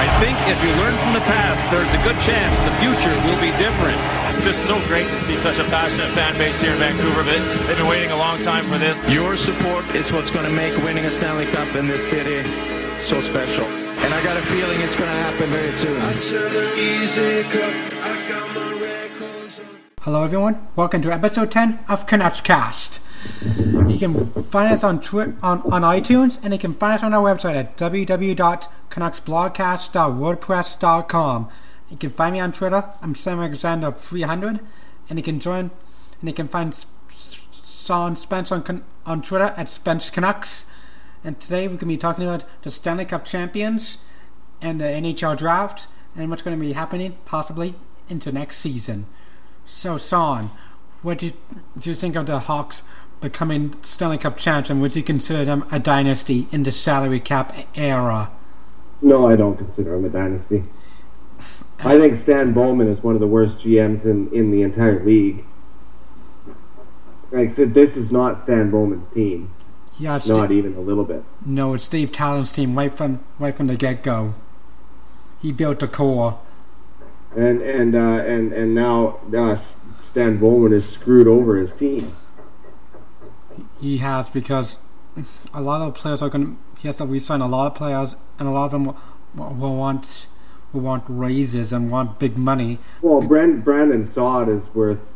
I think if you learn from the past, there's a good chance the future will be different. It's just so great to see such a passionate fan base here in Vancouver. But they've been waiting a long time for this. Your support is what's going to make winning a Stanley Cup in this city so special. And I got a feeling it's going to happen very soon. Hello, everyone. Welcome to episode 10 of Canucks Cast. You can find us on Twitter, on, on iTunes, and you can find us on our website at www.canucksblogcast.wordpress.com. You can find me on Twitter. I'm Sam Alexander 300, and you can join, and you can find Sean Spence on on Twitter at Spence Canucks. And today we're going to be talking about the Stanley Cup champions and the NHL draft, and what's going to be happening possibly into next season. So, Sean, what do you, do you think of the Hawks becoming Stanley Cup champs, and would you consider them a dynasty in the salary cap era? No, I don't consider them a dynasty. I think Stan Bowman is one of the worst GMs in, in the entire league. Like I said, this is not Stan Bowman's team. Yeah, it's not even a little bit. No, it's Steve Tallon's team right from right from the get go. He built the core. And and uh, and and now uh, Stan Bowman has screwed over his team. He has because a lot of players are going. to... He has to resign a lot of players, and a lot of them will, will want will want raises and want big money. Well, Brand, Brandon Saad is worth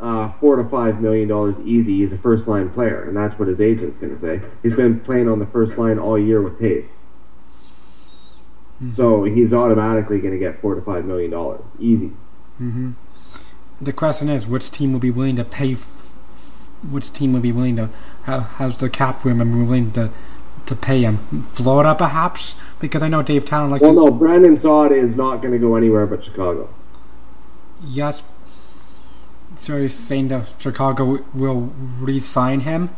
uh, four to five million dollars easy. He's a first line player, and that's what his agent's going to say. He's been playing on the first line all year with Pace. Mm-hmm. So he's automatically going to get four to five million dollars easy. Mm-hmm. The question is, which team will be willing to pay? F- which team would be willing to? How, how's the cap room and willing to to pay him? Florida, perhaps, because I know Dave Tallon likes. Well, no, Brandon Saad is not going to go anywhere but Chicago. Yes. So you're saying that Chicago will re-sign him?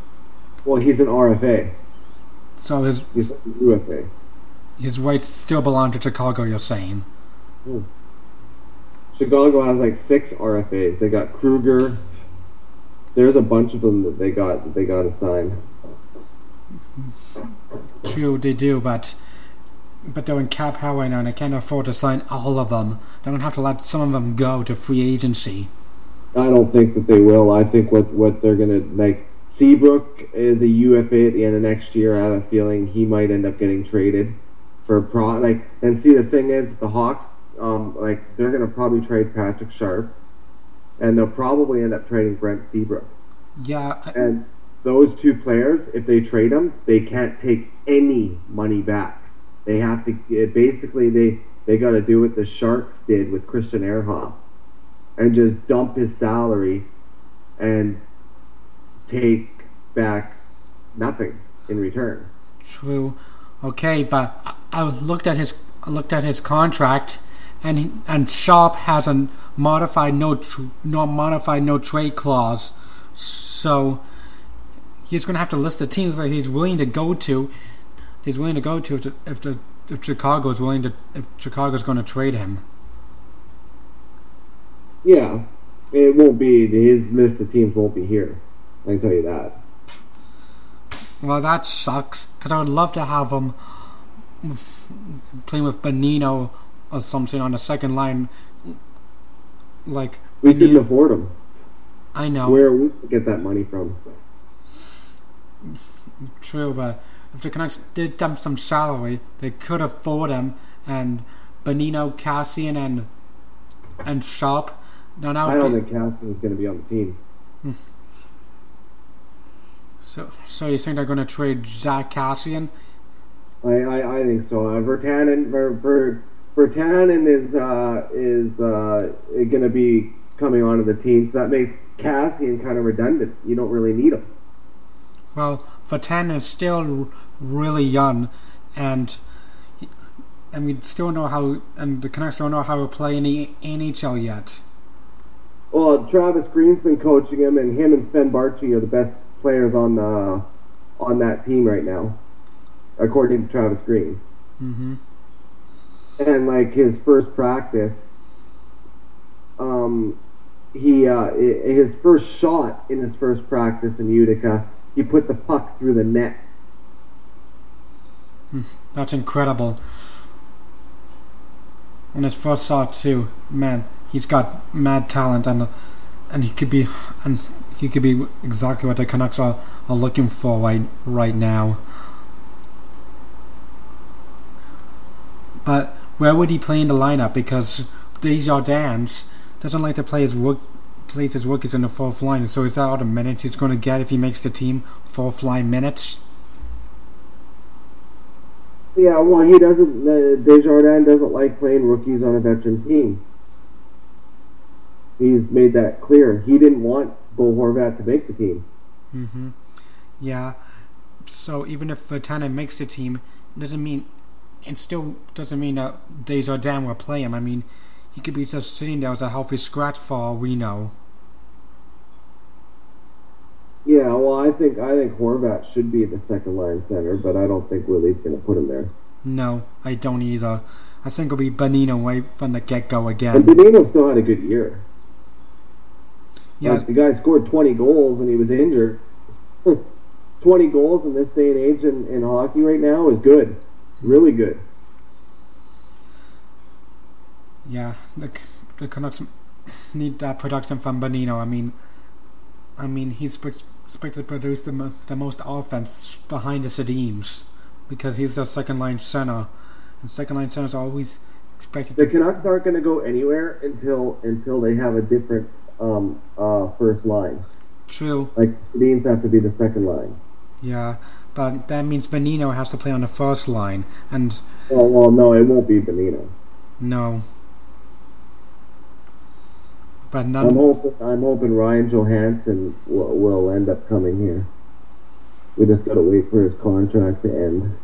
Well, he's an RFA. So his he's UFA. His rights still belong to Chicago. You're saying? Hmm. Chicago has like six RFAs. They got Kruger. There's a bunch of them that they got that they got assigned. True, they do, but but they're in cap hell right now, and they can't afford to sign all of them. They're gonna have to let some of them go to free agency. I don't think that they will. I think what what they're gonna like. Seabrook is a UFA at the end of next year. I have a feeling he might end up getting traded for a pro. Like, and see, the thing is, the Hawks, um, like, they're gonna probably trade Patrick Sharp, and they'll probably end up trading Brent Seabrook. Yeah. I- and those two players, if they trade them, they can't take any money back. They have to basically they they got to do what the Sharks did with Christian Ehrhoff, and just dump his salary, and take back nothing in return. True. Okay, but I looked at his I looked at his contract, and and Sharp has a modified no tr- no modified no trade clause, so he's going to have to list the teams that he's willing to go to. He's willing to go to if the, if, the, if Chicago is willing to if Chicago's going to trade him. Yeah, it won't be his list of teams won't be here. I can tell you that. Well, that sucks because I would love to have him playing with Bonino or something on the second line. Like we Bonino. couldn't afford them. I know. Where we get that money from? True, but if the Canucks did dump some salary, they could afford him. And Bonino, Kassian, and and Sharp. No, now I don't be... think Kassian is going to be on the team. So, so you think they're going to trade Zack Kassian? I, I, I think so. Uh, Virtanen, Ver, Virtanen is uh, is uh, going to be coming onto the team, so that makes Kassian kind of redundant. You don't really need him. Well, Virtanen is still really young, and and we still don't know how, and the Canucks don't know how to play in the NHL yet. Well, Travis Green's been coaching him, and him and Sven Baertschi are the best players on the on that team right now, according to Travis Green. Mm-hmm. And like his first practice, um, he uh, his first shot in his first practice in Utica, he put the puck through the net. Hmm, that's incredible. And his first shot too, man, he's got mad talent and and he could be and he could be exactly what the Canucks are, are looking for right right now. But where would he play in the lineup? Because Desjardins doesn't like to play his work plays his rookies in the fourth line. So is that all the minutes he's going to get if he makes the team fourth line minutes? Yeah, well, he doesn't. Uh, Desjardins doesn't like playing rookies on a veteran team. He's made that clear. He didn't want Bo Horvat to make the team. Mm-hmm. Yeah. So even if Virtanen makes the team, doesn't mean it still doesn't mean that days Desjardins will play him. I mean, he could be just sitting there as a healthy scratch for all we know. Yeah, well, I think I think Horvat should be the second line center, but I don't think Willie's going to put him there. No, I don't either. I think it'll be Bonino right from the get go again. Bonino still had a good year. Yeah, Like, the guy scored 20 goals and he was injured. 20 goals in this day and age in, in hockey right now is good. Really good. yeah. The the Canucks need that production from Bonino. I mean, I mean he's expected to produce the, the most offense behind the Sedins because he's the second line center, and second line centers are always expected The to. Canucks aren't going to go anywhere until until they have a different um, uh, first line. True. Like Sedins have to be the second line. Yeah, but that means Bonino has to play on the first line, and Well, well, no, it won't be Bonino. no. But I'm none. hoping I'm hoping Ryan Johansen will, will end up coming here. We just got to wait for his contract to end.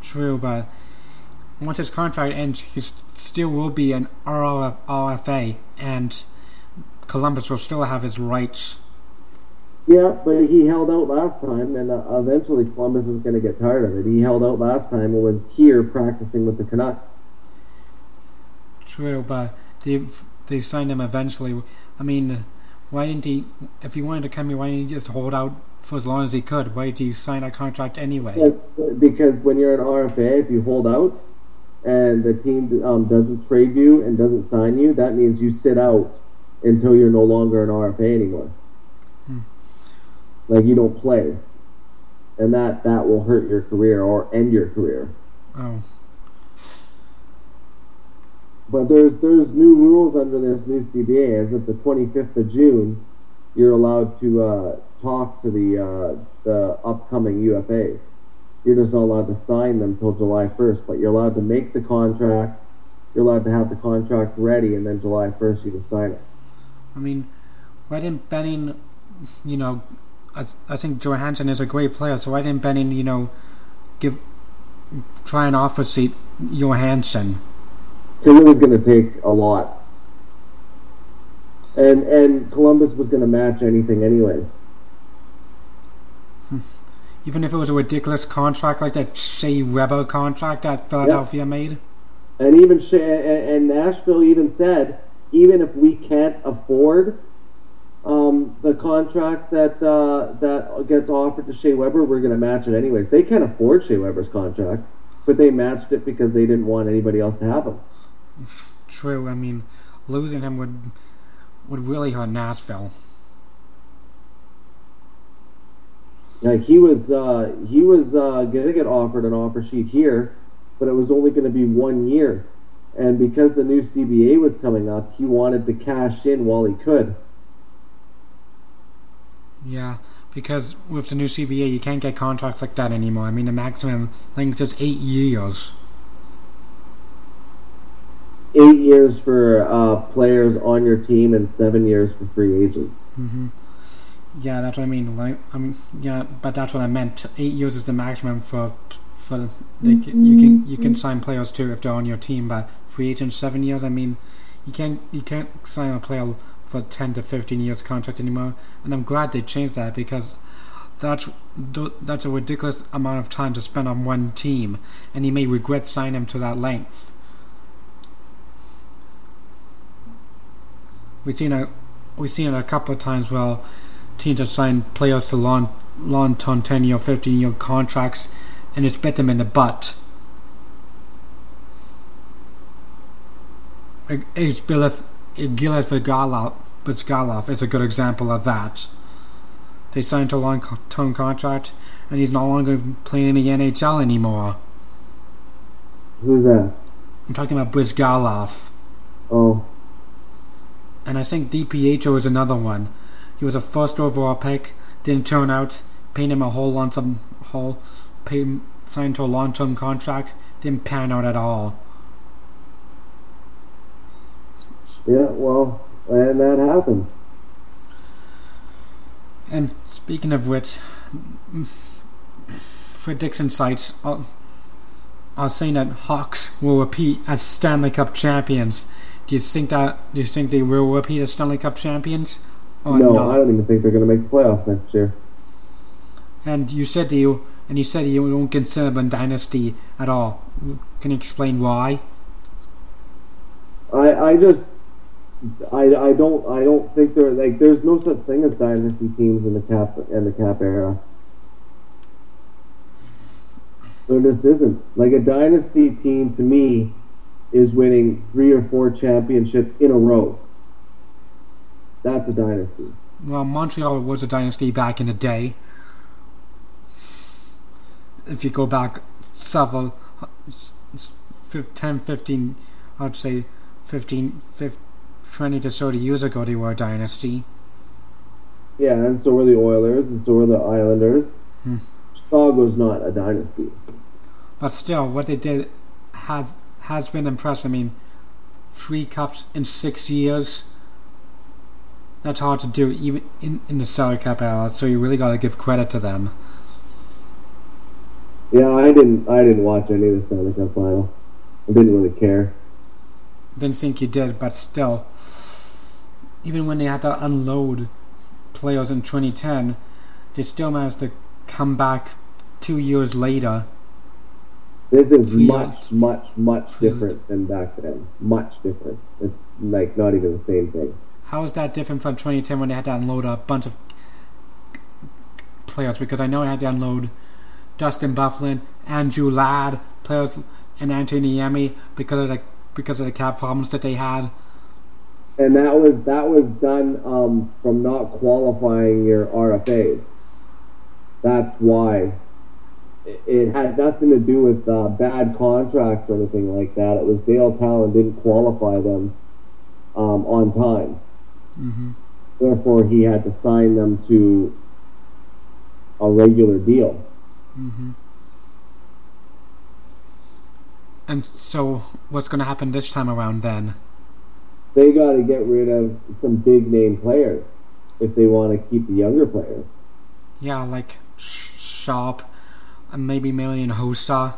True, but once his contract ends, he still will be an RLF, RFA, and Columbus will still have his rights. Yeah, but he held out last time, and uh, eventually Columbus is going to get tired of it. He held out last time and was here practicing with the Canucks. True, but they they signed him eventually. I mean, why didn't he? If he wanted to come here, why didn't he just hold out for as long as he could? Why did he sign a contract anyway? It's, because when you're an RFA, if you hold out and the team um, doesn't trade you and doesn't sign you, that means you sit out until you're no longer an RFA anymore. Like you don't play, and that that will hurt your career or end your career. Oh, But there's there's new rules under this new CBA. As of the 25th of June, you're allowed to uh, talk to the uh, the upcoming UFAs. You're just not allowed to sign them till July 1st, but you're allowed to make the contract. You're allowed to have the contract ready, and then July 1st you can sign it. I mean, why didn't Benning, you know, I, I think Johansen is a great player, so why didn't Benning, you know, give try and offer seat Johansen? Because it was going to take a lot, and and Columbus was going to match anything anyways. Hmm. Even if it was a ridiculous contract like that Shea Weber contract that Philadelphia made. And even and and Nashville even said, even if we can't afford um, the contract that uh, that gets offered to Shea Weber, we're going to match it anyways. They can't afford Shea Weber's contract, but they matched it because they didn't want anybody else to have him. True, I mean, losing him would would really hurt Nashville. Like he was, uh, he was uh, going to get offered an offer sheet here, but it was only going to be one year. And because the new CBA was coming up, he wanted to cash in while he could. Yeah, because with the new CBA, you can't get contracts like that anymore. I mean, the maximum length is eight years. Eight years for uh, players on your team and seven years for free agents. hmm Yeah, that's what I mean. Like, I mean, yeah, but that's what I meant. Eight years is the maximum for for like you can you can sign players too if they're on your team. But free agents seven years. I mean, you can't you can't sign a player for ten to fifteen years contract anymore. And I'm glad they changed that because that's that's a ridiculous amount of time to spend on one team, and he may regret signing him to that length. We've seen a we've seen a couple of times where teams have signed players to long long term ten year, fifteen year contracts and it's bit them in the butt. Age Gilles Bryzgalov, Bryzgalov is a good example of that. They signed a long-term contract, and he's no longer playing in the NHL anymore. Who's that? I'm talking about Bryzgalov. Oh, And I think DiPietro is another one. He was a first overall pick, didn't turn out, paid him a whole sum, whole, paid him, signed to a long-term contract, didn't pan out at all. Yeah. Well, and that happens. And speaking of which, prediction sites are, uh, are saying that Hawks will repeat as Stanley Cup champions. Do you think that? Do you think they will repeat as Stanley Cup champions? Or no, not? I don't even think they're going to make the playoffs next year. And you said you and you said you don't consider them dynasty at all. Can you explain why? I, I just, I, I don't, I don't think there like there's no such thing as dynasty teams in the cap in the cap era. There just isn't. Like a dynasty team to me is winning three or four championships in a row. That's a dynasty. Well, Montreal was a dynasty back in the day. If you go back several, uh, s- 10, 15, I'd say 15, 15, 20 to 30 years ago, they were a dynasty. Yeah, and so were the Oilers, and so were the Islanders. Hmm. Chicago's not a dynasty. But still, what they did has has been impressive. I mean, three cups in six years. That's hard to do, even in, in the Stanley Cup era. So you really got to give credit to them. Yeah, I didn't. I didn't watch any of the Stanley Cup final. I didn't really care. Didn't think you did, but still, even when they had to unload players in 2010, they still managed to come back two years later. This is much, much, much different than back then. Much different. It's like not even the same thing. How is that different from 2010 when they had to unload a bunch of players? Because I know they had to unload Dustin Byfuglien, Andrew Ladd, players, and Antti Niemi because of the because of the cap problems that they had. And that was that was done um, from not qualifying your RFAs. That's why. It- had nothing to do with uh, bad contracts or anything like that. It was Dale Tallon didn't qualify them um, on time. hmm Therefore, he had to sign them to a regular deal. hmm And so, what's going to happen this time around then? they got to get rid of some big name players if they want to keep the younger players. Yeah, like Sh- Sharp, and maybe Marian Hossa.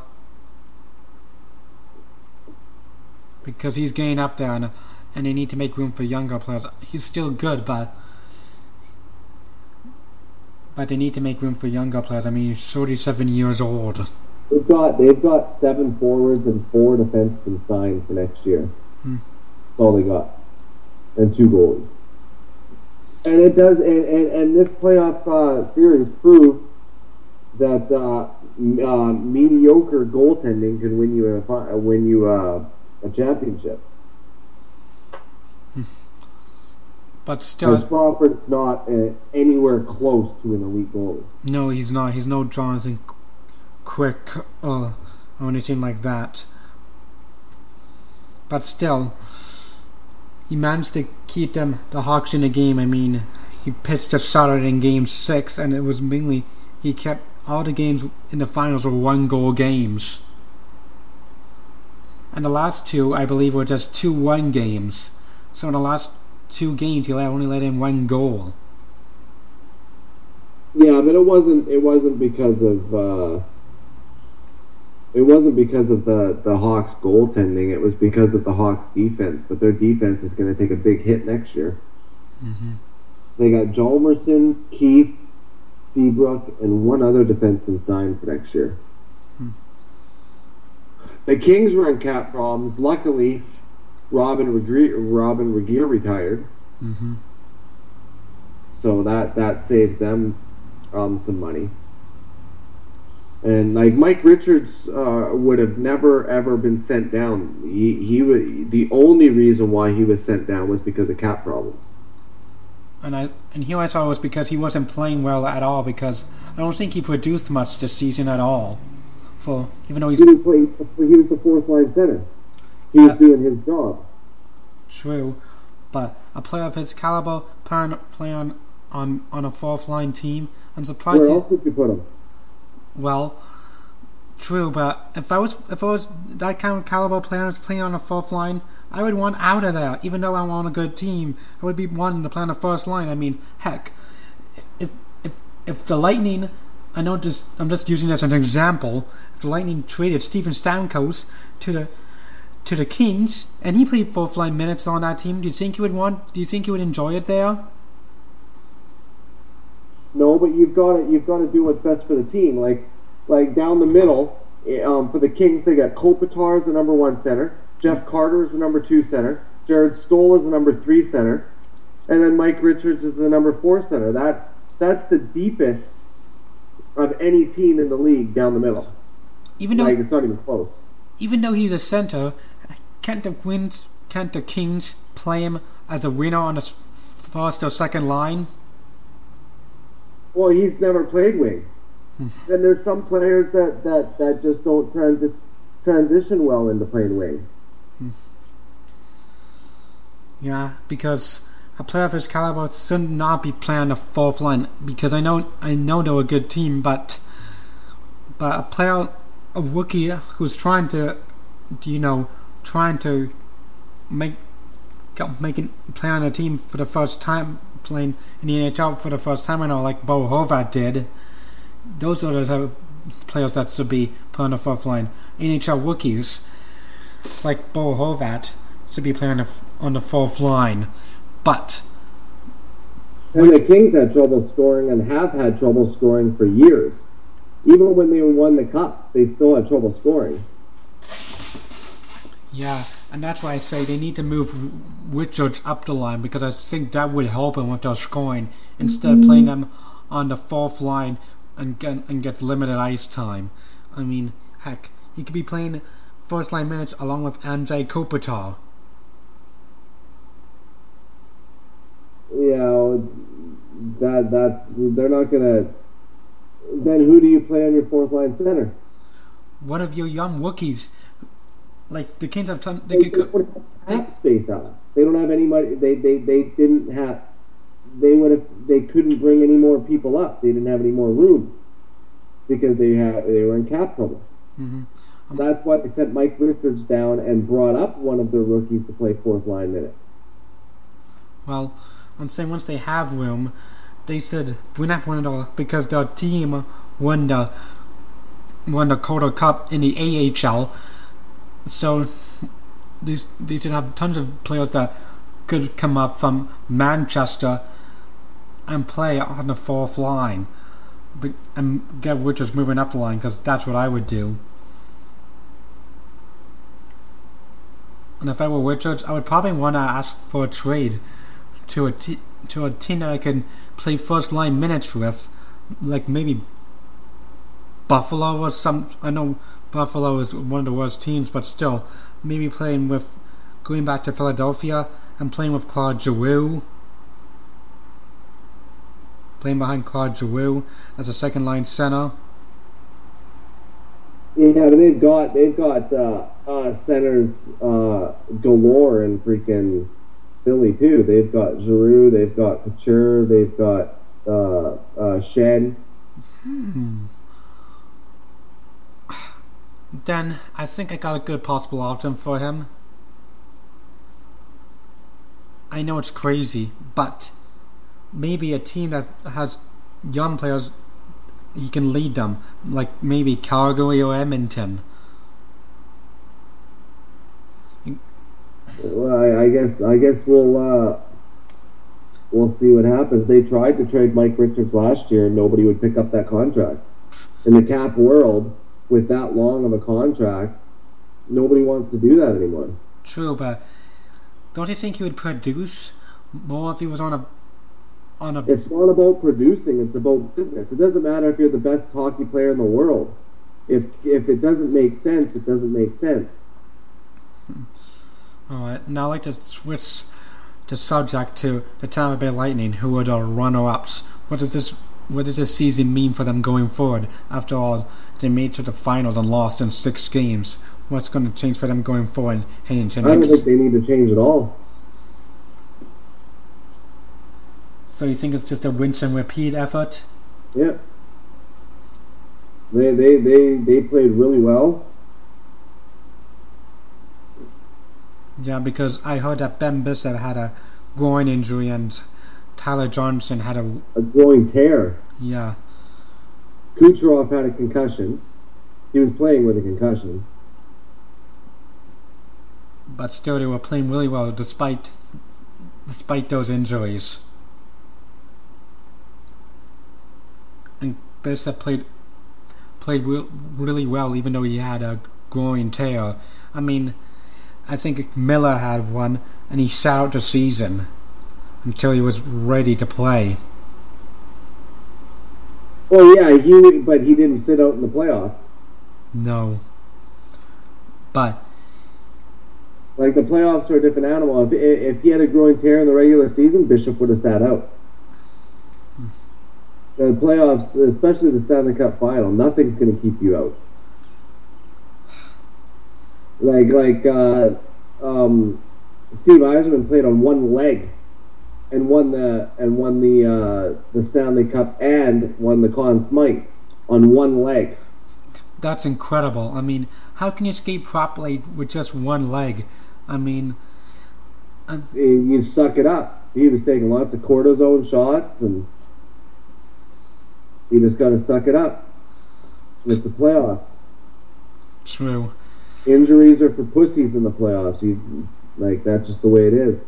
Because he's getting up there, and, and they need to make room for younger players. He's still good, but but they need to make room for younger players. I mean, he's 37 years old. They've got they've got seven forwards and four defensemen signed for next year. Hmm. That's all they got, and two goalies. And it does, and, and, and this playoff uh, series proved that uh, m- uh, mediocre goaltending can win you a fi- win you uh, a championship. But still, Crawford's not uh, anywhere close to an elite goalie. no, he's not. He's no Jonathan Quick or, or anything like that. But still, he managed to keep them the Hawks in the game. I mean, he pitched a Saturday in Game Six, and it was mainly he kept all the games in the finals were one goal games. And the last two, I believe, were just two one games. So in the last two games, he only let in one goal. Yeah, but it wasn't. It wasn't because of. Uh, it wasn't because of the the Hawks goaltending. It was because of the Hawks defense. But their defense is going to take a big hit next year. They got Hjalmarsson, Keith, Seabrook, and one other defenseman signed for next year. The Kings were in cap problems. Luckily, Robyn Regehr, Robyn Regehr retired, hmm so that that saves them um, some money. And like Mike Richards uh, would have never ever been sent down. He he the only reason why he was sent down was because of cap problems. And I and here I saw it was because he wasn't playing well at all because I don't think he produced much this season at all. For even though he's He was playing. He was the fourth line center. He was Yeah. doing his job. true, but a player of his caliber playing playing on on, on a fourth line team, I'm surprised. Where else would you put him? Well, true, but if I was if I was that kind of caliber player was playing on the fourth line, I would want out of there. Even though I'm on a good team, I would be wanting to play on the first line. I mean, heck, if if if the Lightning, I know this, I'm just using this as an example. If the Lightning traded Steven Stamkos to the to the Kings and he played fourth line minutes on that team, do you think you would want? Do you think you would enjoy it there? No, but you've got to you've got to do what's best for the team. Like like down the middle, eh, um, for the Kings, they got Kopitar as the number one center, Jeff Carter is the number two center, Jarret Stoll is the number three center, and then Mike Richards is the number four center. That that's the deepest of any team in the league down the middle. Even though Like it's not even close. even though he's a center, can't the wins can't the Kings play him as a winner on the first or second line? Well, he's never played wing. Hmm. and there's some players that, that, that just don't transi- transition well into playing wing. Hmm. Yeah, because a player of his caliber should not be playing the fourth line. Because I know I know they're a good team, but but a player, a rookie who's trying to, you know, trying to make making play on a team for the first time, playing in the NHL for the first time, I know, like Bo Horvat did. Those are the type of players that should be put on the fourth line. NHL rookies, like Bo Horvat, should be playing on the, on the fourth line. But And the Kings had trouble scoring and have had trouble scoring for years. Even when they won the cup, they still had trouble scoring. yeah, and that's why I say they need to move Richards up the line because I think that would help him with their scoring instead of mm-hmm. playing them on the fourth line and get and get limited ice time. I mean, heck, he could be playing first line minutes along with Andrei Kopitar. Yeah, that that they're not gonna. Then who do you play on your fourth line center? One of your young rookies, like the Kings have ton, they They, could. don't have cap space, Alex. They don't have any money. They they, they didn't have. They would have. They couldn't bring any more people up. They didn't have any more room because they had they were in cap trouble. Mhm. That's why they sent Mike Richards down and brought up one of their rookies to play fourth line minutes. Well, I'm saying once they have room, they should bring up one of the because their team won the won the Calder Cup in the AHL, so these should have tons of players that could come up from Manchester and play on the fourth line, but and get Richards moving up the line because that's what I would do. And if I were Richards, I would probably want to ask for a trade to a t- to a team that I can play first line minutes with, like maybe Buffalo or some. I know Buffalo is one of the worst teams, but still, maybe playing with going back to Philadelphia and playing with Claude Giroux, playing behind Claude Giroux as a second line center. Yeah, but they've got they've got uh, uh, centers uh, galore in freaking Philly too. They've got Giroux, they've got Couture, they've got uh, uh, Schenn. Then I think I got a good possible option for him. I know it's crazy, but maybe a team that has young players, he can lead them, like maybe Calgary or Edmonton. Well, I, I guess I guess we'll uh, we'll see what happens. They tried to trade Mike Richards last year, and nobody would pick up that contract. In the cap world, with that long of a contract, nobody wants to do that anymore. True, but don't you think he would produce more if he was on a on a It's not about producing; it's about business. It doesn't matter if you're the best hockey player in the world. if if it doesn't make sense, it doesn't make sense. Hmm. All right, now I'd like to switch the subject to the Tampa Bay Lightning, who are the runner-ups. What does this what does this season mean for them going forward? After all, they made it to the finals and lost in six games. What's going to change for them going forward heading into I don't next? think they need to change at all. So you think it's just a rinse and repeat effort? Yeah. They they they they played really well. Yeah, because I heard that Ben Bishop had a groin injury and Tyler Johnson had a A growing tear. yeah. Kucherov had a concussion. He was playing with a concussion. But still, they were playing really well despite despite those injuries. And Bishop played played re- really well, even though he had a groin tear. I mean, I think Miller had one, and he sat out the season until he was ready to play. Well, yeah, he but he didn't sit out in the playoffs. No, but Like the playoffs are a different animal. If if he had a groin tear in the regular season, Bishop would have sat out. The playoffs, especially the Stanley Cup final, nothing's going to keep you out. Like like uh, um, Steve Yzerman played on one leg, and won the and won the uh, the Stanley Cup and won the Conn Smythe on one leg. that's incredible. I mean, how can you skate properly with just one leg? I mean, You you suck it up. He was taking lots of cortisone shots, and you just got to suck it up. It's the playoffs. true. Injuries are for pussies in the playoffs. You like that's just the way it is.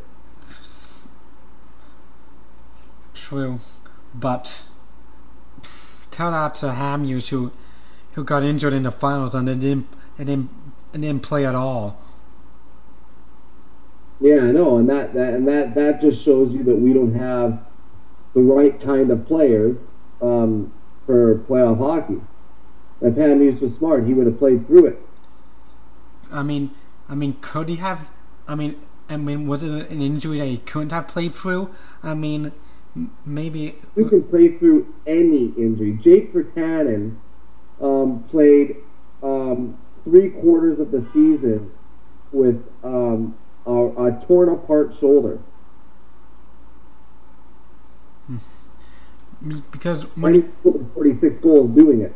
True, but tell that to Hamhuis who who got injured in the finals and then didn't and didn't, and didn't play at all. Yeah, I know, and that, that and that that just shows you that we don't have the right kind of players um, for playoff hockey. If Hamhuis was smart, he would have played through it. I mean, I mean, could he have? I mean, I mean, was it an injury that he couldn't have played through? I mean, maybe. You can play through any injury. Jake Virtanen um, played um, three quarters of the season with um, a, a torn apart shoulder. Because when he, scored 46 goals doing it.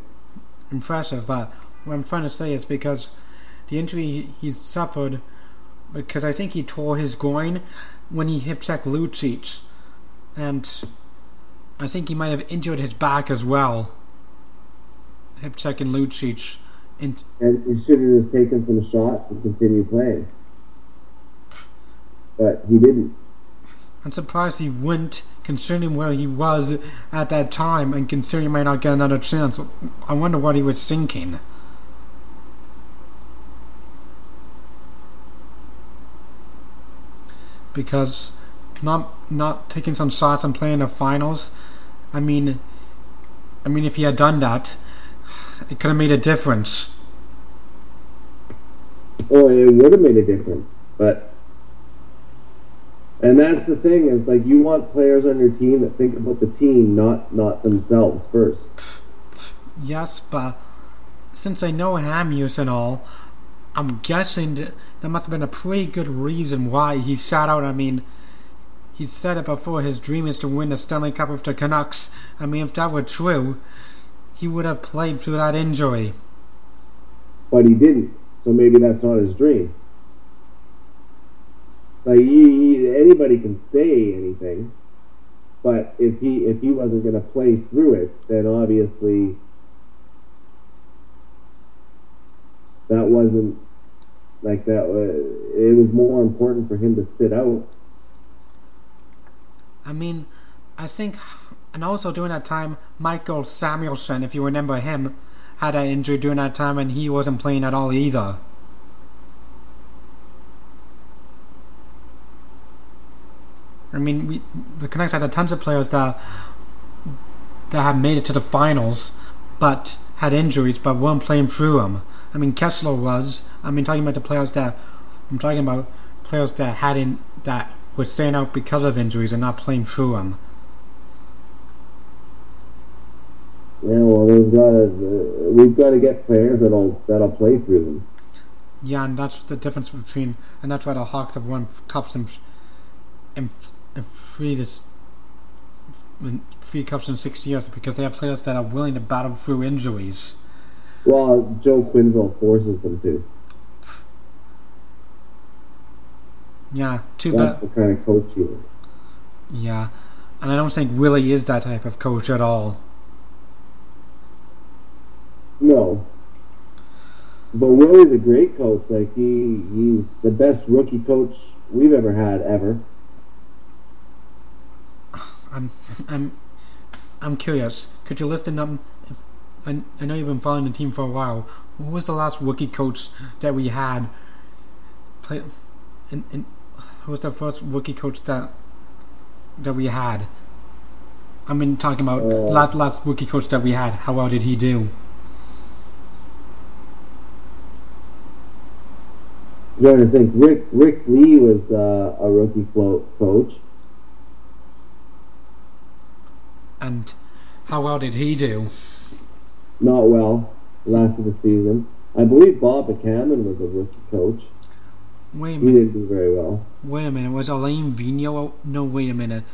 impressive, but what I'm trying to say is because the injury he, he suffered, because I think he tore his groin when he hip checked Lucic, and I think he might have injured his back as well. Hip checking Lucic, and and he should have just taken some shots and continued playing. But he didn't. I'm surprised he went, considering where he was at that time, and considering he might not get another chance. I wonder what he was thinking. Because not not taking some shots and playing the finals, I mean, I mean, if he had done that, it could have made a difference. Well, it would have made a difference, but and that's the thing is like you want players on your team that think about the team, not not themselves first. Yes, but since I know Hamhuis and all, I'm guessing that there must have been a pretty good reason why he sat out. I mean, he said it before his dream is to win the Stanley Cup with the Canucks. I mean, if that were true, he would have played through that injury. But he didn't, so maybe that's not his dream. Like he, he, anybody can say anything, but if he if he wasn't going to play through it, then obviously that wasn't like that. Uh, it was more important for him to sit out. I mean, I think, and also during that time, Mikael Samuelsson, if you remember him, had an injury during that time and he wasn't playing at all either. I mean, we, the Canucks had tons of players that that have made it to the finals, but had injuries, but weren't playing through them. I mean, Kesler was. I mean, talking about the players that I'm talking about players that hadn't that were staying out because of injuries and not playing through them. Yeah, well, we've got to uh, we've got to get players that'll that'll play through them. Yeah, and that's the difference between, and that's why the Hawks have won cups in in, in three this in three cups in six years because they have players that are willing to battle through injuries. Well, Joel Quenneville forces them to. Yeah, too bad. the kind of coach he is. Yeah, and I don't think Willie is that type of coach at all. No. But Willie's a great coach. Like he, he's the best rookie coach we've ever had ever. I'm I'm I'm curious. Could you list a num? I, I know you've been following the team for a while. Who was the last rookie coach that we had? Play, in, in, who was the first rookie coach that that we had? I mean, talking about Uh, last last rookie coach that we had. How well did he do? I'm trying to think. Rick Rick Ley was uh, a rookie float coach. And how well did he do? Not well. Last of the season. I believe Bob McCammon was a rookie coach. Wait a He minute. didn't do very well. Wait a minute. Was Alain Vigneault? No, wait a minute.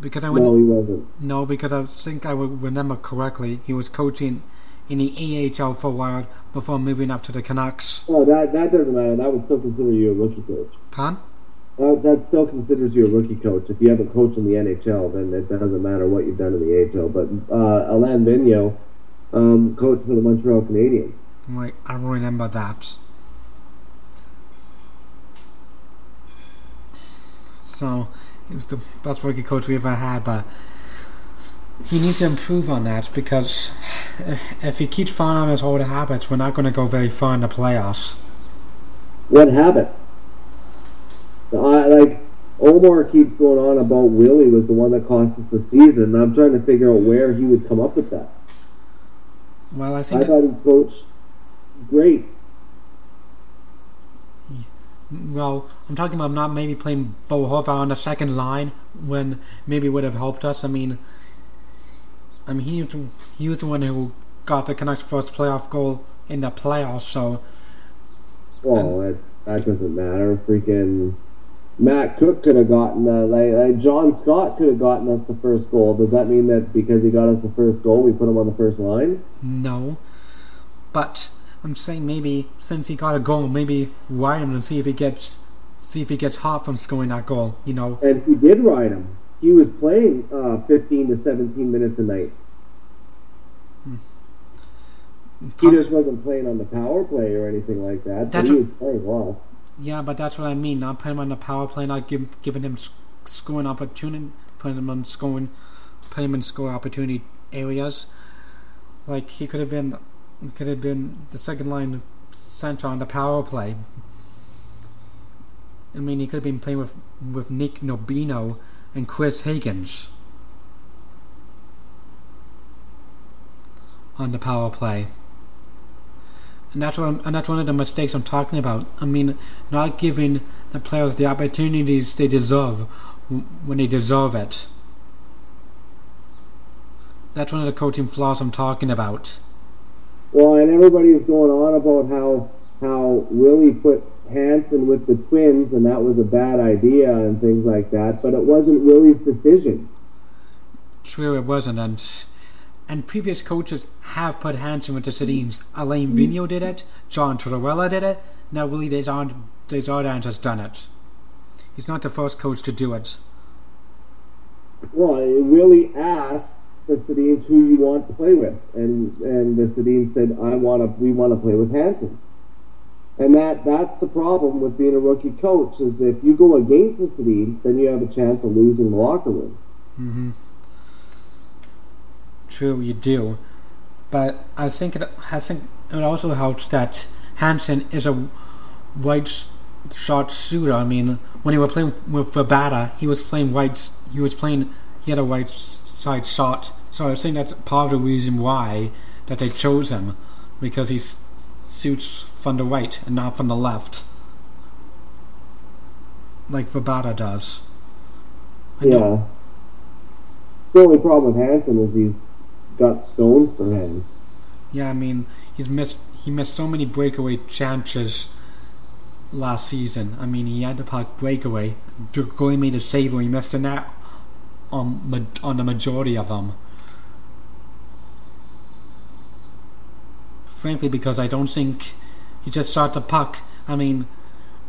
Because I went. No, he wasn't. No, because I think I would remember correctly, he was coaching in the AHL for a while before moving up to the Canucks. Oh, that that doesn't matter. That would still consider you a rookie coach. Pan? That, that still considers you a rookie coach. If you haven't coached in the NHL, then it doesn't matter what you've done in the AHL. But uh, Alain Vigneault um, coached for the Montreal Canadiens. Wait, I don't remember that. So, he was the best rookie coach we ever had, but he needs to improve on that because if he keeps following his old habits, we're not going to go very far in the playoffs. What habits? I, like Omar keeps going on about Willie was the one that cost us the season. I'm trying to figure out where he would come up with that. Well, I I thought he coached great. Well, I'm talking about not maybe playing Bo on the second line when maybe would have helped us. I mean, I mean he was, he was the one who got the Canucks' first playoff goal in the playoffs. So Well, that, that doesn't matter. Freaking Matt Cooke could have gotten uh, like, like John Scott could have gotten us the first goal. Does that mean that because he got us the first goal, we put him on the first line? no, but I'm saying maybe since he got a goal, maybe ride him and see if he gets see if he gets hot from scoring that goal. You know, And he did ride him. He was playing uh, 15 to 17 minutes a night. He just wasn't playing on the power play or anything like that. That's he was playing lots. Yeah, but that's what I mean. Not putting him on the power play, not give, giving him scoring opportunity, putting him on scoring, putting him in score opportunity areas. Like he could have been, he could have been the second line center on the power play. I mean, he could have been playing with with Nick Bonino and Chris Higgins on the power play. And that's what and that's one of the mistakes I'm talking about. I mean, not giving the players the opportunities they deserve when they deserve it. That's one of the coaching flaws I'm talking about. Well, and everybody's going on about how how Willie put Hansen with the Twins, and that was a bad idea and things like that. But it wasn't Willie's decision. True, it wasn't, and and previous coaches have put Hansen with the Sedins. Alain Vigneault did it. John Tortorella did it. Now Willie Desjardins has done it. He's not the first coach to do it. Well, Willie asked the Sedins who you want to play with, and and the Sedins said, "I want to. We want to play with Hansen." And that that's the problem with being a rookie coach is if you go against the Sedins, then you have a chance of losing the locker room. hmm True, you do, but I think it, I think it also helps that Hansen is a white shot shooter. I mean, when he was playing with Rabada, he was playing white. He was playing. He had a white side shot. So I think that's part of the reason why that they chose him because he suits from the right and not from the left, like Vrbata does. I know- Yeah. The only problem with Hansen is he's got stones for hands. Yeah, I mean, he's missed he missed so many breakaway chances last season. I mean, he had the puck breakaway. Goalie made a save when he missed the net on on the majority of them. Frankly, because I don't think he just shot the puck. I mean,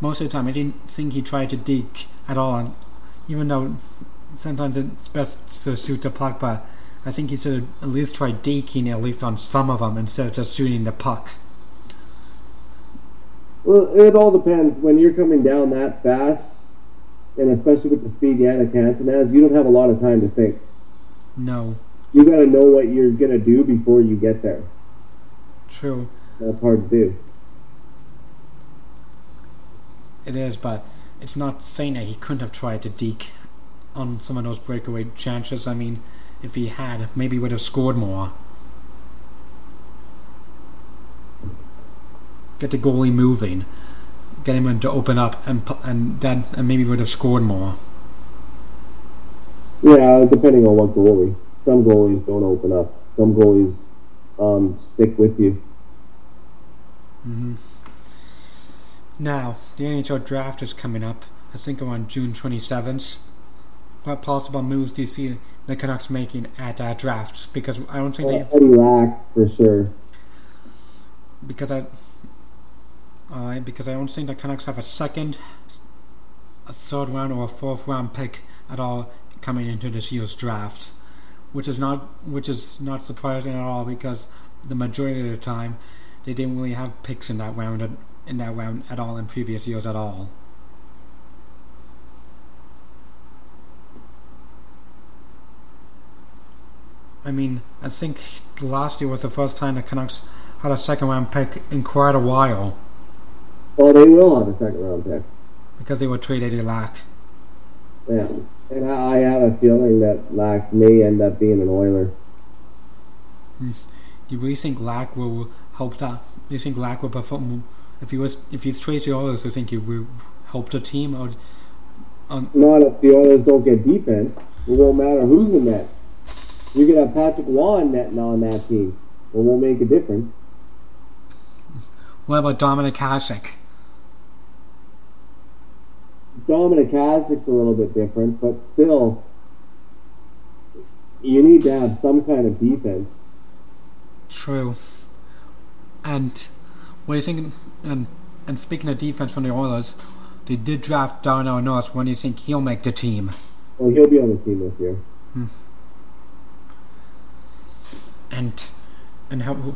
most of the time, I didn't think he tried to deke at all. Even though sometimes it's best to shoot the puck, but I think he should at least try deking at least on some of them instead of just shooting the puck. Well, it all depends. When you're coming down that fast, and especially with the speed Jannik has, you don't have a lot of time to think. No, You got to know what you're gonna do before you get there. True. That's hard to do. It is, but it's not saying that he couldn't have tried to deke on some of those breakaway chances. I mean, if he had, maybe he would have scored more. Get the goalie moving, get him to open up, and and then and maybe would have scored more. Yeah, depending on what goalie. Some goalies don't open up. Some goalies um, stick with you. Now, the NHL draft is coming up. I think around June 27th. What possible moves do you see the Canucks making at that draft? Because I don't think they Uh, Eddie Lack for sure. because I, uh, because I don't think the Canucks have a second, a third round or a fourth round pick at all coming into this year's draft, which is not which is not surprising at all because the majority of the time they didn't really have picks in that round at- in that round at all in previous years at all. I mean, I think last year was the first time the Canucks had a second round pick in quite a while Well, they will have a second round pick. because they were traded a lack. Yeah, and I, I have a feeling that Lack may end up being an Oiler. Do you really think Lack will help that? Do you think Lack will perform if he was if he's traded to the Oilers? Do you think he will help the team or? Not if the Oilers don't get defense. It won't matter who's in net. You could have Patrick Waugh netting on that team. It won't make a difference. What about Dominik Hasek? Dominik Hasek's a little bit different, but still, you need to have some kind of defense. True. And what do you think? And and speaking of defense from the Oilers, they did draft Darnell Nurse. When do you think he'll make the team? Well, he'll be on the team this year. Hmm. And and how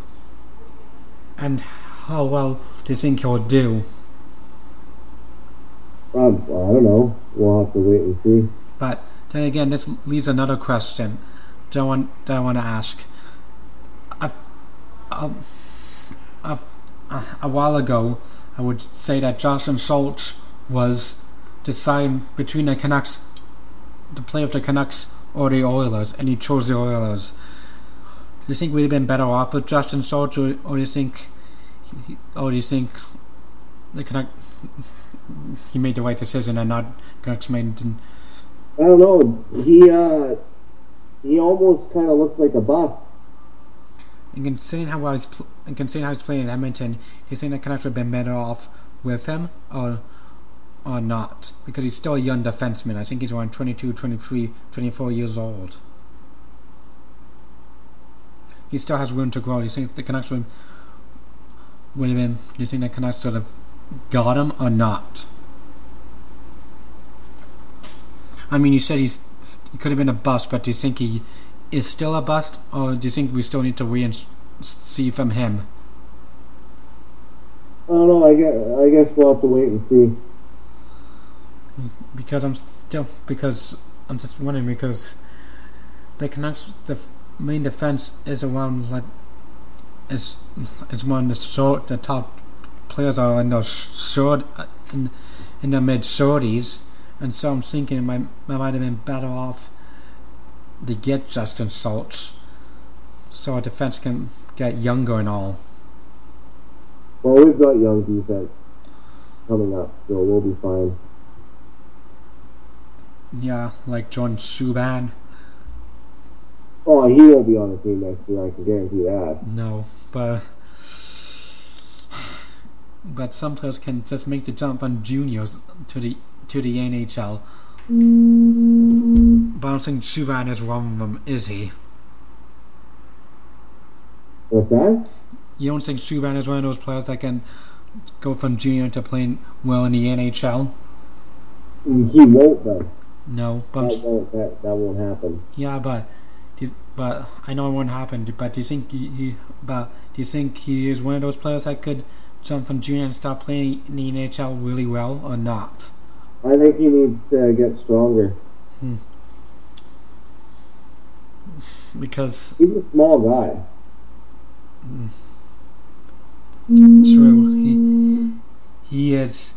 and how well do you think he'll do? Um, I don't know. We'll have to wait and see. But then again, this leaves another question that I want that I want to ask. A, a, a while ago, I would say that Justin Schultz was deciding between the Canucks, the play of the Canucks or the Oilers, and he chose the Oilers. Do you think we'd have been better off with Justin Schultz, or, or do you think, or do you think the Canucks he made the right decision and not made I don't know. He uh, he almost kind of looks like a bust. And considering how I was, pl- and considering how he's playing in Edmonton, he's saying the Canucks would have been better off with him or or not because he's still a young defenseman. I think he's around 22, 23, 24 years old. He still has room to grow. Do you think the Canucks would, would have been? Do you think the Canucks sort of got him or not? I mean, you said he's he could have been a bust, but do you think he is still a bust, or do you think we still need to wait and see from him? I don't know. I guess I guess we'll have to wait and see. Because I'm still because I'm just wondering because the Canucks the main defense is around like is is one of the short the top players are in those short in in the mid shorties, and so I'm thinking it might I might have been better off to get Justin Schultz so our defense can get younger and all. Well, we've got young defense coming up, so we'll be fine. Yeah, like Jordan Subban. Oh, he won't be on the team next year. I can guarantee that. No, but but some players can just make the jump from juniors to the to the NHL. But I don't think Subban is one of them, is he? What's that? You don't think Subban is one of those players that can go from junior to playing well in the NHL? Mm, he won't though. No, but That won't. That, that won't happen. yeah, but but I know it won't happen. But do you think he, he but do you think he is one of those players that could jump from junior and start playing in the NHL really well or not? I think he needs to get stronger. Hmm. Because He's a small guy. Hmm. Mm. True. He he is,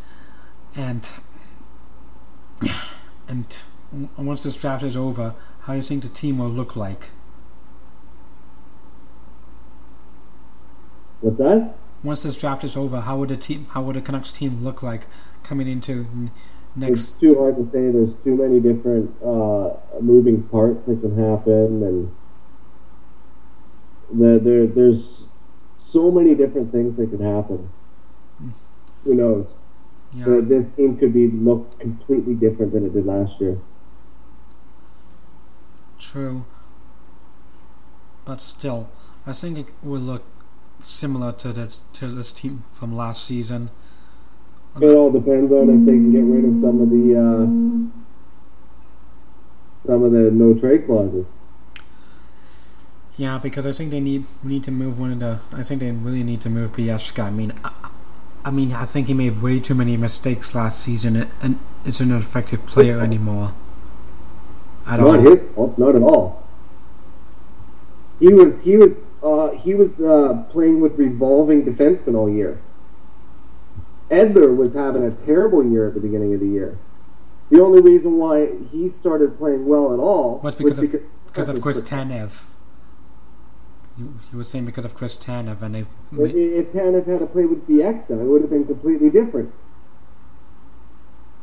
and and once this draft is over, how do you think the team will look like? What's that? Once this draft is over, how would a team, how would the Canucks team look like coming into n- It's too hard to say. There's too many different uh, moving parts that can happen, and the, there there's so many different things that could happen. Who knows? Yeah, this team could be look completely different than it did last year. true. But still, I think it will look similar to this to this team from last season. It all depends on if they can get rid of some of the uh, some of the no trade clauses. Yeah, because I think they need we need to move one of the. I think they really need to move Bieksa. I mean, I, I mean, I think he made way too many mistakes last season and isn't an effective player anymore. At all. Not his fault, not at all. He was he was uh, he was uh, playing with revolving defensemen all year. Edler was having a terrible year at the beginning of the year. The only reason why he started playing well at all Was because of- because, because of Chris If, Tanev. You, you were saying because of Chris Tanev, and they. if Tanev had to play with Bieksa, it would have been completely different.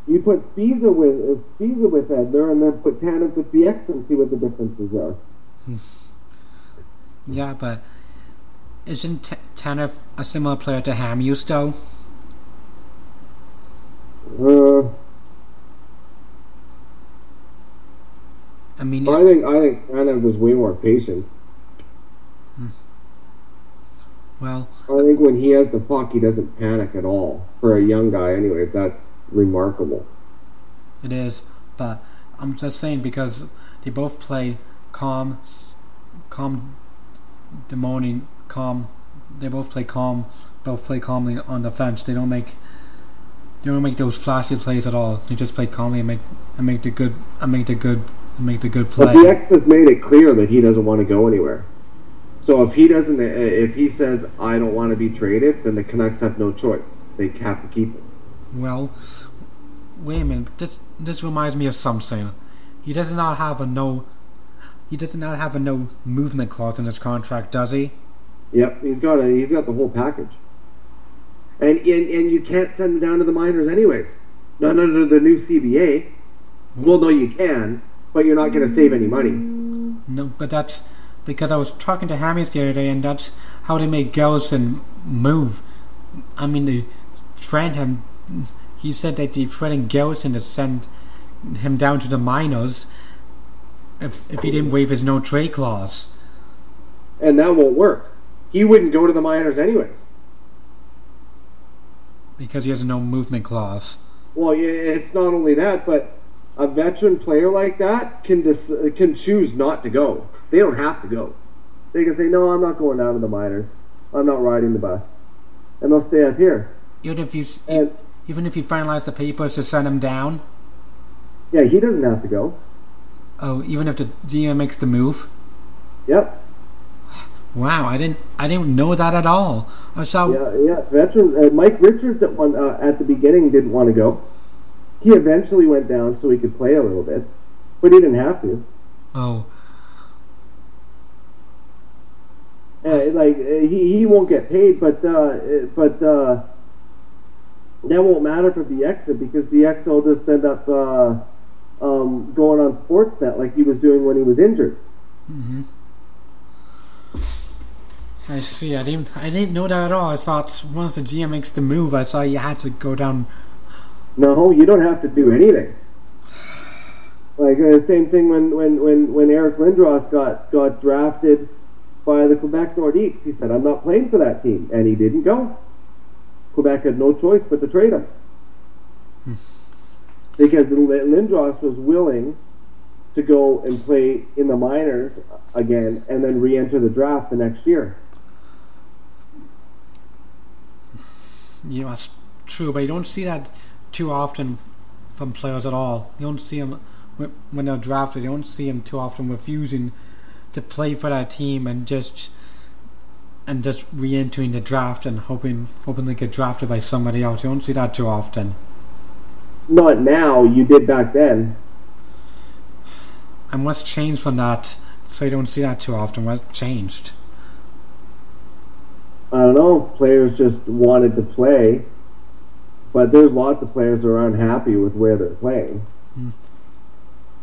You put Sbisa with uh, Sbisa with Edler, and then put Tanev with Bieksa and see what the differences are. Yeah, but isn't T- Tanev a similar player to Hamhuis though? Uh, I mean, I think I think Tanev was way more patient. well, I think when he has the puck, he doesn't panic at all. For a young guy, anyways, that's remarkable. It is, but I'm just saying because they both play calm, calm, demoning, calm. They both play calm. Both play calmly on the fence. They don't make. They don't make those flashy plays at all. They just play calmly and make and make the good and make the good and make the good play. But the X has made it clear that he doesn't want to go anywhere. So if he doesn't, uh, if he says I don't want to be traded, then the Canucks have no choice. They have to keep him. Well, wait a minute. This this reminds me of something. He does not have a no. He does not have a no movement clause in his contract, does he? Yep, he's got a he's got the whole package. And and, and you can't send him down to the minors anyways. Not under the new CBA. Well, no, you can, but you're not going to save any money. No, but that's because I was talking to Hammies the other day, and that's how they made Gellison move. I mean, they threatened him. He said that they threatened Gellison to send him down to the minors if if he didn't waive his no trade clause. and that won't work. He wouldn't go to the minors anyways. because he has a no movement clause. Well, it's not only that, but a veteran player like that can dis- can choose not to go. They don't have to go. They can say, "No, I'm not going down to the minors. I'm not riding the bus," and they'll stay up here. Even if you And even if you finalize the papers to send him down, yeah, he doesn't have to go. Oh, even if the GM makes the move. Yep. Wow, I didn't I didn't know that at all. I saw Yeah, yeah. Veteran uh, Mike Richards at one uh, at the beginning didn't want to go. He eventually went down so he could play a little bit, but he didn't have to. oh Uh, like uh, he, he won't get paid, but uh, uh, but uh, that won't matter for the exit because Bieksa will just end up uh, um, going on Sportsnet like he was doing when he was injured. I see. I didn't. I didn't know that at all. I thought once the GM makes the move, I saw you had to go down. No, you don't have to do anything. Like uh, same thing when, when, when, when Eric Lindros got got drafted by the Quebec Nordiques. He said, "I'm not playing for that team," and he didn't go. Quebec had no choice but to trade him because Lindros was willing to go and play in the minors again and then re-enter the draft the next year. Yeah, that's true, but you don't see that too often from players at all. You don't see them when they're drafted. You don't see them too often refusing to play for that team and just and just re-entering the draft and hoping hoping they get drafted by somebody else. You don't see that too often. Not now. You did back then. And what's changed from that? So you don't see that too often. What changed? I don't know. Players just wanted to play, but there's lots of players that are unhappy with where they're playing. Hmm.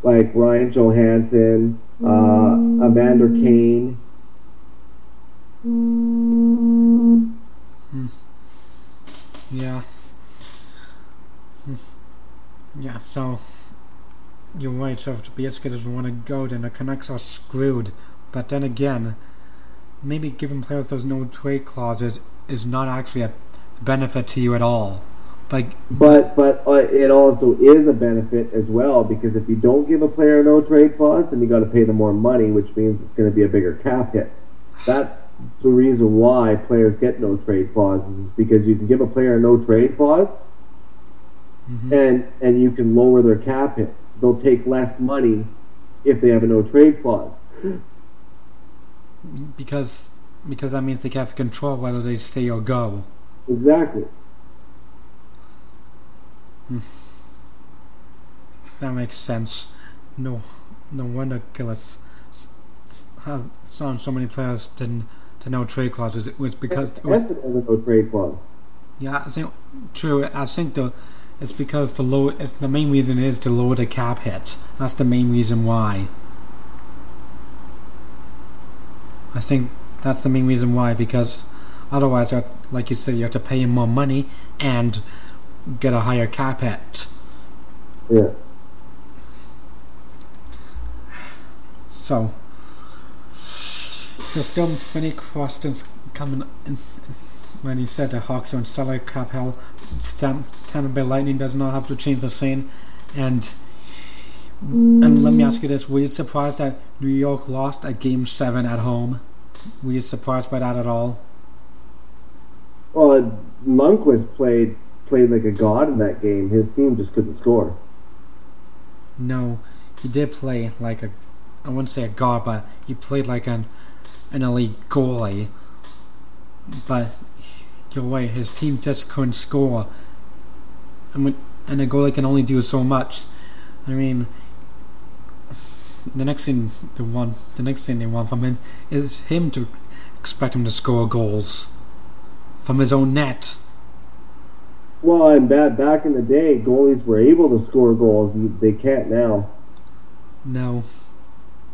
Like Ryan Johansen, uh, Evander Kane. Yeah. Yeah, so you're right, so if the Bieksa doesn't want to go then the Canucks are screwed. But then again, maybe giving players those no trade clauses is not actually a benefit to you at all. Like But but uh, it also is a benefit as well because if you don't give a player a no trade clause, then you got to pay them more money, which means it's going to be a bigger cap hit. That's the reason why players get no trade clauses is because you can give a player a no trade clause, Mm-hmm. and and you can lower their cap hit. They'll take less money if they have a no trade clause. because because that means they can have control whether they stay or go. Exactly. Hmm. That makes sense. No, no wonder Gillis have signed so many players to to no trade clauses. It was because it was, no trade clause. yeah, I think true. I think the it's because the low. It's the main reason is to lower the cap hit. That's the main reason why. I think that's the main reason why because otherwise, like you said, you have to pay him more money and get a higher cap hit. Yeah. So, there's still many questions coming in when he said the Hawks don't sell a cap hell. Tampa Bay Lightning does not have to change the scene. And and let me ask you this: Were you surprised that New York lost a Game Seven at home? Were you surprised by that at all? Well, uh, Lundqvist played played like a god in that game. His team just couldn't score. No, he did play like a. I wouldn't say a god, but he played like an an elite goalie. But you're his team just couldn't score. I mean, and a goalie can only do so much. I mean, the next thing the one, the next thing they want from him is him to expect him to score goals from his own net. Well, and back back in the day, goalies were able to score goals. They can't now No,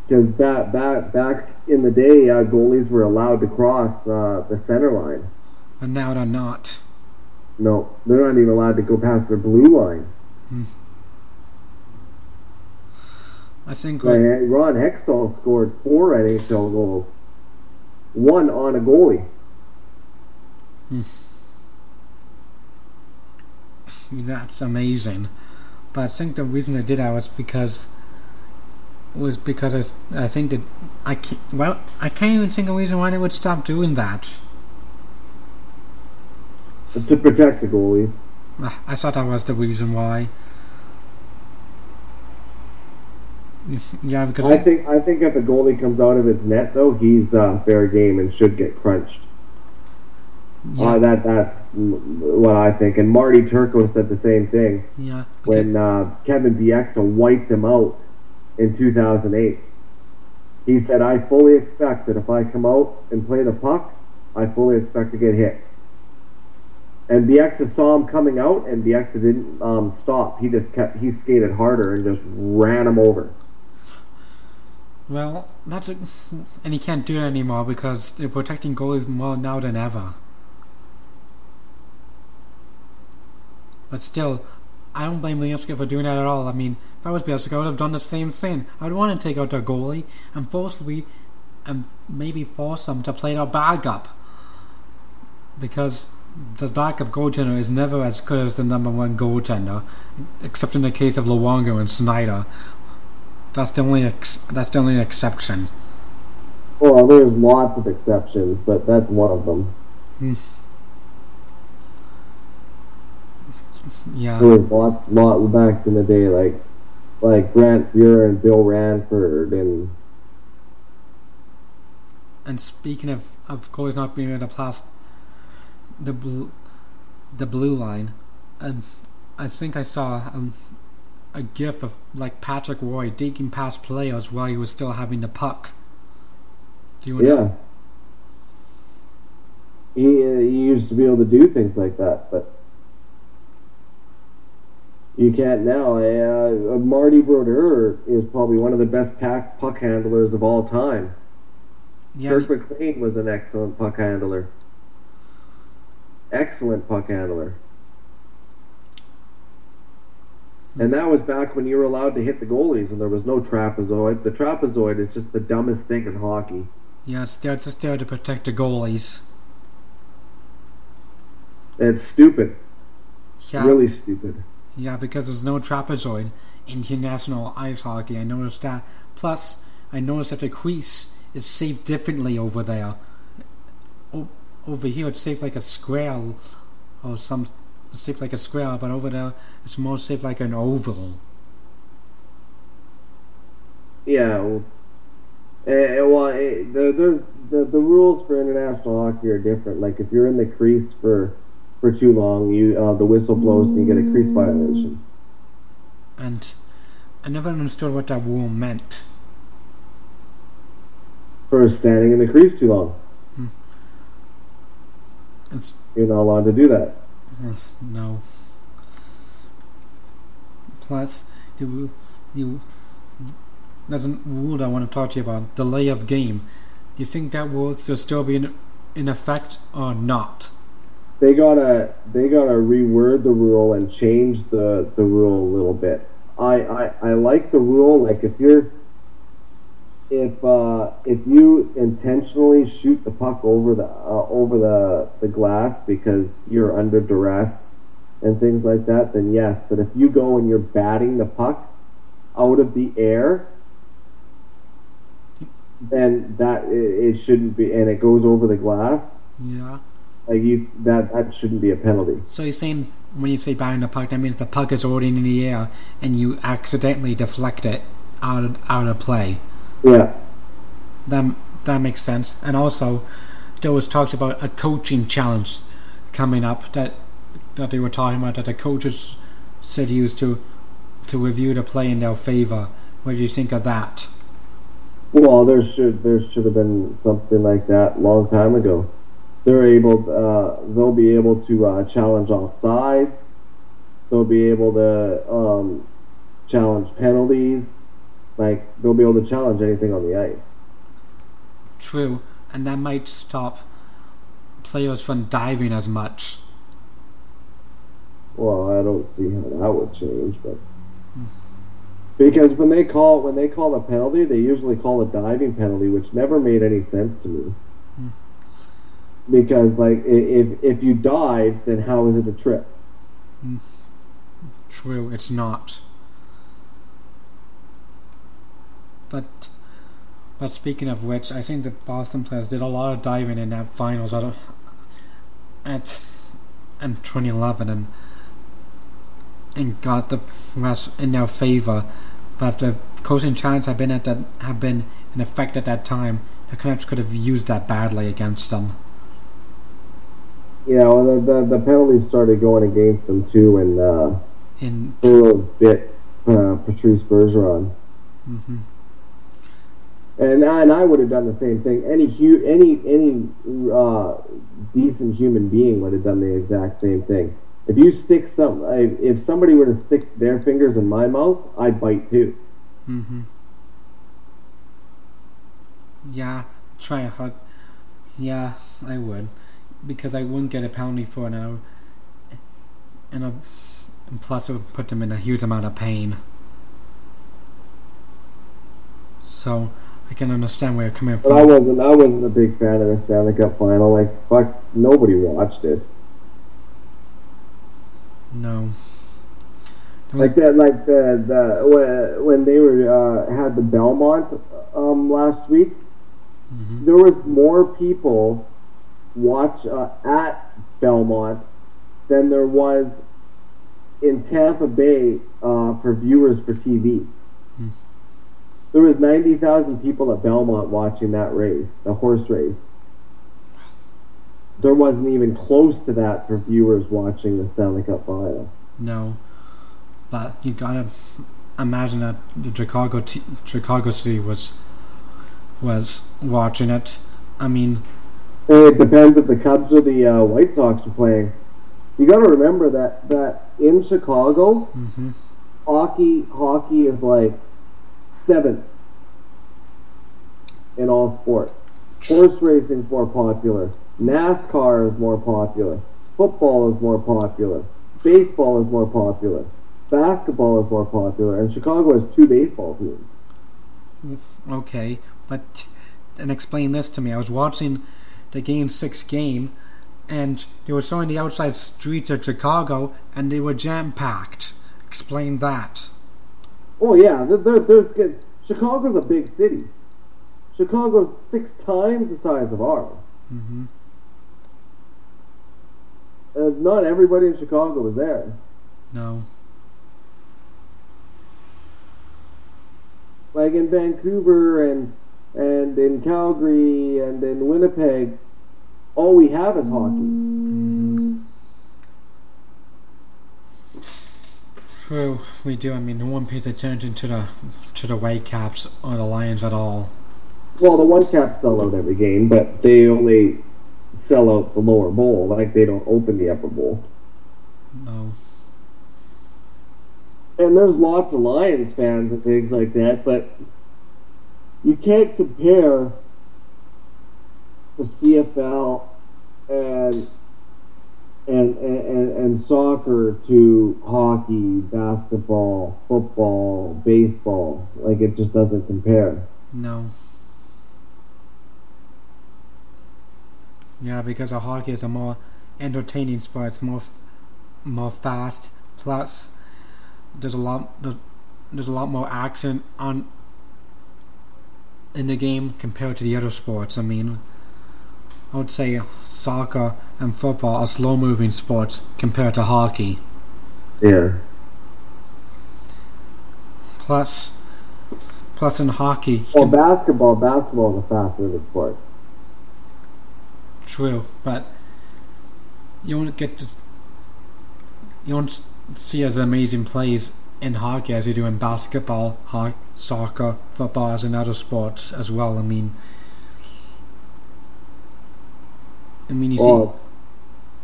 because back back back in the day, uh, goalies were allowed to cross uh, the center line. And now they're not. No, they're not even allowed to go past their blue line. Hmm. I think Like, Ron Hextall scored four NHL goals, one on a goalie. Hmm. That's amazing. But I think the reason I did that was because was because I, I think that I can't, well I can't even think of a reason why they would stop doing that. To protect the goalies. Ah, I thought that was the reason why. Yeah, because I think I think if a goalie comes out of its net though, he's uh, fair game and should get crunched. yeah, Uh, that that's what I think. And Marty Turco said the same thing yeah, when uh, Kevin Bieksa wiped him out in 2008. He said, I fully expect that if I come out and play the puck, I fully expect to get hit. And Bieksa saw him coming out, and Bieksa didn't um, stop. He just kept, he skated harder and just ran him over. Well, that's a, and he can't do it anymore because they're protecting goalies more now than ever. But still, I don't blame Liansky for doing that at all. I mean, if I was Bieksa, I would have done the same thing. I'd want to take out their goalie and forcibly, and maybe force them to play their backup. Because the backup goaltender is never as good as the number one goaltender, except in the case of Luongo and Schneider. That's the only ex- that's the only exception. Well, there's lots of exceptions, but that's one of them. Hmm. Yeah. There was lots, lot back in the day, like like Grant Fuhr and Bill Ranford, and And speaking of of goalies not being able to pass the blue, the blue line, um, I think I saw um, a gif of like Patrick Roy digging past players while he was still having the puck. Do you yeah, know? he uh, he used to be able to do things like that, but you can't now. Uh, Marty Brodeur is probably one of the best pack puck handlers of all time. Yeah, Kirk McLean was an excellent puck handler. Excellent puck handler. And that was back when you were allowed to hit the goalies and there was no trapezoid. The trapezoid is just the dumbest thing in hockey. yeah, it's there just there to protect the goalies. It's stupid. Yeah, Really stupid. Yeah, because there's no trapezoid in international ice hockey. I noticed that. Plus, I noticed that the crease is shaped differently over there. Over here, it's shaped like a square, or some shaped like a square, but over there, it's more shaped like an oval. Yeah. Well, eh, well eh, the, the, the, the rules for international hockey are different. Like if you're in the crease for for too long, you uh, the whistle blows and you get a crease violation. And I never understood what that rule meant. For standing in the crease too long, It's you're not allowed to do that. no. Plus, the rule, you there's a rule that I want to talk to you about: delay of game. Do you think that will still be in, in effect or not? They gotta they gotta reword the rule and change the the rule a little bit. I I, I like the rule. Like if you're if uh, if you intentionally shoot the puck over the uh, over the the glass because you're under duress and things like that, then yes. But if you go and you're batting the puck out of the air, then that it, it shouldn't be, and it goes over the glass. Yeah. Like you, that that shouldn't be a penalty. So you're saying when you say batting the puck, that means the puck is already in the air and you accidentally deflect it out of, out of play. Yeah, That that makes sense. And also, there was talks about a coaching challenge coming up that that they were talking about that the coaches said used to to review the play in their favor. What do you think of that? Well, there should there should have been something like that a long time ago. They're able, uh, they'll be able to uh, challenge offsides. They'll be able to um, challenge penalties. Like they'll be able to challenge anything on the ice. True, and that might stop players from diving as much. Well, I don't see how that would change, but hmm. because when they call when they call a penalty, they usually call a diving penalty, which never made any sense to me. Hmm. Because like if if you dive, then how is it a trip? Hmm. True, it's not. But but speaking of which, I think the Boston players did a lot of diving in that finals at at in 2011 and and got the rest in their favor. But if the coaching challenge had been at that had been in effect at that time, the Canucks could have used that badly against them. Yeah, well, the, the the penalties started going against them too, and uh, In Burrows bit uh, Patrice Bergeron. hmm And I, and I would have done the same thing. Any hu- any any uh, decent human being would have done the exact same thing. If you stick some, if somebody were to stick their fingers in my mouth, I'd bite too. Mm-hmm. Yeah, try hard. Yeah, I would, because I wouldn't get a penalty for it, and I would, and, a, and plus it would put them in a huge amount of pain. So I can understand where you're coming But I from. wasn't. I wasn't a big fan of the Stanley Cup final. Like fuck, nobody watched it. No. Like that. Like the the when- they were uh, had the Belmont um, last week. Mhm. There was more people watch uh, at Belmont than there was in Tampa Bay uh, for viewers for TV. There was ninety thousand people at Belmont watching that race, the horse race. There wasn't even close to that for viewers watching the Stanley Cup final. No. But you gotta imagine that the Chicago t- Chicago City was was watching it. I mean, It depends if the Cubs or the uh, White Sox are playing. You got to remember that that in Chicago, mhm. hockey hockey is like seventh in all sports. Horse racing is more popular. NASCAR is more popular. Football is more popular. Baseball is more popular. Basketball is more popular. And Chicago has two baseball teams. Okay, but and explain this to me. I was watching the Game Six game, and they were showing the outside streets of Chicago, and they were jam packed. Explain that. Oh yeah, there, there, there's good. Chicago's a big city. Chicago's six times the size of ours. hmm Uh, not everybody in Chicago was there. No. Like in Vancouver and and in Calgary and in Winnipeg, all we have is hockey. We do. I mean, no one pays attention to the to the White Caps or the Lions at all. Well, the one caps sell out every game, but they only sell out the lower bowl. Like they don't open the upper bowl. No. And there's lots of Lions fans and things like that, but you can't compare the CFL and and, and, and soccer to hockey, basketball, football, baseball. Like it just doesn't compare. No. Yeah, because a hockey is a more entertaining sport. It's more, f- more fast. Plus, there's a lot there's, there's a lot more action on in the game compared to the other sports. I mean, I would say soccer and football are slow-moving sports compared to hockey. Yeah. Plus, plus in hockey, Well, can- basketball, basketball is a fast moving sport. True, but you won't get to you won't see as amazing plays in hockey as you do in basketball, ho- soccer, football, as in other sports as well. I mean, I mean, you Well,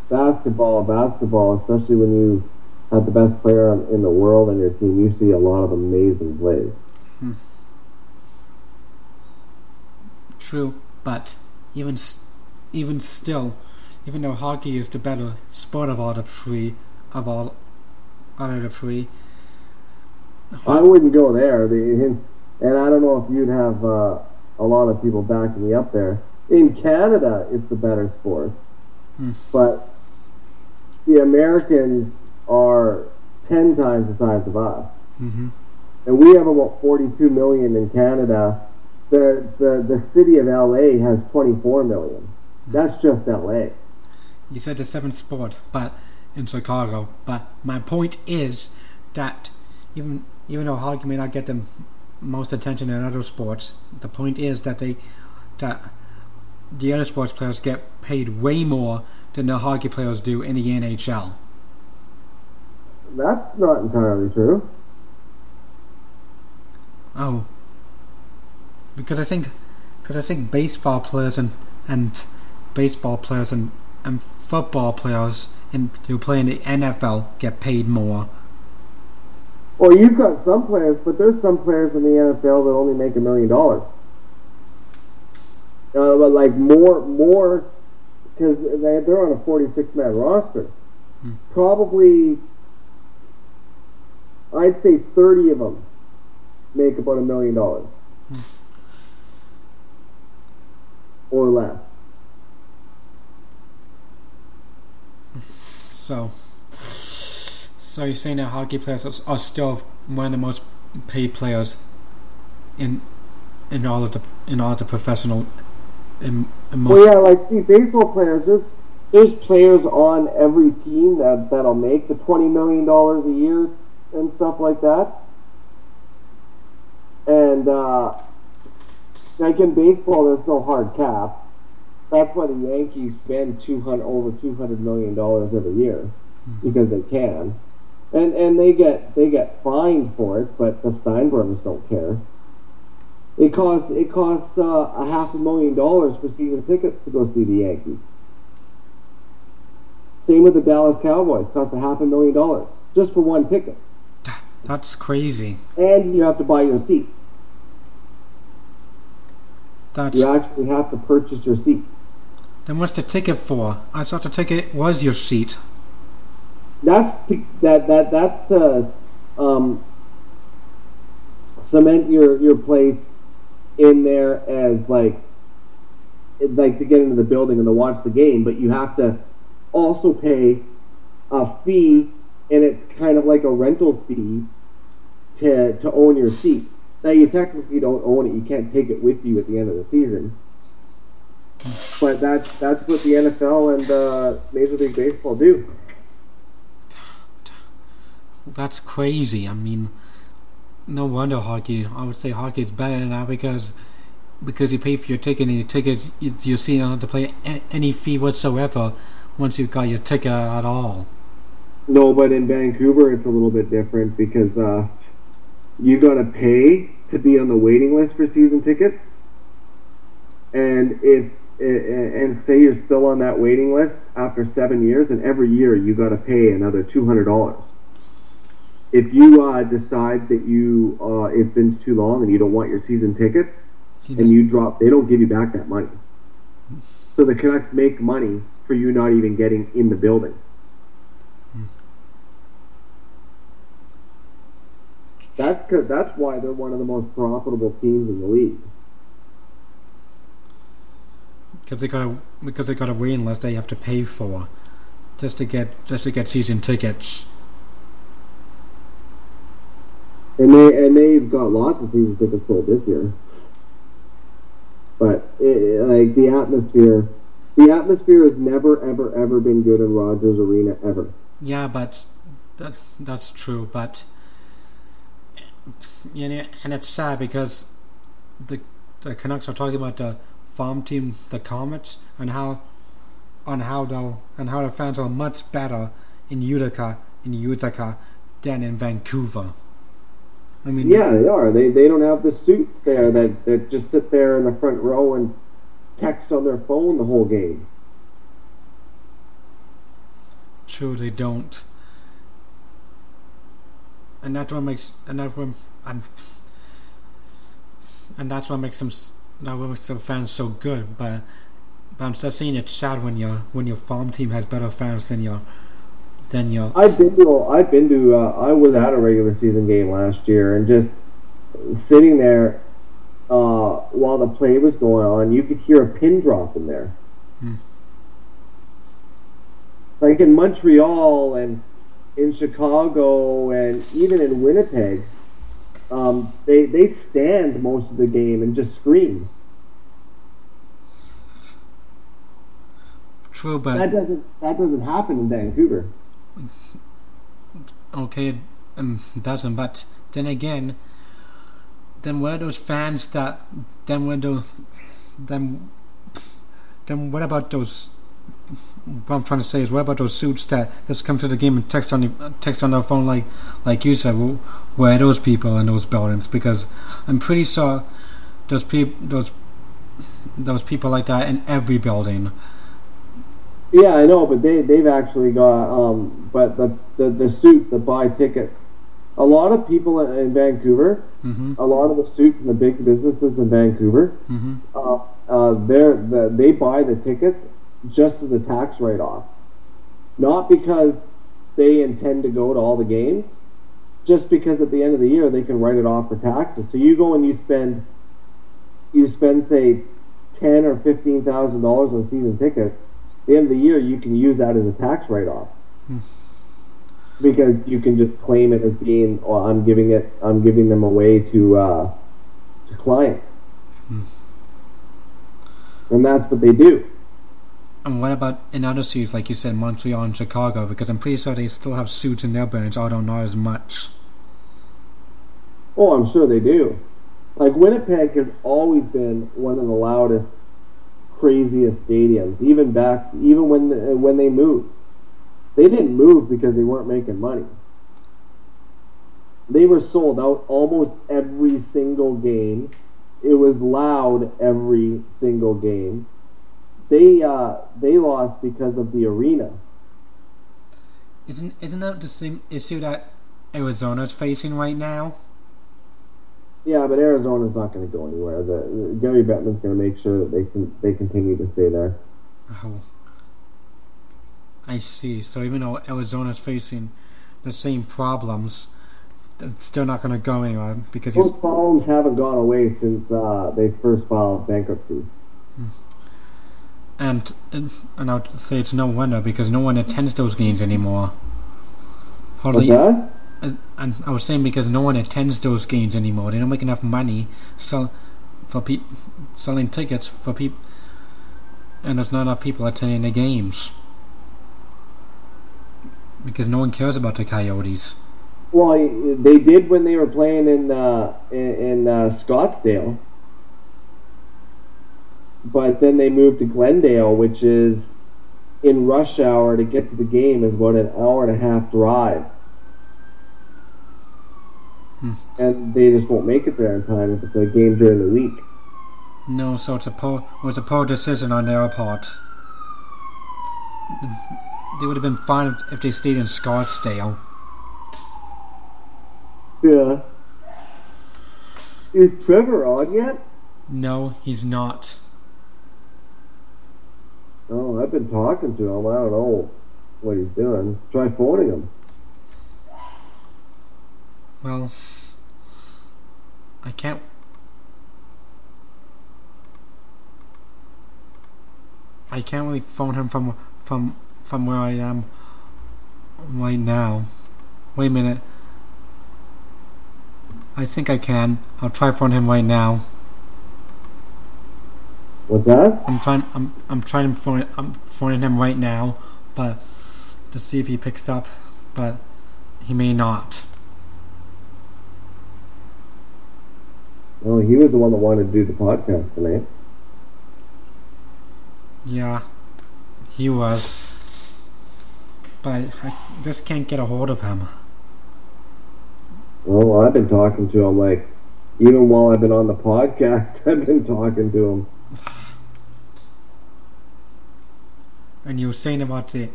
basketball, basketball, especially when you have the best player in the world on your team, you see a lot of amazing plays. see, true, but even even still, even though hockey is the better sport of all the three, of all out of the three, I wouldn't go there. The, and I don't know if you'd have uh, a lot of people backing me up there. In Canada, it's the better sport. Hmm. But the Americans are 10 times the size of us. hmm And we have about 42 million in Canada. The, the, the city of LA has 24 million. That's just LA. You said the seventh sport, but in Chicago. But my point is that even even though hockey may not get the most attention in other sports, the point is that they that the other sports players get paid way more than the hockey players do in the NHL. That's not entirely true. Oh, because I think because I think baseball players and and baseball players and and football players in who play in the NFL get paid more. Well, you've got some players, but there's some players in the NFL that only make a million dollars. Uh, but like more, more, because they, they're on a 46 man roster. Probably, I'd say 30 of them make about a million dollars or less. So, so you're saying that hockey players are- are still one of the most paid players in in all of the in all of the professional most Well, yeah, like see, baseball players. There's there's players on every team that that'll make the twenty million dollars a year and stuff like that. And uh, like in baseball, there's no hard cap. That's why the Yankees spend two hundred over two hundred million dollars every year because they can, and and they get they get fined for it, but the Steinbrenners don't care. It costs it costs uh, a half a million dollars for season tickets to go see the Yankees. Same with the Dallas Cowboys, costs a half a million dollars just for one ticket, that's crazy. and you have to buy your seat. That's You actually have to purchase your seat. then what's the ticket for? I thought the ticket was your seat. That's to, that that that's to um, cement your your place in there as like like to get into the building and to watch the game, but you have to also pay a fee, and it's kind of like a rental fee to to own your seat. Now you technically don't own it; you can't take it with you at the end of the season. But that's that's what the NFL and uh, Major League Baseball do. That's crazy. I mean, no wonder hockey. I would say hockey is better that because because you pay for your ticket and your ticket you, see you don't have to pay any fee whatsoever once you've got your ticket at all. No, but in Vancouver it's a little bit different because uh, you got to pay to be on the waiting list for season tickets, and if and say you're still on that waiting list after seven years, and every year you got to pay another two hundred dollars. If you uh, decide that you uh, it's been too long and you don't want your season tickets, You and you drop, they don't give you back that money. So the Canucks make money for you not even getting in the building. That's 'cause- that's why they're one of the most profitable teams in the league. because they got a because they got to win unless they have to pay for just to get just to get season tickets. And they and they've got lots of season tickets sold this year. But it, like the atmosphere, the atmosphere has never ever ever been good in Rogers Arena ever. Yeah, but that that's true. But you know, and it's sad because the the Canucks are talking about the farm team, the Comets, and how on how the and how the fans are much better in Utica in Utica than in Vancouver. I mean, Yeah, they are. They they don't have the suits there that, that just sit there in the front row and text on their phone the whole game. True, they don't. And that's what makes and that's what and and that's what makes them that what makes the fans so good. But but I'm still saying it's sad when your when your farm team has better fans than your than your I've been to I've been to uh, I was at a regular season game last year and just sitting there uh, while the play was going on, you could hear a pin drop in there. Hmm. Like in Montreal and in Chicago and even in Winnipeg, um, they they stand most of the game and just scream. true, but That doesn't that doesn't happen in Vancouver. Okay, um, doesn't. But then again, then where are those fans that then where those then then what about those? What I'm trying to say is, what about those suits that just come to the game and text on the, text on their phone like like you said? Well, where are those people in those buildings? Because I'm pretty sure those people those those people like that in every building. Yeah, I know, but they they've actually got um, but the, the the suits that buy tickets. A lot of people in, in Vancouver, hmm a lot of the suits and the big businesses in Vancouver, hmm uh, uh, they're the, they buy the tickets just as a tax write off, not because they intend to go to all the games, just because at the end of the year they can write it off for taxes. So you go and you spend, you spend say, ten or fifteen thousand dollars on season tickets. The end of the year, you can use that as a tax write off. Because you can just claim it as being, I'm giving it, I'm giving them away to uh, to clients, and that's what they do. And what about in other cities, like you said, Montreal and Chicago? Because I'm pretty sure they still have suits in their buildings, although not know as much. Oh, I'm sure they do. Like Winnipeg has always been one of the loudest, craziest stadiums. Even back, even when the, when they moved, they didn't move because they weren't making money. They were sold out almost every single game. It was loud every single game. They uh, they lost because of the arena. Isn't isn't that the same issue that Arizona's facing right now? Yeah, but Arizona's not going to go anywhere. The, the Gary Bettman's going to make sure that they can they continue to stay there. Oh, I see. So even though Arizona's facing the same problems, it's still not going to go anywhere because he's Those problems haven't gone away since uh, they first filed bankruptcy. and and and I would say it's no wonder because no one attends those games anymore. Hardly, that? And I was saying because no one attends those games anymore. They don't make enough money sell for peop selling tickets for people, and there's not enough people attending the games because no one cares about the Coyotes. Well, they did when they were playing in uh, in, in uh, Scottsdale, but then they moved to Glendale, which is in rush hour to get to the game is about an hour and a half drive. Hmm. And they just won't make it there in time if it's a game during the week. No, so it's a poor it was a poor decision on their part. They would have been fine if they stayed in Scottsdale. Yeah. Is Trevor on yet? No, he's not. Oh, I've been talking to him. I don't know what he's doing. Try phoning him. Well, I can't. I can't really phone him from from from where I am right now. Wait a minute. I think I can. I'll try phone him right now. What's that? I'm trying. I'm. I'm trying to phone. I'm phoning him right now, but to see if he picks up. But he may not. Oh, he was the one that wanted to do the podcast tonight. Yeah, he was. But I, I just can't get a hold of him. Well, I've been talking to him like even while I've been on the podcast, I've been talking to him. And you were saying about the,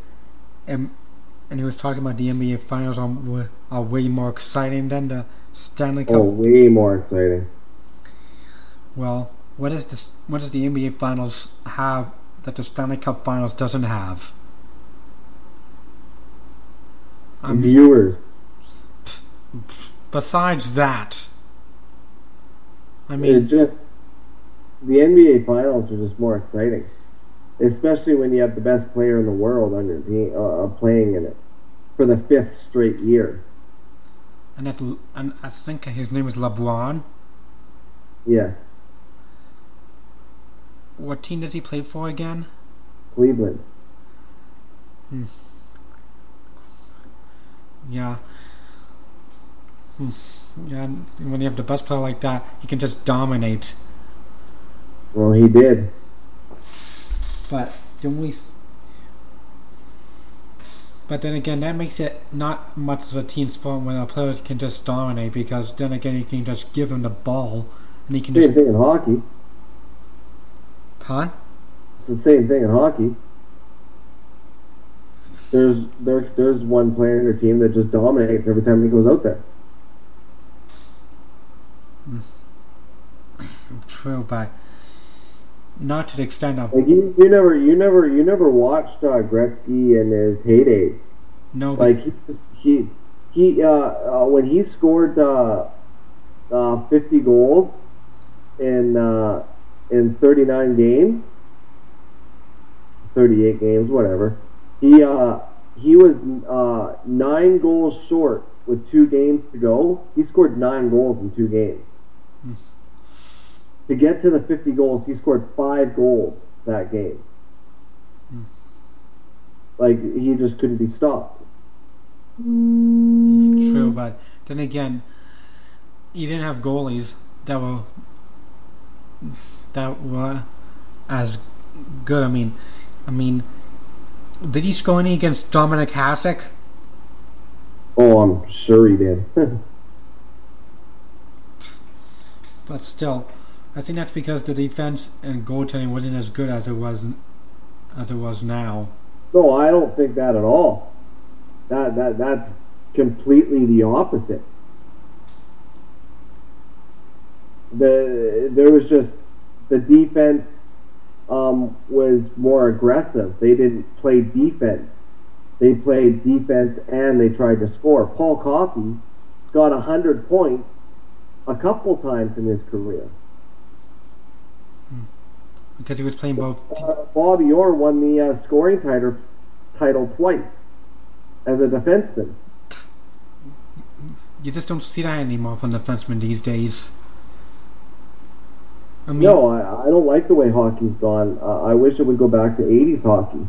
um, and he was talking about the NBA Finals are, were- are way more exciting than the Stanley Cup. Oh, way more exciting. Well, what is this? What does the NBA Finals have that the Stanley Cup Finals doesn't have? I mean, Viewers. besides that, I mean, It just the NBA finals are just more exciting, especially when you have the best player in the world on your team uh, uh, playing in it for the fifth straight year. and that's and I think his name is LeBron. Yes, What team does he play for again? Cleveland. Yeah. Hmm. Yeah, when you have the best player like that, he can just dominate. Well, he did. But the only. s- But then again, that makes it not much of a team sport when a player can just dominate because then again, you can just give him the ball and he can Same just thing in hockey. Huh? It's the same thing in hockey. There's there, there's one player in your team that just dominates every time he goes out there. True, but not to the extent of Like you, you never you never you never watched uh, Gretzky in his heydays. no. Like he he, he uh, uh, when he scored uh, uh, 50 goals in uh, in 39 games, 38 games, whatever. He uh, he was uh, nine goals short with two games to go. He scored nine goals in two games. To get to the 50 goals, he scored five goals that game. Like he just couldn't be stopped. True, but then again, you didn't have goalies that were that were as good. I mean, I mean, did he score any against Dominik Hasek? Oh, I'm sure he did. But still, I think that's because the defense and goaltending wasn't as good as it was as it was now. no, I don't think that at all. That that that's completely the opposite. The there was just the defense um, was more aggressive. They didn't play defense. They played defense and they tried to score. Paul Coffey got hundred points a couple times in his career. because he was playing both. Uh, Bobby Orr won the uh, scoring title title twice as a defenseman. You just don't see that anymore from defensemen these days. I mean, No, I, I don't like the way hockey's gone. Uh, I wish it would go back to '80s hockey,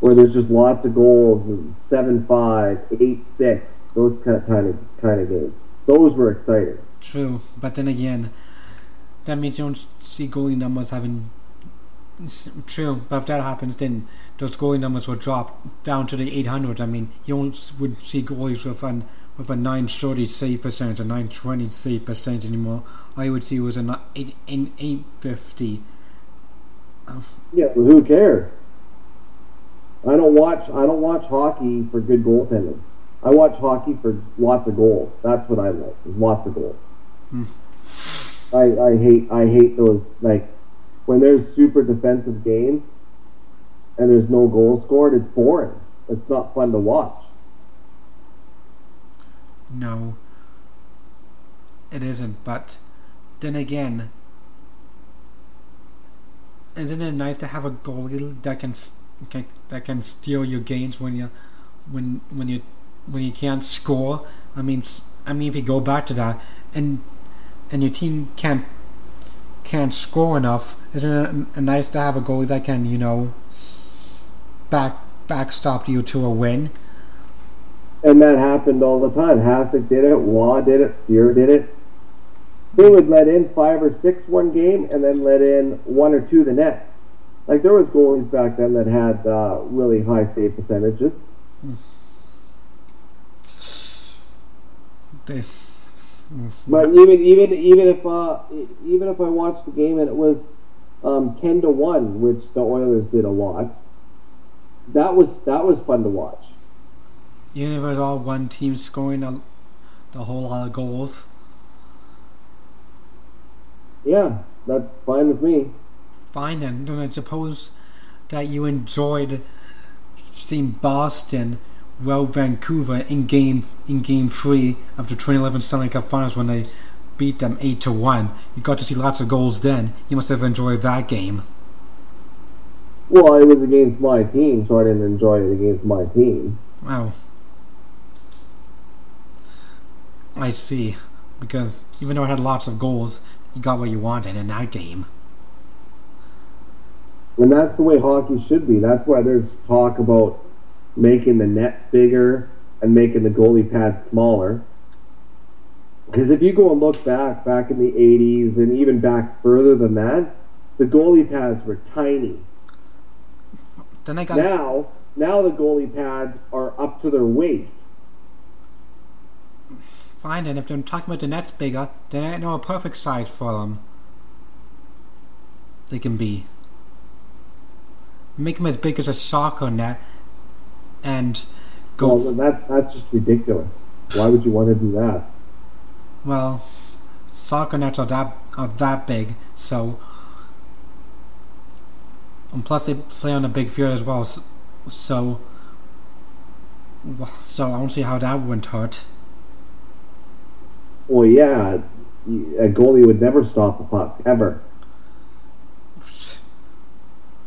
where there's just lots of goals, and seven five, eight six, those kind of kind of kind of games. Those were exciting. true, but then again, that means you don't see goalie numbers having. True, but if that happens, then those goalie numbers will drop down to the 800s. I mean, you don't would see goalies with an with a 930 save percentage, a 920 save percentage anymore. I would see was a ni- eight, an 850. Yeah, but who cares? I don't watch. I don't watch hockey for good goaltending. I watch hockey for lots of goals. That's what I like. Is lots of goals. Hmm. I, I hate. I hate those like when there's super defensive games and there's no goals scored. It's boring. It's not fun to watch. No, it isn't. But then again, isn't it nice to have a goalie that can, that can steal your games when you when when you when you can't score? I mean, I mean, if you go back to that, and and your team can't can't score enough, isn't it nice to have a goalie that can you know back backstop you to a win? And that happened all the time. Hasek did it. Waugh did it. Fuhr did it. They would let in five or six one game, and then let in one or two the next. Like there was goalies back then that had uh, really high save percentages. They, But even even even if uh, even if I watched the game and it was um, ten to one, which the Oilers did a lot, that was that was fun to watch. Even if it was all one team scoring a, the whole lot of goals, Yeah, that's fine with me. fine then. Then I suppose that you enjoyed seeing Boston well Vancouver in game in game three of the 2011 Stanley Cup Finals when they beat them eight to one. You got to see lots of goals then. You must have enjoyed that game. Well, it was against my team, so I didn't enjoy it against my team. Wow. I see. Because even though it had lots of goals, you got what you wanted in that game. And that's the way hockey should be. That's why there's talk about making the nets bigger and making the goalie pads smaller. Because if you go and look back, back in the 80s and even back further than that, the goalie pads were tiny. Then I got Now, now the goalie pads are up to their waist. Fine. And if they're talking about the net's bigger, then I know a perfect size for them. They can be. Make them as big as a soccer net, and go. Well, f- that that's just ridiculous. Why would you want to do that? well, soccer nets are that are that big, so. And plus, they play on a big field as well, so. So I don't see how that wouldn't hurt. Well, yeah, a goalie would never stop a puck ever.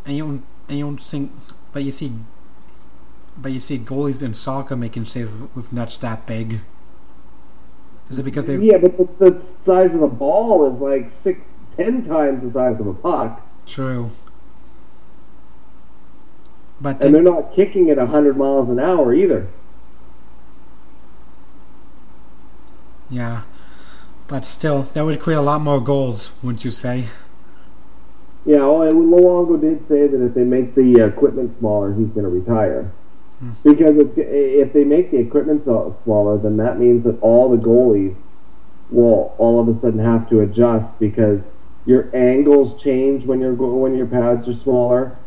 And you don't, and you don't think, but you see, but you see goalies in soccer making saves with nuts that big. Is it because they? Yeah, but the, the size of the ball is like six, ten times the size of a puck, True. But and they're not kicking it hundred miles an hour either. yeah, but still, that would create a lot more goals, wouldn't you say? Yeah, well, Luongo did say that if they make the equipment smaller, he's going to retire. Because it's if they make the equipment smaller, then that means that all the goalies will all of a sudden have to adjust because your angles change when you're when your pads are smaller.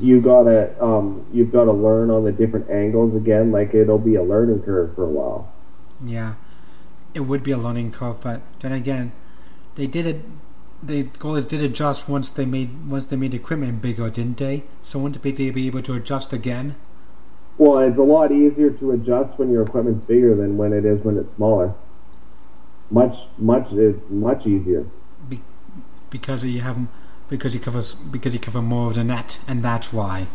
You gotta um, you've got to learn on the different angles again. Like it'll be a learning curve for a while. Yeah, it would be a learning curve, but then again, they did it. The goalies did adjust once they made once they made equipment bigger, didn't they? So wouldn't they be able to adjust again? Well, it's a lot easier to adjust when your equipment's bigger than when it is when it's smaller. Much, much, uh, much easier. because you have because you cover because you cover more of the net, and that's why.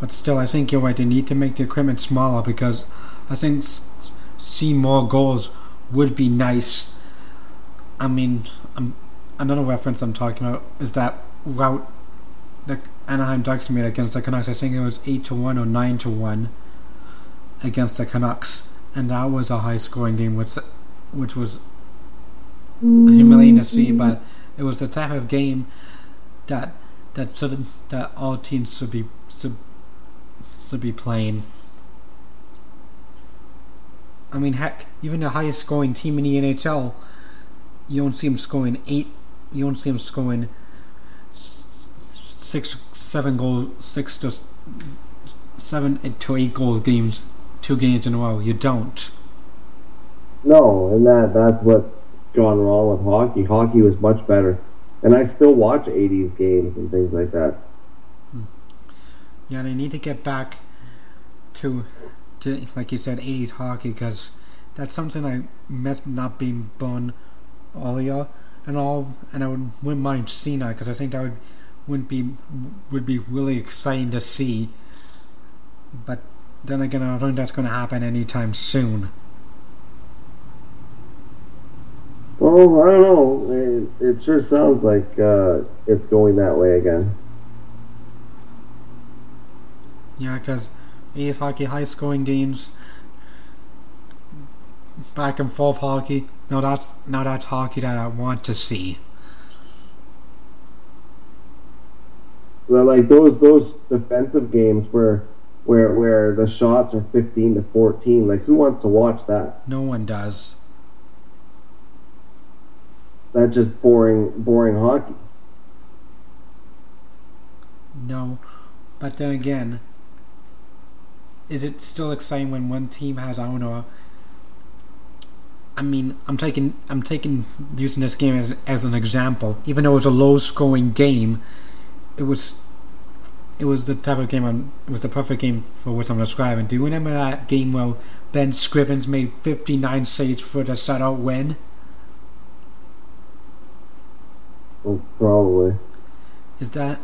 But still, I think you're right. They need to make the equipment smaller because I think see more goals would be nice. I mean, um, another reference I'm talking about is that route that Anaheim Ducks made against the Canucks. I think it was eight to one or nine to one against the Canucks, and that was a high scoring game, which which was humiliating to see, but it was the type of game that that of, that all teams should be should, should be playing. I mean, heck, even the highest scoring team in the NHL, you don't see them scoring eight. You don't see them scoring six, seven goals, six to seven to eight goals games, two games in a row. You don't. No, and that that's what's gone wrong with hockey. Hockey was much better, and I still watch '80s games and things like that. Hmm. Yeah, they need to get back to, to like you said, 80s hockey because that's something I miss not being born earlier and all. And I would, wouldn't mind seeing that because I think that would wouldn't be would be really exciting to see. But then again, I don't think that's going to happen anytime soon. Well, I don't know. It, it sure sounds like uh, it's going that way again. Yeah, because 80s hockey, high scoring games, back and forth hockey. No, that's now that's hockey that I want to see. Well, like those those defensive games where where where the shots are 15 to 14. Like, who wants to watch that? No one does. That's just boring boring hockey. No, but then again, is it still exciting when one team has I don't know? I mean, I'm taking I'm taking using this game as as an example. Even though it was a low scoring game, it was it was the type of game I'm, it was the perfect game for what I'm describing. Do you remember that game where Ben Scrivens made 59 saves for the shutout win? Well, probably. is that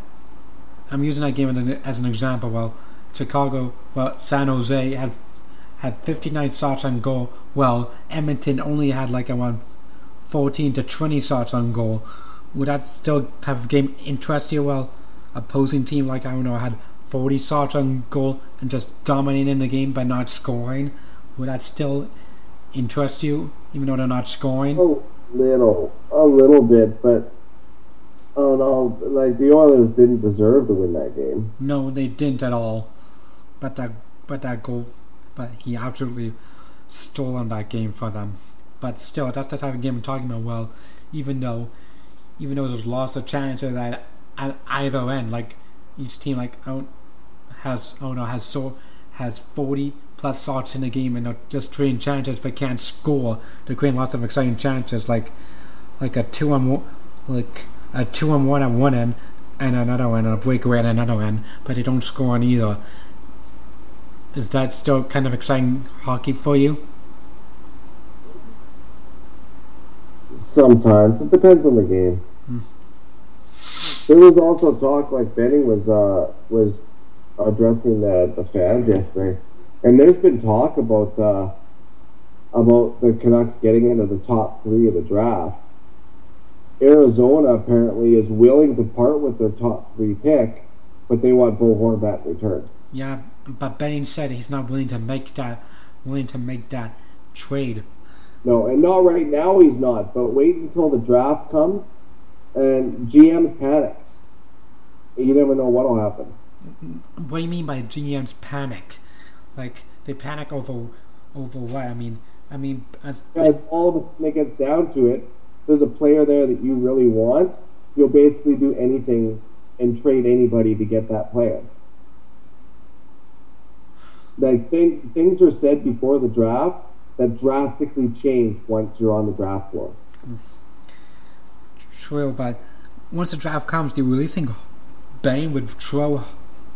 I'm using that game as an, as an example. Well, Chicago, well, San Jose had had 59 shots on goal. Well, Edmonton only had like around 14 to 20 shots on goal. Would that still of game interest you? Well, opposing team like I don't know had 40 shots on goal and just dominating the game by not scoring. Would that still interest you, even though they're not scoring? A little, a little bit, but oh no, like the Oilers didn't deserve to win that game. No, they didn't at all. But that, but that goal, but he absolutely stole on that game for them. But still, that's the type of game I'm talking about. Well, even though, even though there's lots of chances that at either end, like each team, like has oh no has so has 40 plus shots in the game and not just creating chances but can't score. They're creating lots of exciting chances, like like a two on one, like a two on one at one end and another one and a breakaway at another end, but they don't score on either. Is that still kind of exciting hockey for you? Sometimes it depends on the game. There was also talk like Benning was uh, was addressing the, the fans yesterday, and there's been talk about uh, about the Canucks getting into the top three of the draft. Arizona apparently is willing to part with their top three pick, but they want Bo Horvat in return. Yeah, but Benning said he's not willing to make that willing to make that trade. No, and not right now he's not, but wait until the draft comes and GM's panic. You never know what'll happen. What do you mean by GM's panic? Like they panic over over what? I mean, I mean, as, Because all of it gets down to it, there's a player there that you really want, you'll basically do anything and trade anybody to get that player. Like thing, things are said before the draft that drastically change once you're on the draft floor. true, but once the draft comes, the releasing Benning would throw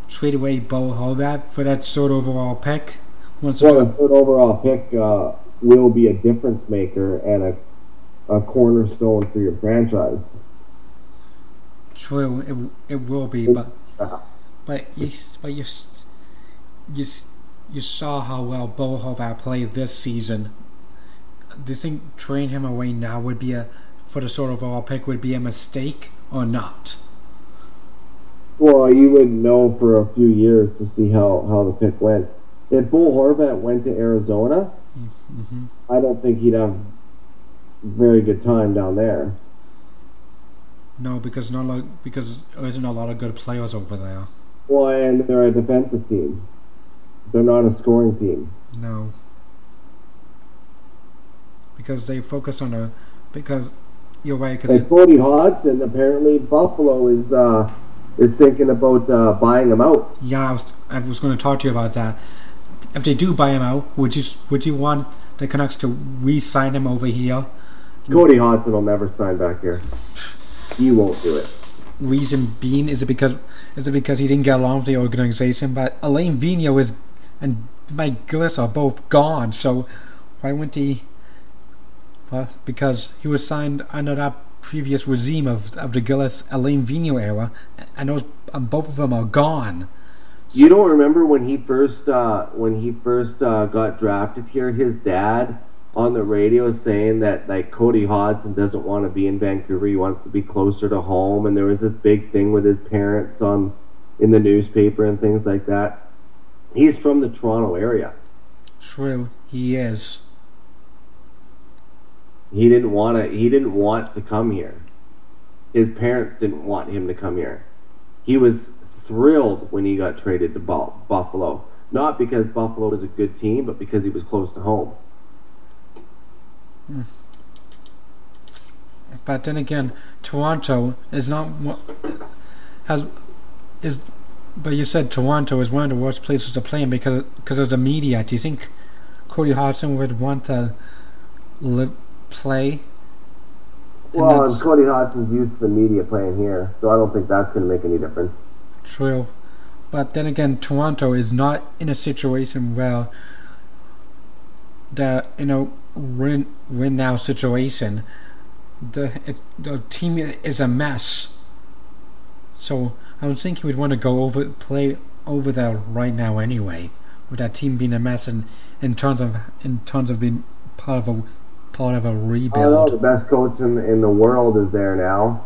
trade away Bo Horvat for that third overall pick. Once Well, the third overall pick uh, will be a difference maker and a, a cornerstone for your franchise. true, it, it will be, but but you but you you you saw how well Bo played this season. Do you think trading him away now would be a for the sort of overall pick would be a mistake or not? Well, you wouldn't know for a few years to see how, how the pick went. If Bo Horvat went to Arizona, hmm I don't think he'd have very good time down there. No, because not a lot, because there isn't a lot of good players over there. Well, and they're a defensive team. They're not a scoring team. No, because they focus on a because you're right because And Cody Hodgson, apparently Buffalo is uh, is thinking about uh, buying him out. yeah I was I was going to talk to you about that. If they do buy him out, would you would you want the Canucks to re-sign him over here? Cody Hodgson will never sign back here. He won't do it. Reason being is it because is it because he didn't get along with the organization? But Alain Vigneault is and Mike Gillis are both gone, so why wouldn't he? Well, because he was signed under that previous regime of of the Gillis Alain Vigneault era, and those and both of them are gone. You don't remember when he first uh, when he first uh, got drafted here? His dad on the radio saying that like Cody Hodgson doesn't want to be in Vancouver. He wants to be closer to home. And there was this big thing with his parents on in the newspaper and things like that. He's from the Toronto area. True, he is. He didn't want to. He didn't want to come here. His parents didn't want him to come here. He was thrilled when he got traded to Buffalo. Not because Buffalo was a good team, but because he was close to home. Hmm. But then again, Toronto is not has is. But you said Toronto is one of the worst places to play in because because of the media. Do you think Cody Hodgson would want to play? Well, and Cody Hodgson's used to the media playing here, so I don't think that's going to make any difference. true. But then again, Toronto is not in a situation where the you know win win now situation. The it, the team is a mess. So I would think he would want to go over play over there right now anyway, with that team being a mess and in terms of in terms of being part of a part of a I know the best coach in, in the world is there now.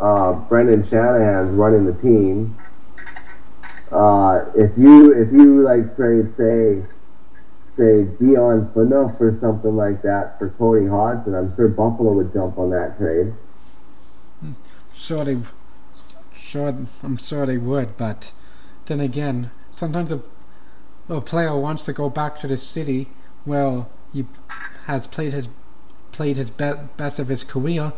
Uh, Brendan Shanahan's running the team. Uh, if you if you like trade say say Dion Phaneuf or something like that for Cody Hodgson, I'm sure Buffalo would jump on that trade. Sure they, sure I'm sure they would, but then again, sometimes the a player wants to go back to the city, well, he has played his played his be- best of his career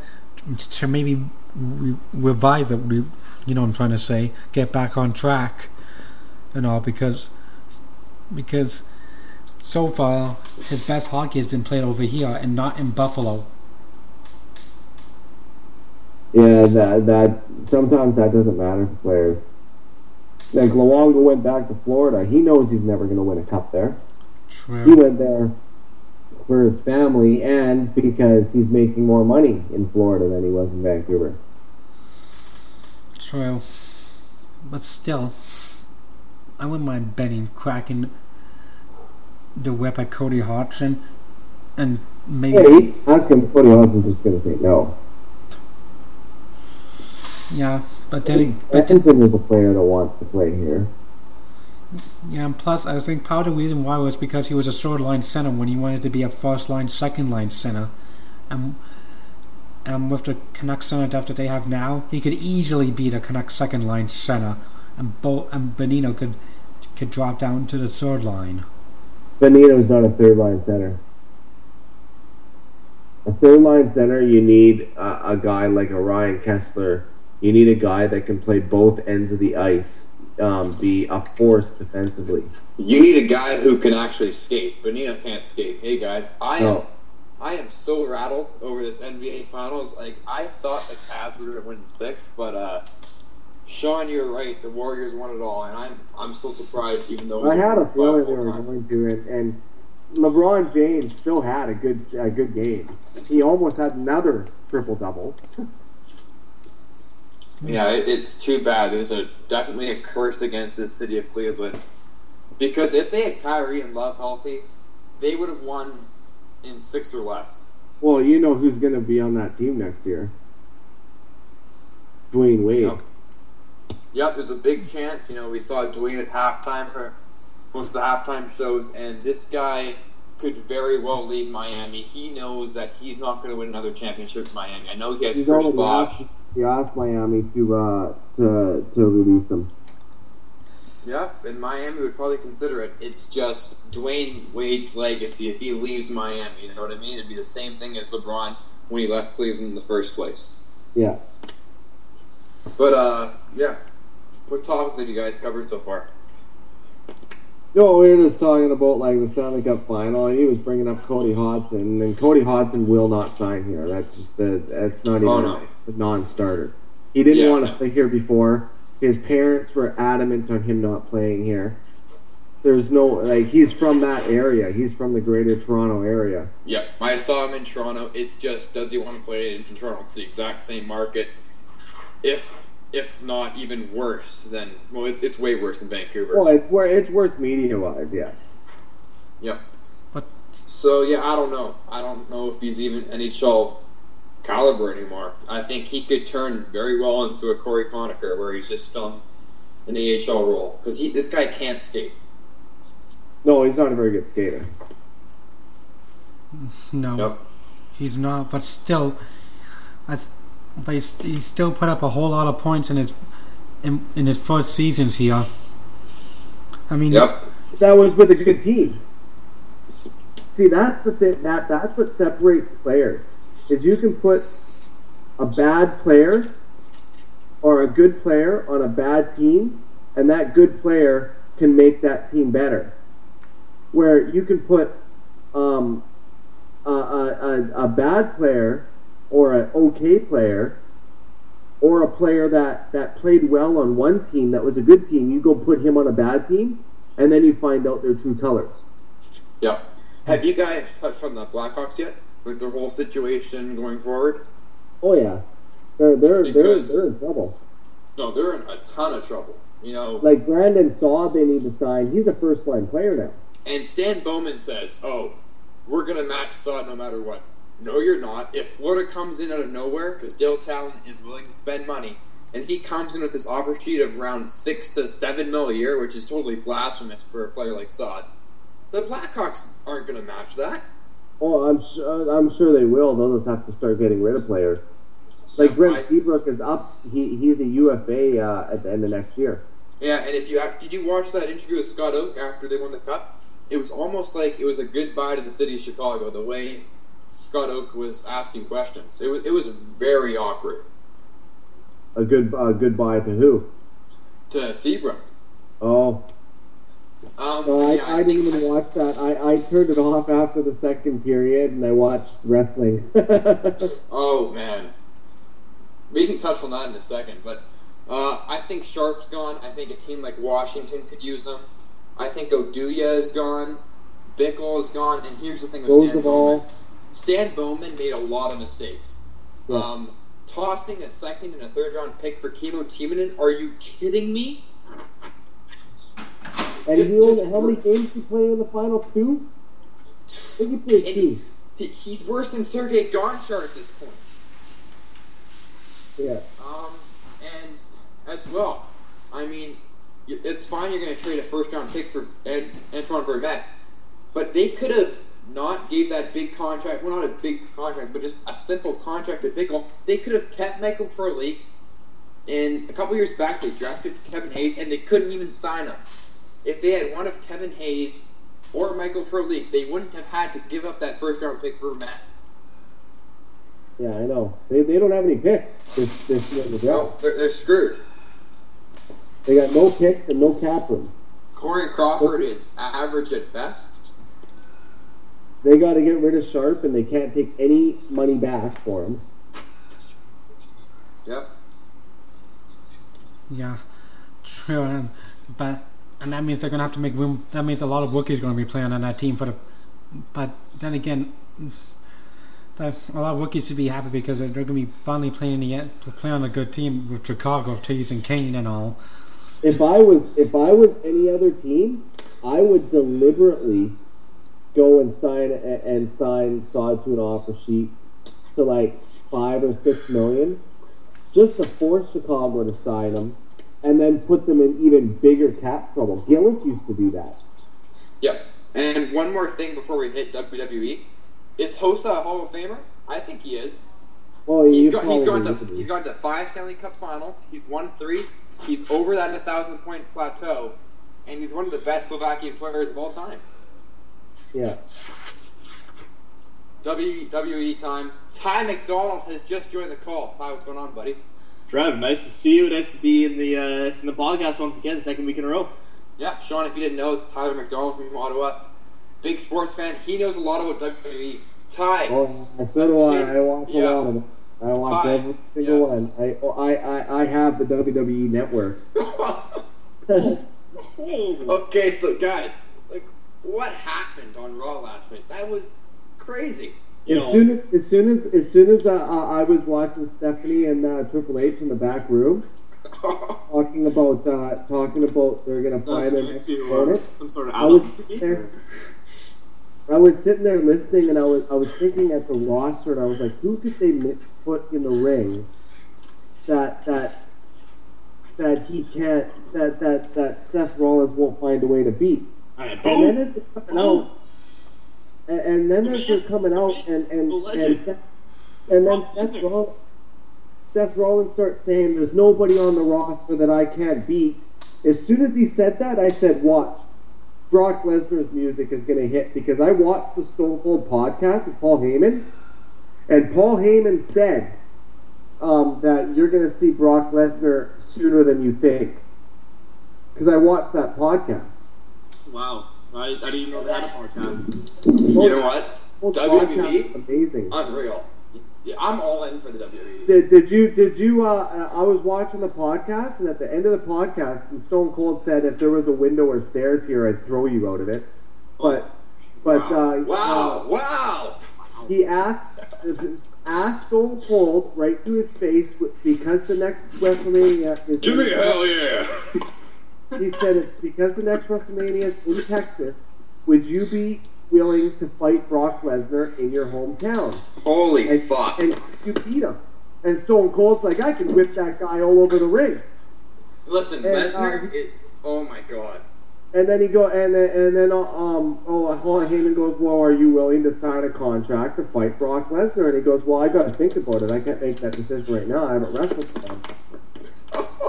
to maybe re- revive it. Re- you know I'm trying to say? Get back on track and all because because so far his best hockey has been played over here and not in Buffalo. Yeah, that that sometimes that doesn't matter for players. Like Luongo went back to Florida. He knows he's never going to win a cup there. True. He went there for his family and because he's making more money in Florida than he was in Vancouver. True. But still, I wouldn't mind betting cracking the whip at Cody Hodgson and maybe Yeah, he, ask him. Cody Hodgson's just going to say no. Yeah. But then, but then, Edmonton is a player that wants to play here. yeah. And plus, I think part of the reason why was because he was a third line center when he wanted to be a first line, second line center, and and with the Canucks center depth that they have now, he could easily be the Canucks second line center, and Bo and Bonino could could drop down to the third line. Bonino's not a third line center. A third line center, you need a, a guy like a Ryan Kesler. You need a guy that can play both ends of the ice, um, be a force defensively. You need a guy who can actually skate. Bonino can't skate. Hey guys, I am I am so rattled over this NBA Finals. Like I thought the Cavs were going to win six, but uh, Sean, you're right. The Warriors won it all, and I'm I'm still surprised, even though it was I had a feeling they were going to, and, and LeBron James still had a good a good game. He almost had another triple double. Yeah, it, it's too bad. There's a definitely a curse against this city of Cleveland because if they had Kyrie and Love healthy, they would have won in six or less. Well, you know who's going to be on that team next year? Dwyane Wade. Yep. Yep, there's a big chance. You know, we saw Dwyane at halftime for most of the halftime shows, and this guy could very well leave Miami. He knows that he's not going to win another championship in Miami. I know he has He's Chris Bosh. He asked Miami to uh, to to release him. Yeah, and Miami would probably consider it. It's just Dwyane Wade's legacy. If he leaves Miami, you know what I mean? It'd be the same thing as LeBron when he left Cleveland in the first place. Yeah. But uh, yeah. What topics have you guys covered so far? No, we were just talking about like the Stanley Cup final, and he was bringing up Cody Hodgson, and Cody Hodgson will not sign here. That's just the, that's not even Oh, no. a non-starter. He didn't Yeah, want to play here before. His parents were adamant on him not playing here. There's no like he's from that area. He's from the Greater Toronto area. Yep, I saw him in Toronto. It's just, does he want to play in Toronto? It's the exact same market, if if not even worse than. Well, it's, it's way worse than Vancouver. Well, it's where it's worth media-wise, yes. Yep. But- So yeah, I don't know. I don't know if he's even NHL caliber anymore. I think he could turn very well into a Cory Conacher, where he's just filling an AHL role because he this guy can't skate. No, he's not a very good skater. no. Yep. He's not, but still, that's, but he's, he still put up a whole lot of points in his in, in his first seasons here. I mean, Yep. That was with a good team. See, that's the thing. That that's what separates players. Is you can put a bad player or a good player on a bad team, and that good player can make that team better. Where you can put um, a, a, a, a bad player or an okay player or a player that, that played well on one team that was a good team, you go put him on a bad team, and then you find out their true colors. Yep. Have you guys touched on the Blackhawks yet? With their whole situation going forward? Oh yeah, they're they're they're, they're in trouble. No, they're in a ton of trouble. You know, Like Brandon Saad, they need to sign. He's a first line player now. And Stan Bowman says, "Oh, we're gonna match Saad no matter what." No, you're not. If Florida comes in out of nowhere because Dale Tallon is willing to spend money, and he comes in with this offer sheet of around six to seven mil a year, which is totally blasphemous for a player like Saad. the Blackhawks aren't gonna match that. Oh, I'm sure I'm sure they will. They'll just have to start getting rid of players. Like Brent Seabrook is up. He he's a UFA uh, at the end of next year. Yeah, and if you did you watch that interview with Scott Oake after they won the cup? It was almost like it was a goodbye to the city of Chicago. The way Scott Oake was asking questions, it was it was very awkward A good uh, goodbye to who? to Seabrook. Oh, Um, no, I, yeah, I, think- didn't even watch that. I, I turned it off after the second period and I watched wrestling. Oh man, we can touch on that in a second. But uh, I think Sharp's gone. I think a team like Washington could use him. I think Oduya is gone. Bickell is gone. And here's the thing with Those Stan of Bowman. Stan Bowman made a lot of mistakes. Yeah. Um, tossing a second and a third round pick for Kimmo Timonen? Are you kidding me? and Just- he only, how many games did he play in the final two? I think he played two. he- he's worse than Sergei Gonchar at this point. Yeah. Um, and as well, I mean, it's fine you're going to trade a first round pick for Ed, Antoine Vermette, but they could have not gave that big contract. Well, not a big contract, but just a simple contract to Bickell. They could have kept Michael Furley. And a couple years back, they drafted Kevin Hayes, and they couldn't even sign him. If they had one of Kevin Hayes or Michael Furley, they wouldn't have had to give up that first round pick for Matt. Yeah, I know. They, they don't have any picks this, this year in the No, they're, they're screwed. They got no picks and no cap room. Corey Crawford is average at best. They got to get rid of Sharp, and they can't take any money back for him. Yep. Yeah, true. And, but and that means they're gonna have to make room. That means a lot of rookies are gonna be playing on that team for the. But then again, that, a lot of rookies should be happy because they're, they're gonna be finally playing the play on a good team with Chicago, Chase and Kane and all. If I was if I was any other team, I would deliberately go and sign and, and sign Saad to an offer sheet to like five or six million, just to force Chicago to sign him, and then put them in even bigger cap trouble. Gillis used to do that. Yep. And one more thing before we hit WWE. Is Hossa a Hall of Famer? I think he is. Oh, well, He's gone, he's gone to he's gone to five Stanley Cup finals. He's won three. He's over that thousand point plateau. And he's one of the best Slovakian players of all time. Yeah. WWE time. Ty McDonald has just joined the call. Ty, what's going on, buddy? Trev, nice to see you. Nice to be in the uh, in the podcast once again, second week in a row. Yeah, Sean, if you didn't know, it's Tyler McDonald from Ottawa. Big sports fan. He knows a lot about WWE. Ty, Oh, so do I. I watch Yeah. a lot of it. I watch Ty, every single yeah. one. I, oh, I, I, I have the WWE network. okay, so guys, like, what happened on Raw last night? That was crazy. You as know, soon as, as soon as as soon as uh, uh, I was watching Stephanie and uh, Triple H in the back room talking about uh, talking about they're gonna find that's their next to opponent, uh, some sort of I was sitting there. I was sitting there listening, and I was I was thinking at the roster, and I was like, who could they put in the ring that that that he can't that that that Seth Rollins won't find a way to beat. And then as they're coming out, and, and then as they're coming out, and and The and. Seth- and then Seth Rollins, Seth Rollins starts saying, "There's nobody on the roster that I can't beat." As soon as he said that, I said, "Watch." Brock Lesnar's music is going to hit because I watched the Stone Cold podcast with Paul Heyman, and Paul Heyman said um, that you're going to see Brock Lesnar sooner than you think. Because I watched that podcast. Wow, I, I didn't know they had a podcast. You know what? Whole WWE? amazing. Unreal. Yeah, I'm all in for the WWE. Did, did you did you uh, I was watching the podcast and at the end of the podcast Stone Cold said if there was a window or stairs here I'd throw you out of it. But but uh, Wow! Wow! he asked asked Stone Cold right to his face because the next WrestleMania is Give me hell yeah! he said because the next WrestleMania is in Texas, would you be willing to fight Brock Lesnar in your hometown? Holy And, fuck! and you beat him. And Stone Cold's like, I can whip that guy all over the ring. Listen, and, Lesnar. uh, it, oh my god. And then he go and then and then um oh Paul Heyman goes, well, are you willing to sign a contract to fight Brock Lesnar? And he goes, well, I got to think about it. I can't make that decision right now. I haven't wrestled him.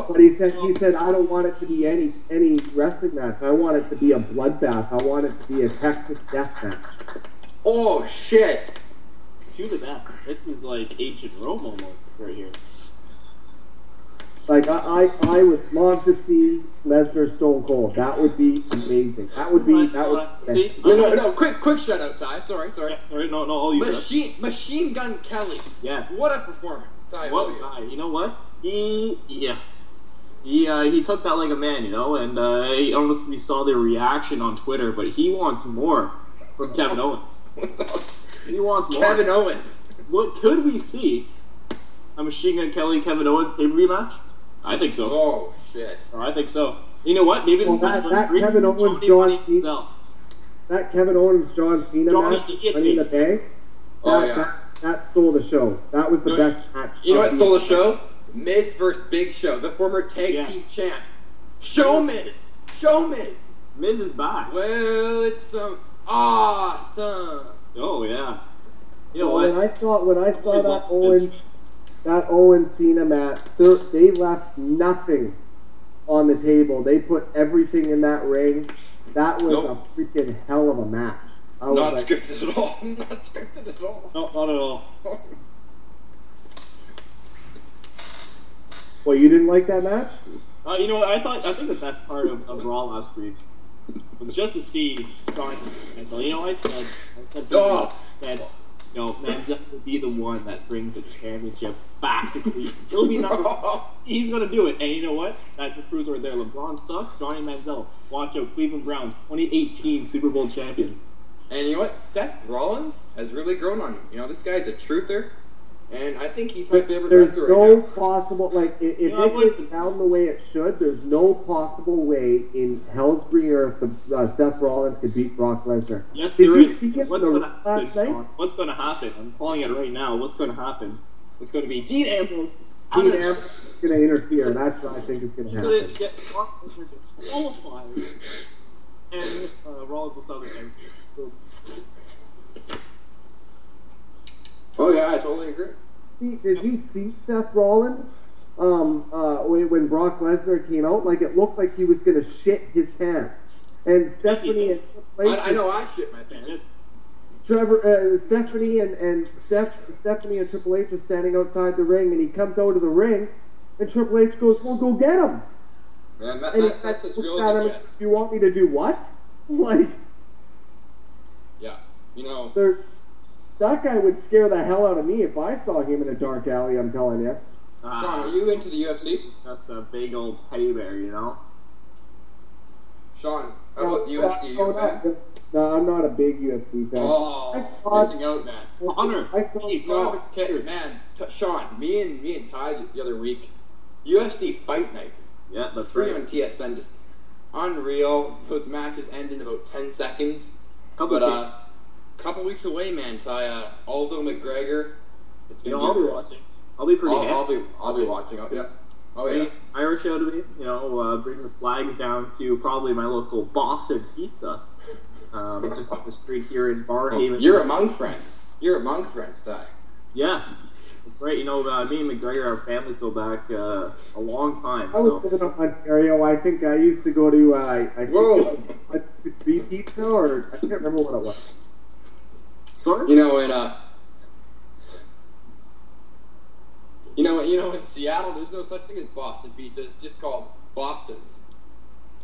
But he said he said I don't want it to be any any wrestling match. I want it to be a bloodbath. I want it to be a Texas death match. Oh shit! To the death. This is like ancient Rome almost right here. Like I, I, I would love to see Lesnar Stone Cold. That would be amazing. That would be that would. See? No, no, no! Quick, quick shout out, Ty. Sorry, sorry. Yeah, sorry, no, no, all you guys. Machine, Machine Gun Kelly. Yes. What a performance, Ty. What What? guy? You know what? He, yeah. He, uh, he took that like a man, you know, and uh, I don't know if we saw the reaction on Twitter, but he wants more from Kevin Owens. He wants more. Kevin Owens. What could we see? A Machine Gun Kelly Kevin Owens pay per view match? I think so. Oh shit! I think so. You know what? Maybe this Well, match that- was that. Kevin Owens, Tony John Cena- Giselle. That Kevin Owens John Cena Johnny match, Idiot Money in the Face. Bank. That, Oh, yeah. that, that stole the show. That was the No, best match. You know what stole the show? Miz versus Big Show, the former tag Yes. team champs. Show Miz, show Miz. Miz is back. Well, it's some awesome. Oh yeah. You know So what? when I saw when I saw Always that Owen Owens that Owen Cena match, they're- they left nothing on the table. They put everything in that ring. That was Nope. a freaking hell of a match. I was Not like, scripted at all. Not scripted at all. No, not at all. well, you didn't like that match? Uh, you know what? I thought I think the best part of, of Raw last week was just to see Shawn Manziel. You know, I said, I said, Oh. said, you know, Manziel will be the one that brings the championship back to Cleveland. He'll be number. He's gonna do it. And you know what? That's the cruiser right there. LeBron sucks. Johnny Manziel. Watch out, Cleveland Browns, 2018 Super Bowl champions. And you know what? Seth Rollins has really grown on me. You know, this guy's a truther, and I think he's my favorite There's wrestler no right now. possible like i- if You know, it what- gets down the way it should. There's no possible way in hell's green earth the uh, Seth Rollins could beat Brock Lesnar. Yes, Did there you is. see it What's the gonna happen, last night? What's gonna happen? I'm calling it right now. What's gonna happen? It's gonna be Dean Ambrose. Dean out of- Ambrose is going to interfere. That's what I think is going to He's to gonna happen. get Brock Lesnar disqualified, and uh, Rollins will sell the Oh yeah, I totally agree. Did you see Seth Rollins um, uh, when, when Brock Lesnar came out? Like it looked like he was going to shit his pants. And Stephanie and I, I know I shit my pants. Trevor, uh, Stephanie and and Steph, Stephanie and Triple H are standing outside the ring, and he comes out of the ring, and Triple H goes, "Well, go get him." Man, that, that, that's as real as it gets. You want me to do what? Like, Yeah, you know. There, that guy would scare the hell out of me if I saw him in a dark alley. I'm telling you. Sean, Uh, are you into the UFC? Just a big old teddy bear, you know. Sean, how about the UFC? Are you no, no, no, I'm not a big UFC fan. Oh, thought- missing out, man. Honor. I Hey, No, Connor. okay, man. T- Sean, me and me and Ty the- the other week, UFC Fight Night, Yeah, that's free right. on TSN, just unreal. Those matches end in about ten seconds. Couple But of uh, couple weeks away, man. Ty uh, Aldo McGregor. It's you gonna know, I'll be watching. I'll be pretty I'll, I'll be I'll be watching. Oh, yeah. Oh yeah. Hey, Irish show to me, you know, uh, bring the flags down to probably my local Boston Pizza. Um, just up the street here in Oh, you're among friends. You're among friends, Ty. Yes. It's great. You know, uh, me and McGregor, our families go back uh, a long time. I was living up in Ontario. I think I used to go to. Uh, I think Whoa. it was a beef pizza, or I can't remember what it was. Sorry? You know, in uh, you know, you know, in Seattle, there's no such thing as Boston pizza. It's just called Boston's.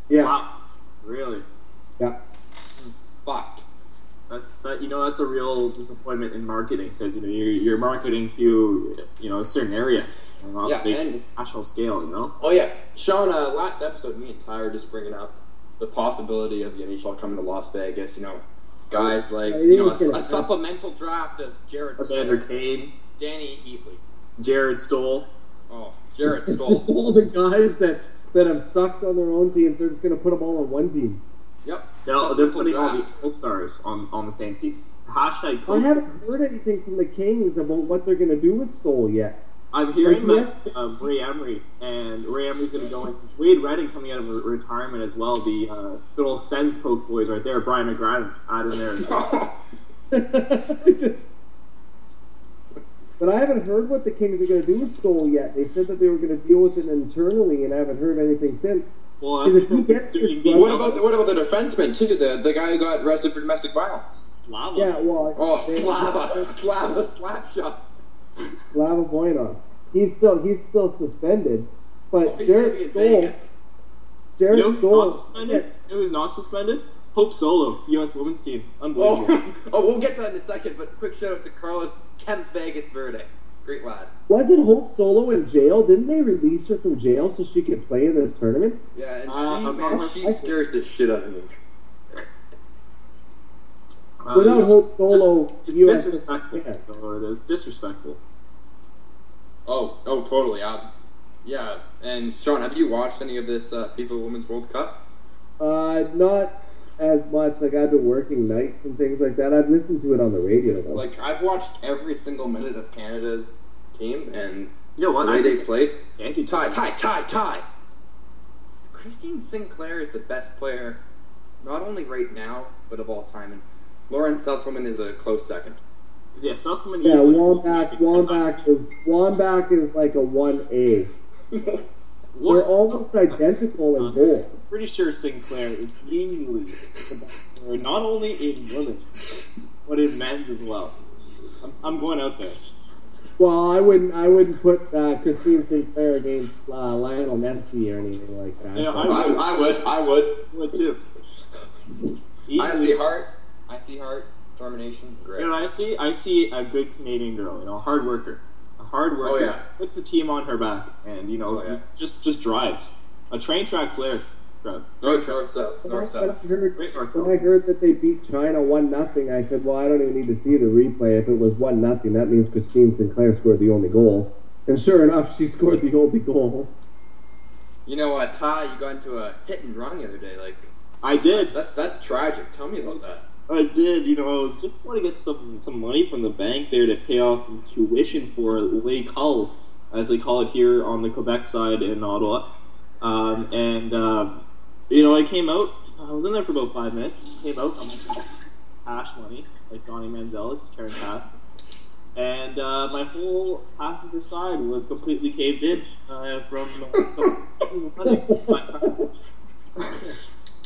Yeah, Wow. Really? yeah. Fucked. That's that. You know, that's a real disappointment in marketing because you know you're, you're marketing to you know a certain area, and not Yeah, big and- national scale. You know. Oh yeah, Sean. Uh, last episode, me and Ty were just bringing up the possibility of the NHL coming to Las Vegas. You know, guys like you know a, think it's gonna a supplemental draft of Jared Evander Kane, Dany Heatley. Jarret Stoll. Oh, Jarret Stoll. all the guys that that have sucked on their own teams, they're just going to put them all on one team. yep. No, they're supplemental putting all the all stars on on the same team. Hashtag. I haven't heard anything from the Kings about what they're going to do with Stoll yet. I'm hearing Like, that uh, Ray Emery and Ray Emery's going to go in. Wade Redden coming out of re- retirement as well. The uh, good old Sens poke boys right there. Brian McGrattan out in there. But I haven't heard what the Kings are going to do with Stoll yet. They said that they were going to deal with it internally, and I haven't heard anything since. Well, that's if he gets this What about the, what about the defenseman too? The the guy who got arrested for domestic violence. Slava? Yeah, well, Oh, Slava, Slava, slap shot. Slava Voinov. He's still he's still suspended, but He's Jarret be Stoll, Jarret You know who's Stoll, not suspended? You know who's not suspended? Hope Solo, U.S. women's team. Unbelievable. Oh, oh, we'll get to that in a second. But quick shout out to Carlos Kemp Vegas Verde. Great lad. wasn't Hope Solo in jail? Didn't they release her from jail so she could play in this tournament? Yeah, and Uh, she, man, she scares the shit out of me. Uh, Without you know, Hope Solo, It's US disrespectful. Yes. That's all it is. Disrespectful. Oh, oh, totally. Um, yeah. And Sean, have you watched any of this uh, FIFA Women's World Cup? Uh, not as much. Like I've been working nights and things like that. I've listened to it on the radio though. Like, I've watched every single minute of Canada's team, and You know what? the way I they've played. anti Tie, tie, tie, tie. Christine Sinclair is the best player, not only right now, but of all time. And Lauren Sesselmann is a close second. Yeah, Sesselmann yeah, easily- Wambach, Wambach is Wambach is like a one A. They're almost identical in goal. pretty sure Sinclair is easily the not only in women, but in men's as well. I'm, I'm going out there. Well, I wouldn't I wouldn't put uh, Christine Sinclair against uh, Lionel Messi or anything like that. Yeah, I, I would, I would. Would too. I Easily. see heart. I see heart. Determination. Great. You know what I see? I see a good Canadian girl, you know, a hard worker. A hard worker. Oh, yeah. Puts the team on her back and, you know, Oh, yeah. just just drives. A train track player. Drive. North, north, south, When north, I, when I heard, Great north when I heard that they beat China one nothing, I said, "Well, I don't even need to see the replay. If it was one nothing, that means Christine Sinclair scored the only goal." And sure enough, she scored the only goal. You know, uh, Ty, you got into a hit and run the other day. Like, I did. that's that's tragic. Tell me about that. I did. You know, I was just want to get some some money from the bank there to pay off some tuition for l'école, as they call it here on the Quebec side in Ottawa. Um, and uh, you know, I came out. I was in there for about five minutes. Came out. I'm cash money, like Donnie Manziel, just carrying cash. And uh, my whole passenger side was completely caved in uh, from uh, some money.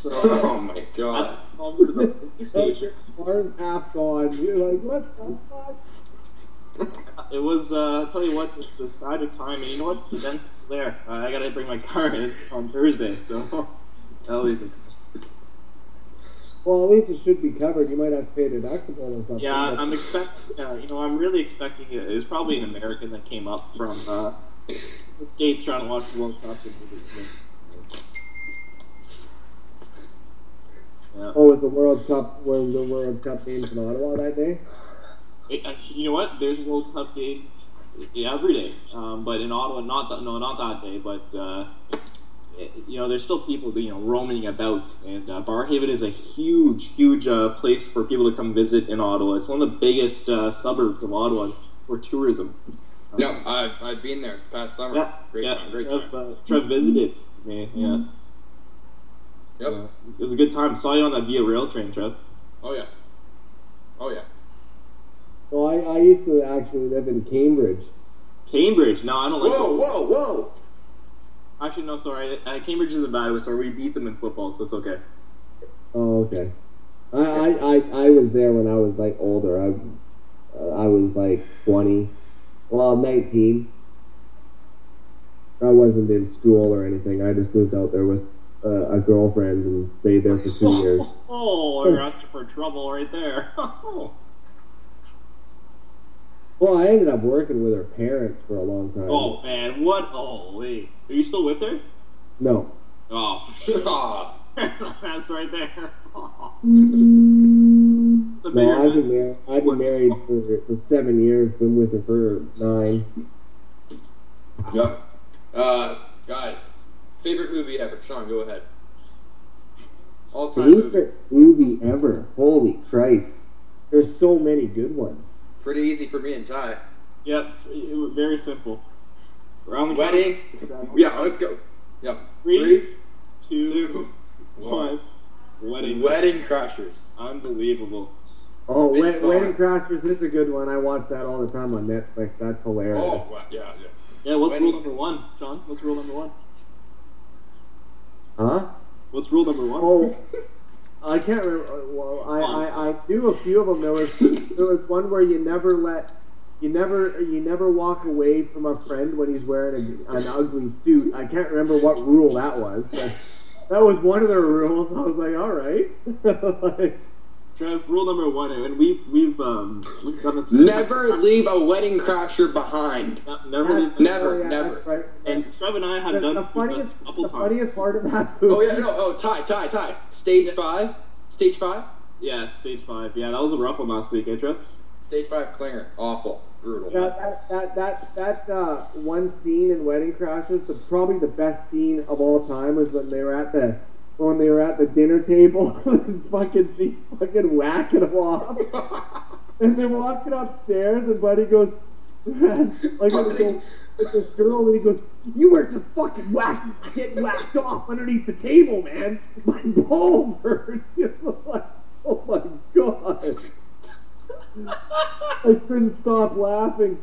So Oh my god. called to the police station. Arm half gone. You're like, "What the fuck?" It was, uh, I'll tell you what, it's a tragic time, and you know what? The event's there. Uh, I gotta bring my car in on Thursday, so that'll be good. Well, at least it should be covered. You might have to pay a deductible or something. Yeah, but- I'm expecting, uh, you know, I'm really expecting it. It was probably an American that came up from, uh, the States trying to watch the World Cup. Yeah. Oh, was the World Cup was the World Cup games in Ottawa that day? It, actually, you know what? There's World Cup games every day, um, but in Ottawa, not that, no, not that day. But uh, it- you know, there's still people you know roaming about, and uh, Barrhaven is a huge, huge uh, place for people to come visit in Ottawa. It's one of the biggest uh, suburbs of Ottawa for tourism. Yeah, I've, I've been there this past summer. Yeah, Great yeah. time, great Trev, time. Uh, Trev visited me. Yeah, Yep. Uh, it was a good time. Saw you on that Via Rail train, Trev. Oh yeah. Oh yeah. So I, I used to actually live in Cambridge. Cambridge. No, I don't like. Whoa, whoa, whoa! Actually, no. Sorry. Uh, Cambridge is a bad one. so we beat them in football, so it's okay. Oh, okay. I, I, I, I was there when I was like older. I, uh, I was like twenty, well, nineteen. I wasn't in school or anything. I just moved out there with uh, a girlfriend and stayed there for two years. Oh, you're asking for trouble right there. Well, I ended up working with her parents for a long time. oh man, what? Oh wait, are you still with her? No. Oh, that's right there. it's a No, I've been, mar- I've been married for, for seven years, been with her for nine. yep. Uh, guys, favorite movie ever? Sean, go ahead. All time movie. Favorite movie ever. Holy Christ. There's so many good ones. Pretty easy for me and Ty. Yep, it was very simple. Around the Wedding. Yeah, let's go. Yep. Three, Three, two, two, one. Wedding. Wedding Crashers. Unbelievable. Oh, Vince Wed- Wedding Crashers is a good one. I watch that all the time on Netflix. That's hilarious. Oh, yeah, yeah. Yeah, what's When rule he- number one, Sean? What's rule number one? Huh? What's rule number one? Oh, I can't remember. Well, I, I, I knew a few of them. There was there was one where you never let you never you never walk away from a friend when he's wearing a, an ugly suit. I can't remember what rule that was. But that was one of their rules. I was like, all right. Like, Trev, rule number one, and we've we've um we've done this. Never leave a wedding crasher behind. Ne- never. leave- Never, oh, yeah, never. right. And Trev and I have The, done the this funniest, a couple the times. funniest part of that movie. Oh yeah, no, oh tie, tie, tie. Stage five, stage five, Yeah, stage five. Yeah, that was a rough one last week, eh, Trev? stage five. clinger, awful, brutal. Yeah, that that that that uh, one scene in Wedding Crashes, the, probably the best scene of all time was when they were at the when they were at the dinner table, and fucking she's fucking whacking them off, and they're walking upstairs, and Buddy goes, like when he goes with this girl, and he goes, "You were just fucking whacking, getting whacked off underneath the table, man. My balls hurt." Like, oh my god. I couldn't stop laughing.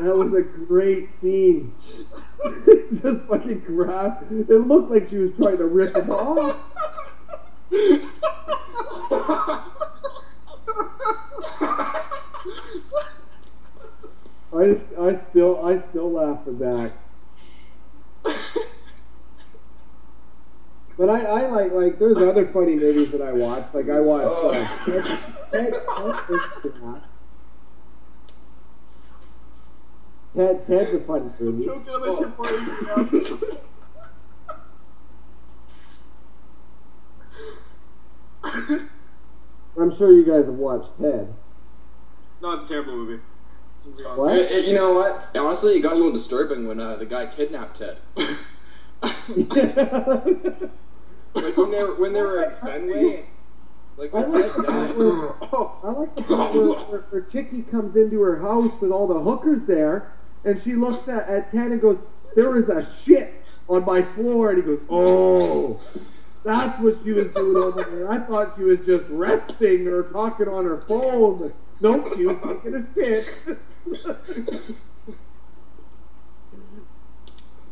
That was a great scene. Just fucking crap. It looked like she was trying to rip him off. I just, I still, I still laugh at that. But I, I like, like, there's other funny movies that I watch. Like, I watch, uh, Ted, Ted, Ted, Ted, Ted's a funny movie. Choking on my tip party. I'm sure you guys have watched Ted. No, it's a terrible movie. What? Eh, eh, you know what? Honestly, it got a little disturbing when uh, the guy kidnapped Ted. Like when they were when they were at Fenway. Like I when like Ted the part died. where, I like the part where, where, where Chicky comes into her house with all the hookers there, and she looks at, at Ted and goes, "There is a shit on my floor," and he goes, "Oh." That's what she was doing over there. I thought she was just resting or talking on her phone. Nope, she was taking a shit.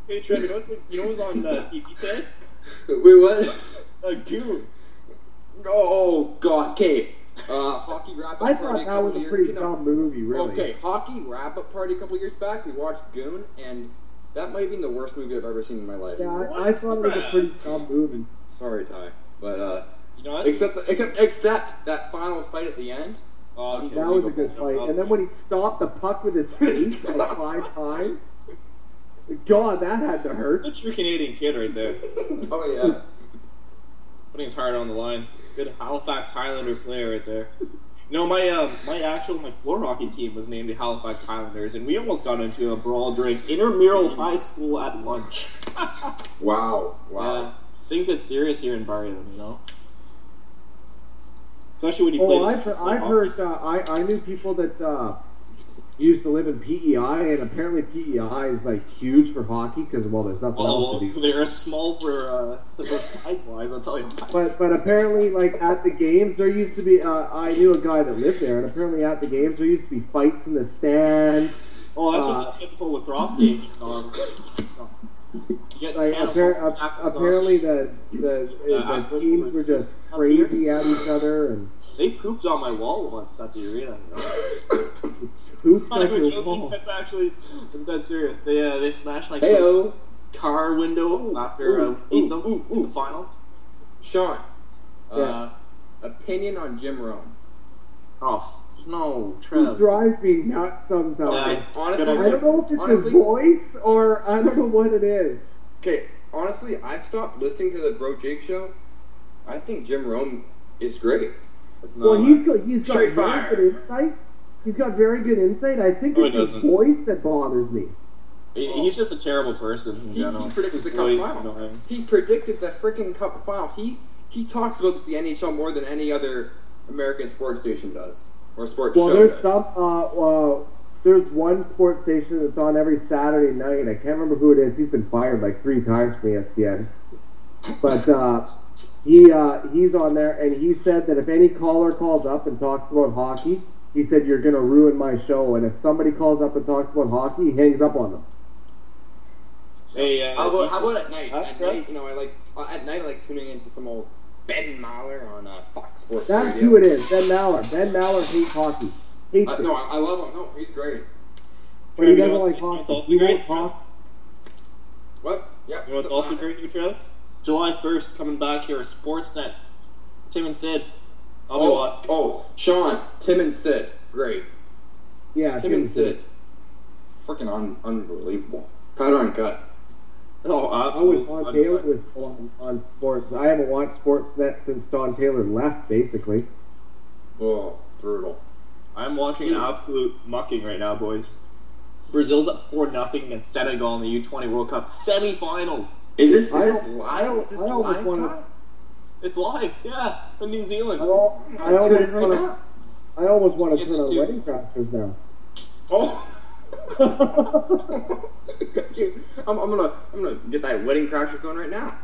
Hey, Trev, you know, what, you know what was on uh, TV today? Wait, what? Uh, Goon. Oh God, okay. Uh, hockey wrap I up party. thought that was a couple pretty years, know, dumb movie, really. Okay, hockey wrap up party a couple years back. We watched Goon, and that might have been the worst movie I've ever seen in my life. Yeah, I, I thought it was a pretty dumb movie. Sorry, Ty, but uh, You know what? except except except that final fight at the end. Oh, okay, That was a good for it. fight. And then when he stopped the puck with his face like five times, God, that had to hurt. The true Canadian kid right there. Oh yeah. Putting his heart on the line. Good Halifax Highlander player right there. No, my um, my actual my floor hockey team was named the Halifax Highlanders, and we almost got into a brawl during intramural high school at lunch. Wow. Wow. Yeah, things get serious here in Barrie, you know. Especially when you Oh, play. I've, this- I've heard. Uh, I I knew people that uh, used to live in PEI, and apparently PEI is like huge for hockey because well, there's nothing Oh, else well, to do. they're small for uh, size wise. I'll tell you. But but apparently, like at the games, there used to be. Uh, I knew a guy that lived there, and apparently at the games, there used to be fights in the stands. Oh, that's Uh, just a typical lacrosse game. Um, Like appar- apparently, the the, Yeah, the teams were just crazy at each other and They pooped on my wall once at the arena. You know? pooped Not like your joking. wall. That's actually it's dead serious. They uh, they smashed like Heyo. a car window after uh, ooh, beating ooh, them ooh, in ooh. the finals. Sean. Uh, opinion on Jim Rome. Oh f- no, He drives me nuts sometimes. Okay, Yeah. honestly, I don't know if it's honestly, his voice or I don't know what it is. okay, honestly, I've stopped listening to the Bro Jake show. I think Jim Rome is great. No, well, he's got he's got Straight very fire. good insight. He's got very good insight. I think No, it's he his doesn't. voice that bothers me. he- he's just a terrible person in He, general. he predicted the His cup voice, final. annoying. He predicted the freaking cup final. He he talks about the NHL more than any other American sports station does or sports Well, show there's does. some. Uh, well, there's one sports station that's on every Saturday night. I can't remember who it is. He's been fired like three times from ESPN. But uh, he uh, he's on there, and he said that if any caller calls up and talks about hockey, he said you're gonna ruin my show, and if somebody calls up and talks about hockey, he hangs up on them. Hey, uh, How about, how about at night? Huh? At night, you know, I like uh, at night I like tuning into some old Ben Maller on uh, Fox Sports That's Radio. who it is. Ben Maller. Ben Maller hates hockey. Hates Uh, no, I, I love him. No, he's great. but he You know doesn't like you know what's hockey. also He great? won't talk. What? Yeah. You know what's so- also uh, great, you Trev? July 1st, coming back here, Sportsnet. Tim and Sid. I'll be Oh, watching. oh, Sean, Tim and Sid, great. Yeah, Tim and Sid, freaking un- unbelievable. Cut or uncut. Oh, I was absolutely. Don. Taylor was on, on sports. I haven't watched Sportsnet since Don Taylor left, basically. Oh, brutal. I'm watching an absolute mucking right now, boys. Brazil's up 4 nothing against Senegal in the U20 World Cup semifinals. Is this is this live? I don't- is this I almost live? wanna- It's live, yeah, in New Zealand. I, al- I I'm almost want to. I almost want to turn on. Wedding Crashers now. Oh. I'm, I'm gonna I'm gonna get that wedding crashers going right now.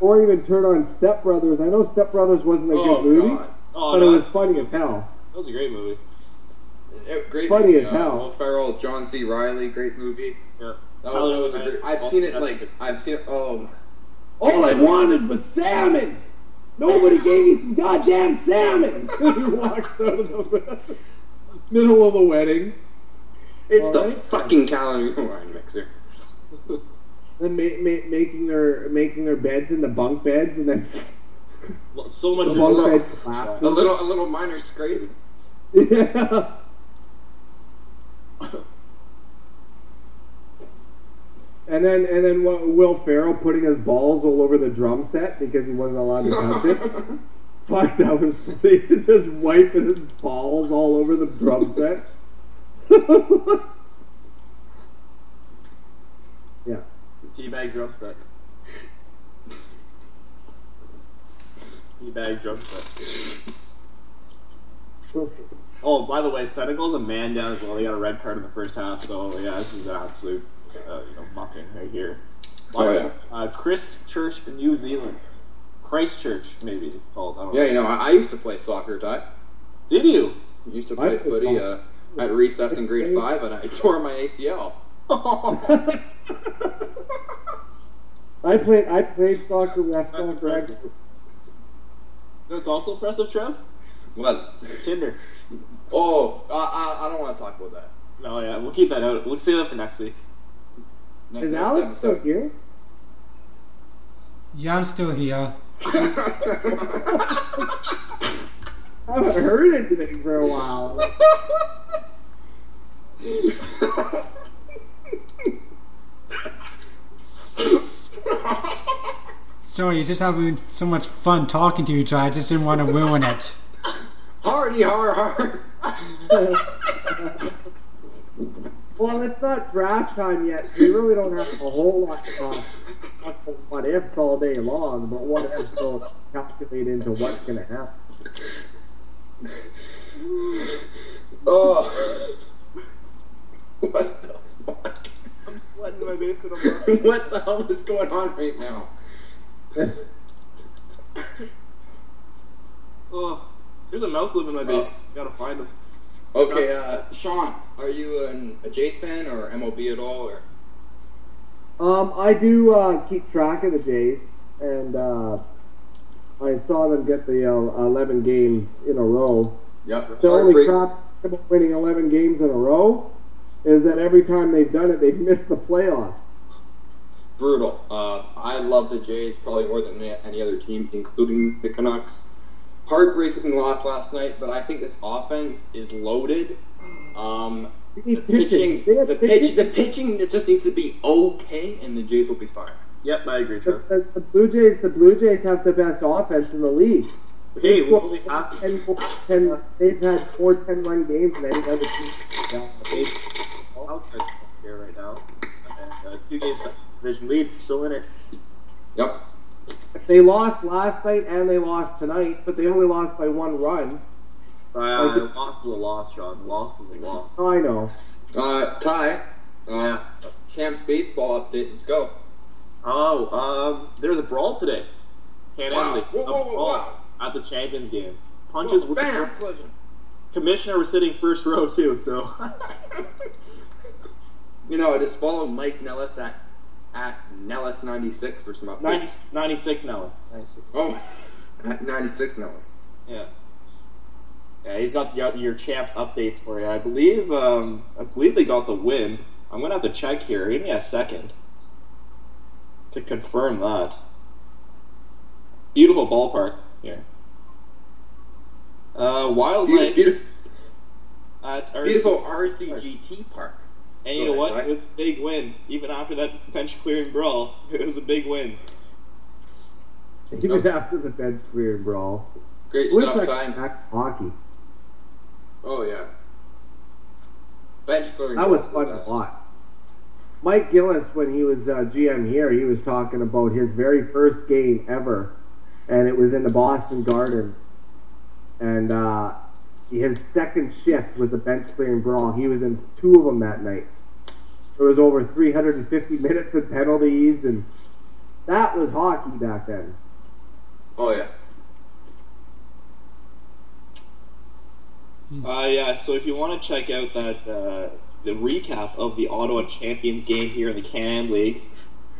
Or even turn on Step Brothers. I know Step Brothers wasn't a Oh good movie, god. Oh, but no, it was funny as hell. That was a great movie. It- great Funny movie. as uh, hell. Will Ferrell, John C. Reilly, great movie. Yeah. That was, that was a great. I've seen it like. I've seen it. Oh, All I wanted was salmon. Nobody gave me some goddamn salmon. he walks out of the middle of the wedding. it's All the right. fucking calorie wine mixer. Then ma- ma- making their making their beds into bunk beds, and then Well, So much the bunk little- beds. A little a little minor scrape. Yeah. And then and then what, Will Ferrell putting his balls all over the drum set because he wasn't allowed to touch it. Fuck, that was funny. Just wiping his balls all over the drum set. yeah. Teabag drum set. Teabag drum set. Oh, by the way, Senegal's a man down as well. They got a red card in the first half, so yeah, this is an absolute, uh, you know, mucking right here. Oh, yeah. Uh, Christchurch, New Zealand. Christchurch, maybe it's called. I don't Yeah, know. you know, I, I used to play soccer, Ty. Did you? Used to play played footy uh, at recess in grade five, and I tore my ACL. I played I played soccer with That's soccer. impressive. That's also impressive, Trev. What? Tinder. Oh, I, I, I don't want to talk about that. No, yeah, we'll keep that out. We'll save that for next week. Ne- Is next Alex still episode. here? Yeah, I'm still here. I haven't heard anything for a while. Sorry, you're just having so much fun talking to you, so I just didn't want to ruin it. Hardy har har. Well, it's not draft time yet, We really don't have a whole lot to talk talk about what ifs all day long, but what ifs don't calculate into what's going to happen. Oh. What the fuck? I'm sweating in my basement. What the hell is going on right now? oh, there's a mouse living in my basement. Gotta find him. Okay, uh, Sean, are you an, a Jays fan or MLB at all? Or Um, I do uh, keep track of the Jays, and uh, I saw them get the uh, 11 games in a row. yep, The only heartbreak. crap about winning 11 games in a row is that every time they've done it, they've missed the playoffs. brutal. Uh, I love the Jays probably more than any- any other team, including the Canucks. Heartbreaking loss last night, but I think this offense is loaded. Um, the need pitching, the pitch, the pitching just needs to be okay, and the Jays will be fine. Yep, I agree, The, the, the Blue Jays, the Blue Jays have the best offense in the league. Hey, They've we only have 10, 10, they've had four 10 run games and any other team. down the page. Outfits here right now, and uh, two games back. division lead, still in it. Yep. They lost last night and they lost tonight, but they only lost by one run. Uh, loss is a loss, Sean. Loss is a loss. Oh, I know. Uh, Ty, uh, Champs baseball update. Let's go. Oh, um, there's a brawl today. Can Wow. League. Whoa, whoa, whoa, wow. At the Champions game. Punches Whoa, were bam! Collision. Commissioner was sitting first row too, so You know, I just follow Mike Nellis at at Nellis96 for some updates. 90, 96 Nellis. 96. Oh, at 96 Nellis. Yeah. Yeah, he's got your, your champs updates for you. I believe um, I believe they got the win. I'm gonna have to check here. Give me a second to confirm that. Beautiful ballpark here. Uh, Wild Beautiful, beautiful, at RC beautiful RCGT Park. And you Go know what? ahead, It was a big win. Even after that bench clearing brawl, it was a big win. Even after the bench clearing brawl. Great It was stuff, like Ty. back hockey. Oh, yeah. Bench clearing That was balls fun the to best. watch. Mike Gillis, when he was uh, GM here, he was talking about his very first game ever, and it was in the Boston Garden. And uh, his second shift was a bench clearing brawl. He was in two of them that night. There was over 350 minutes of penalties, and that was hockey back then. Oh, yeah. Uh, yeah, so if you want to check out that uh, the recap of the Ottawa Champions game here in the Can League,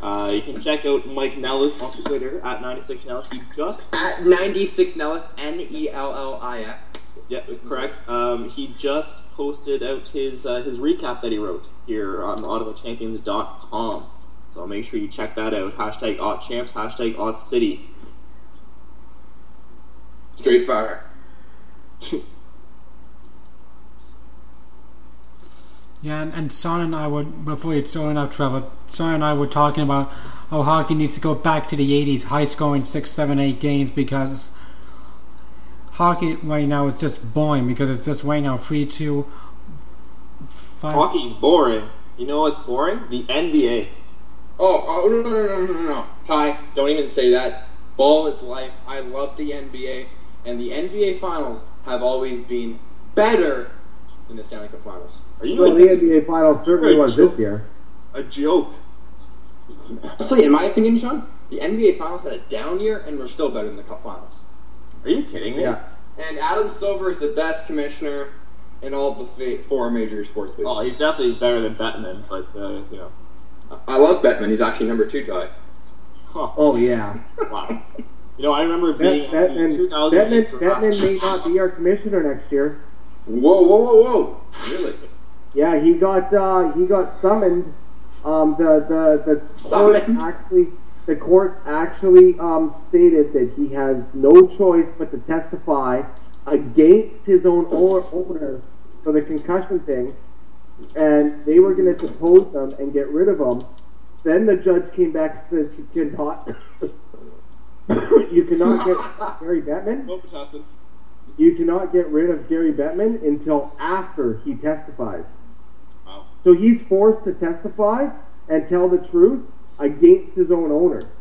uh, you can check out Mike Nellis on Twitter at 96 Nellis. He just At 96 Nellis, N E L L I S. yeah, correct. Um, he just posted out his uh, his recap that he wrote here on OttawaChampions.com. So make sure you check that out. Hashtag OttChamps, hashtag OttCity. Straight fire. Yeah, and, and Son and I were, before you join up, Trevor, Son and I were talking about how hockey needs to go back to the 80s, high scoring 6, 7, 8 games because hockey right now is just boring because it's just right now 3 2 5. Hockey's boring. You know what's boring? The NBA. Oh, oh no, no, no, no, no, no. Ty, don't even say that. Ball is life. I love the NBA, and the NBA Finals have always been better than the Stanley Cup Finals. Are you Well, a, the NBA Finals certainly was joke. this year. a joke? Honestly, in my opinion, Sean, the NBA Finals had a down year, and we're still better than the Cup Finals. Are you kidding me? Yeah. And Adam Silver is the best commissioner in all of the fa- four major sports leagues. Oh, he's definitely better than Bettman, but uh, you know. I love Bettman. He's actually number two, Ty. Huh, Oh, yeah. wow. You know, I remember Bet- being at the Bettman, 2008 Bettman. Bettman may not be our commissioner next year. Whoa, whoa, whoa, whoa! Really? Yeah, he got uh, he got summoned. Um, the the the court Summoned? actually the court actually um, stated that he has no choice but to testify against his own owner for the concussion thing, and they were going to depose them and get rid of him. Then the judge came back and says you cannot you cannot get Gary Bettman. You cannot get rid of Gary Bettman until after he testifies. Wow. So he's forced to testify and tell the truth against his own owners.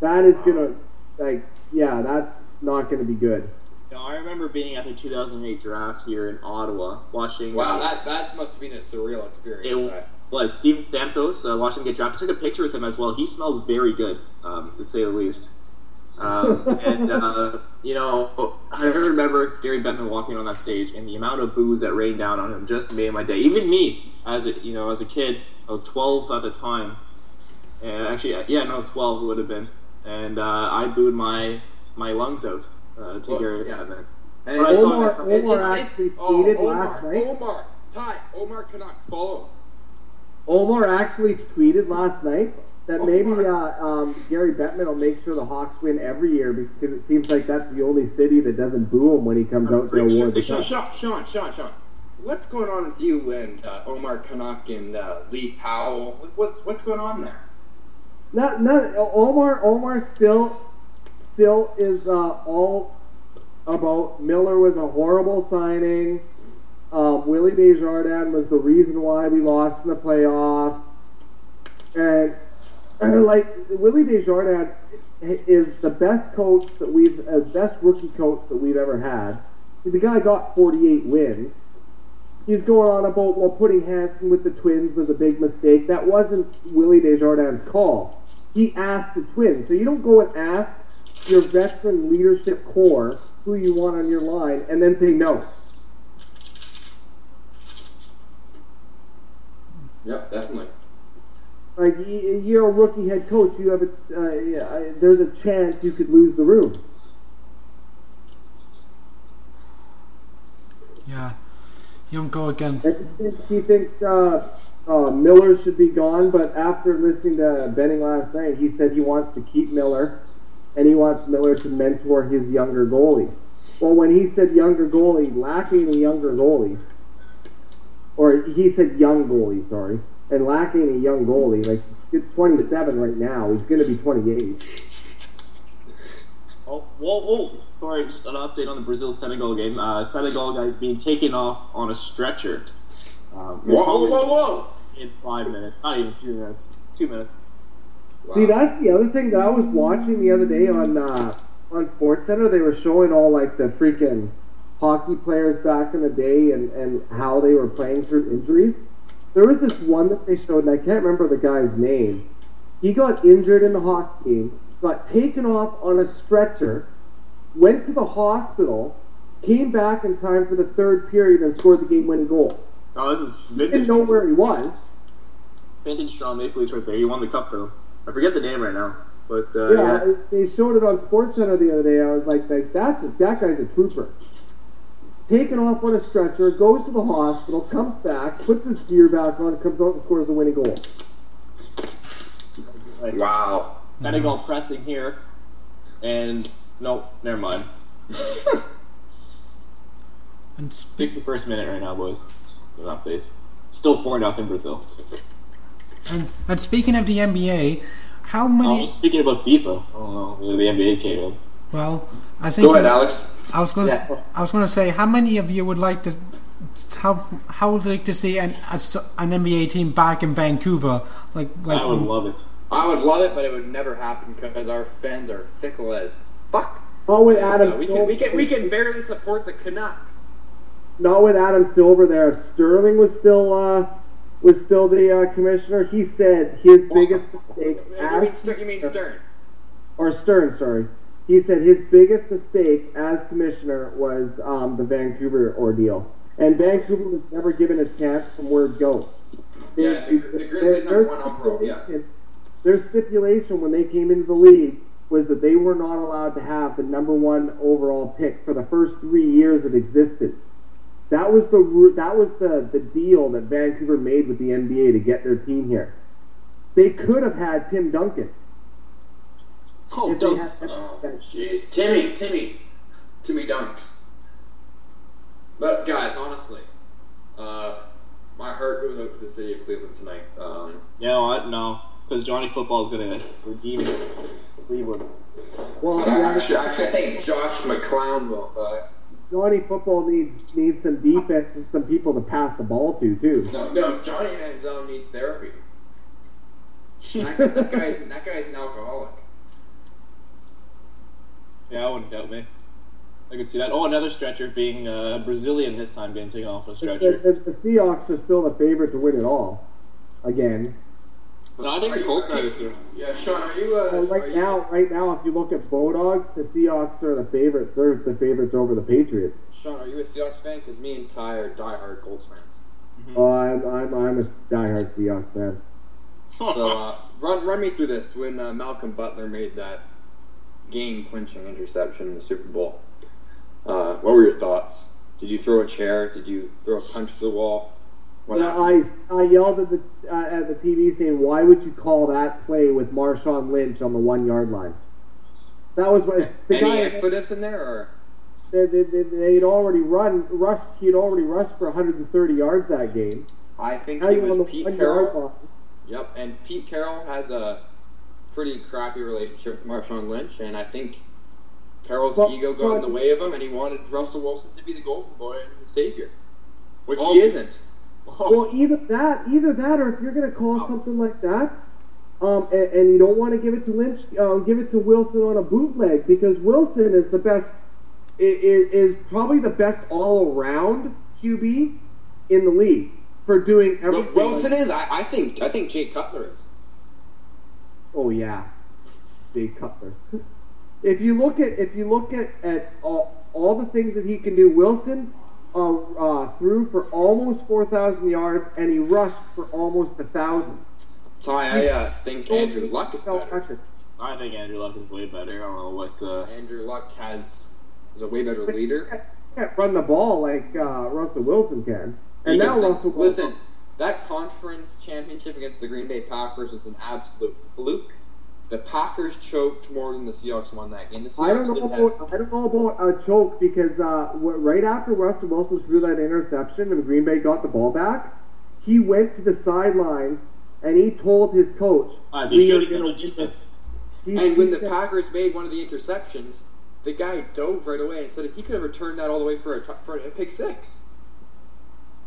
That is gonna, like, yeah, that's not gonna be good. You know, I remember being at the 2008 draft here in Ottawa, watching. Wow, uh, that that must have been a surreal experience. It Ty. was Steven Stamkos uh, watching him get drafted. Took a picture with him as well. He smells very good, um, to say the least. Um, and uh, you know, I remember Gary Bettman walking on that stage, and the amount of booze that rained down on him just made my day. Even me, as a you know, as a kid, I was 12 at the time, and actually, yeah, no, 12 would have been, and uh, I booed my my lungs out uh, to Well, Gary yeah. Bettman. And But I saw Omar, Omar It's- it's- actually oh, tweeted Omar, last night. Omar, Ty, Omar cannot follow. Omar actually tweeted last night that Oh, maybe uh, um, Gary Bettman will make sure the Hawks win every year because it seems like that's the only city that doesn't boo him when he comes out to pretty sure award the Sean, cup. Sean, Sean, Sean, Sean, what's going on with you and uh, Omar Canuck and uh, Lee Powell? What's what's going on there? Not, not Omar. Omar still, still is uh, all about Miller was a horrible signing. Um, Willie Desjardins was the reason why we lost in the playoffs, and, and like Willie Desjardins is the best coach that we've, uh, best rookie coach that we've ever had. The guy got 48 wins. He's going on about well, putting Hansen with the Twins was a big mistake. That wasn't Willie Desjardins' call. He asked the Twins. So you don't go and ask your veteran leadership core who you want on your line and then say no. Yep, definitely. Like you're a rookie head coach, you have a uh, yeah, there's a chance you could lose the room. Yeah. You don't go again. He thinks uh, uh, Miller should be gone, but after listening to Benning last night, he said he wants to keep Miller, and he wants Miller to mentor his younger goalie. Well, when he said younger goalie, lacking a younger goalie, or he said young goalie, sorry, and lacking a young goalie, like he's 27 right now, he's going to be 28. Oh, oh, sorry, just an update on the Brazil Senegal game. Uh, Senegal guy being taken off on a stretcher. Um, Whoa, whoa, whoa, whoa! In five minutes, not even two minutes, two minutes. See, that's the other thing that I was watching the other day on uh, on SportsCenter. They were showing all like the freaking hockey players back in the day and, and how they were playing through injuries. There was this one that they showed, and I can't remember the guy's name. He got injured in the hockey game, got taken off on a stretcher, went to the hospital, came back in time for the third period, and scored the game-winning goal. Oh, this is Didn't know where he was. vintage Toronto Maple Leafs right there. He won the cup for them. I forget the name right now, but uh, yeah, yeah. they showed it on SportsCenter the other day. I was like, like that's that guy's a trooper. Taken off on a stretcher, goes to the hospital, comes back, puts his gear back on, comes out and scores the winning goal. Wow. Senegal mm. pressing here, and nope, never mind. And sp- Sixty-first minute right now, boys. Just an update. Still four nothing Brazil. and, and speaking of the NBA, how many? Oh, speaking about FIFA, I don't know the NBA came in. Well, I think Go ahead, Alex. I was going to Yeah. I was going to say how many of you would like to how how would you like to see an a s an NBA team back in Vancouver like like I would love it. I would love it, but it would never happen because our fans are fickle as fuck. Not with Adam. Uh, we can we can we can barely support the Canucks. Not with Adam Silver there. Sterling was still uh, was still the uh, commissioner. He said his biggest mistake. You mean, Stern, you mean Stern? or Stern, sorry. He said his biggest mistake as commissioner was um, the Vancouver ordeal, and Vancouver was never given a chance from word go. Yeah, the- the Grizzlies number one overall, yeah. Stipulation- Their stipulation when they came into the league was that they were not allowed to have the number one overall pick for the first three years of existence. That was the that was the, the deal that Vancouver made with the NBA to get their team here. They could have had Tim Duncan. Oh, if they dunks. had- Oh, jeez, Timmy, Timmy, Timmy Dunks. But guys, honestly, uh, my heart goes out to the city of Cleveland tonight. Um, You know what? No, because Johnny Football is gonna redeem Cleveland. Well, yeah, actually, actually, I think Josh McCown will. Uh, Johnny Football needs needs some defense and some people to pass the ball to too. no, no, Johnny Manziel needs therapy. That, that guy's that guy's an alcoholic. Yeah, I wouldn't doubt me. I could see that. Oh, another stretcher being uh, Brazilian this time being taken off a The, stretcher. the, the Seahawks are still the favorite to win it all. Again, No, I think Are the you- Colts are are you- this year. Yeah, Sean, are you? Uh, well, are right you- now, right now, if you look at Bulldogs, the Seahawks are the favorites. They're the favorites over the Patriots. Sean, are you a Seahawks fan? Because me and Ty are diehard Colts fans. Oh, I'm I'm I'm a diehard Seahawks fan. So uh, run run me through this. When uh, Malcolm Butler made that game clinching interception in the Super Bowl, uh, what were your thoughts? Did you throw a chair? Did you throw a punch to the wall? I, I yelled at the uh, at the TV saying, "Why would you call that play with Marshawn Lynch on the one yard line?" That was what the Any guy. expletives in there, or They, they, they, they'd already run rushed. He had already rushed for 130 yards that game. I think Now it you're on the was Pete Carroll. Yep, and Pete Carroll has a pretty crappy relationship with Marshawn Lynch, and I think Carroll's Well, ego got in the way of him, and he wanted Russell Wilson to be the golden boy and the savior, which Oh. he isn't. Well, either that, either that, or if you're going to call something like that, um, and, and you don't want to give it to Lynch, uh, give it to Wilson on a bootleg because Wilson is the best, i- i- is probably the best all around QB in the league for doing everything. Wilson is. I, I think. I think Jay Cutler is. Oh yeah, Jay Cutler. if you look at if you look at at all, all the things that he can do, Wilson uh, uh, threw for almost four thousand yards and he rushed for almost a thousand. Ty, I uh, think Andrew Luck is better. I think Andrew Luck is way better. I don't know what. Uh, Andrew Luck has is a way better leader. He can't run the ball like uh, Russell Wilson can. And now Russell Wilson. listen, that conference championship against the Green Bay Packers is an absolute fluke. The Packers choked more than the Seahawks won that game. The I don't know didn't have about I don't know about a choke because uh, right after Russell Wilson threw that interception and Green Bay got the ball back, he went to the sidelines and he told his coach, as "We he are showed he's gonna no win this." defense. He- And when the Packers made one of the interceptions, the guy dove right away and said he could have returned that all the way for a, t- for a pick six.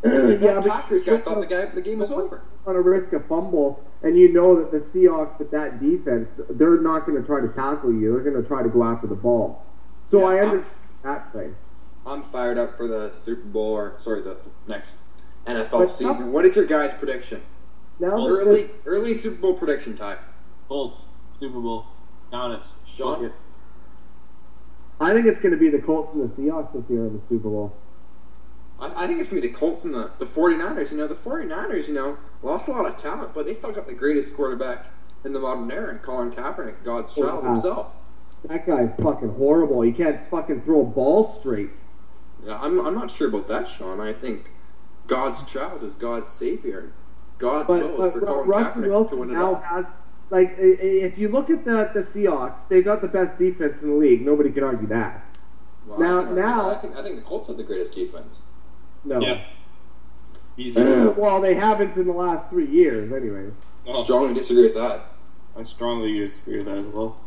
Yeah, the but Packers guy thought the guy the game was over. on a risk of fumble, and you know that the Seahawks with that defense, they're not going to try to tackle you. They're going to try to go after the ball. So Yeah, I I'm- understand that thing. I'm fired up for the Super Bowl or sorry the next NFL But season. What is your guys' prediction? Now Early this- early Super Bowl prediction time. Colts, Super Bowl, count it. Sean? It. I think it's going to be the Colts and the Seahawks this year in the Super Bowl. I, I think it's gonna be the Colts and the, the 49ers. You know, the 49ers, you know, lost a lot of talent, but they still got the greatest quarterback in the modern era, and Colin Kaepernick, God's Oh, child wow. himself. That guy's fucking horrible. He can't fucking throw a ball straight. Yeah, I'm, I'm not sure about that, Sean. I think God's child is God's savior. God's But, will is for Colin Russell Kaepernick to Wilson win it now all. has like if you look at the the Seahawks, they've got the best defense in the league. Nobody can argue that. Well, now- I, now- I think I think the Colts have the greatest defense. No. Yeah. Easy. well, they haven't in the last three years, anyways. Oh, Strongly disagree with that. I strongly disagree with that as well.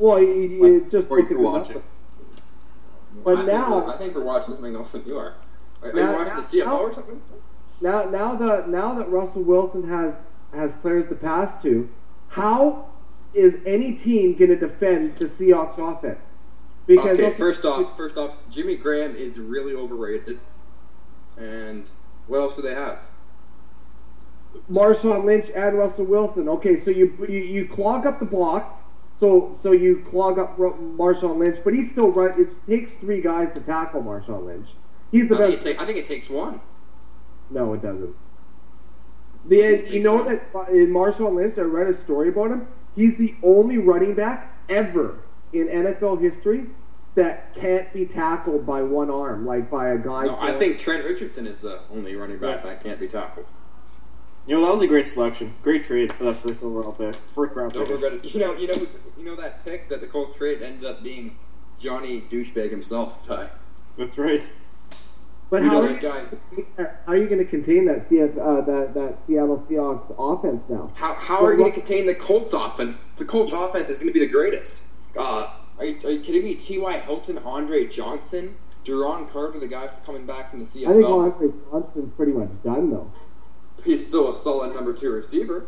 Well, you, you Like, it's just sport look at you're the But I now- we're, I think we're watching something else than you are. Are, are Now- you watching now- the CFL now- or something? Now, now that now that Russell Wilson has has players to pass to, how is any team going to defend the Seahawks offense? Because okay, first off, first off, Jimmy Graham is really overrated. And what else do they have? Marshawn Lynch and Russell Wilson. Okay, so you you, you clog up the blocks. So so you clog up Marshawn Lynch, but he's still run. It takes three guys to tackle Marshawn Lynch. He's the I think, best. ta- I think it takes one. No, it doesn't. The, you know that uh, in Marshawn Lynch, I read a story about him. He's the only running back ever in NFL history that can't be tackled by one arm, like by a guy. No, I think Trent Richardson is the only running back that can't be tackled. You know, that was a great selection. Great trade for that first overall pick. First round pick. Don't regret it. You know, you know, you know that pick that the Colts trade ended up being Johnny douchebag himself. Ty, That's right. But you how know are that you, guys. how are you going to contain that CF, uh, that that Seattle Seahawks offense now? How, how are you going to contain the Colts offense? The Colts offense is going to be the greatest. Uh, are, you, are you kidding me? T.Y. Hilton, Andre Johnson, Duron Carter, the guy coming back from the CFL. I think Andre Johnson's pretty much done though. He's still a solid number two receiver.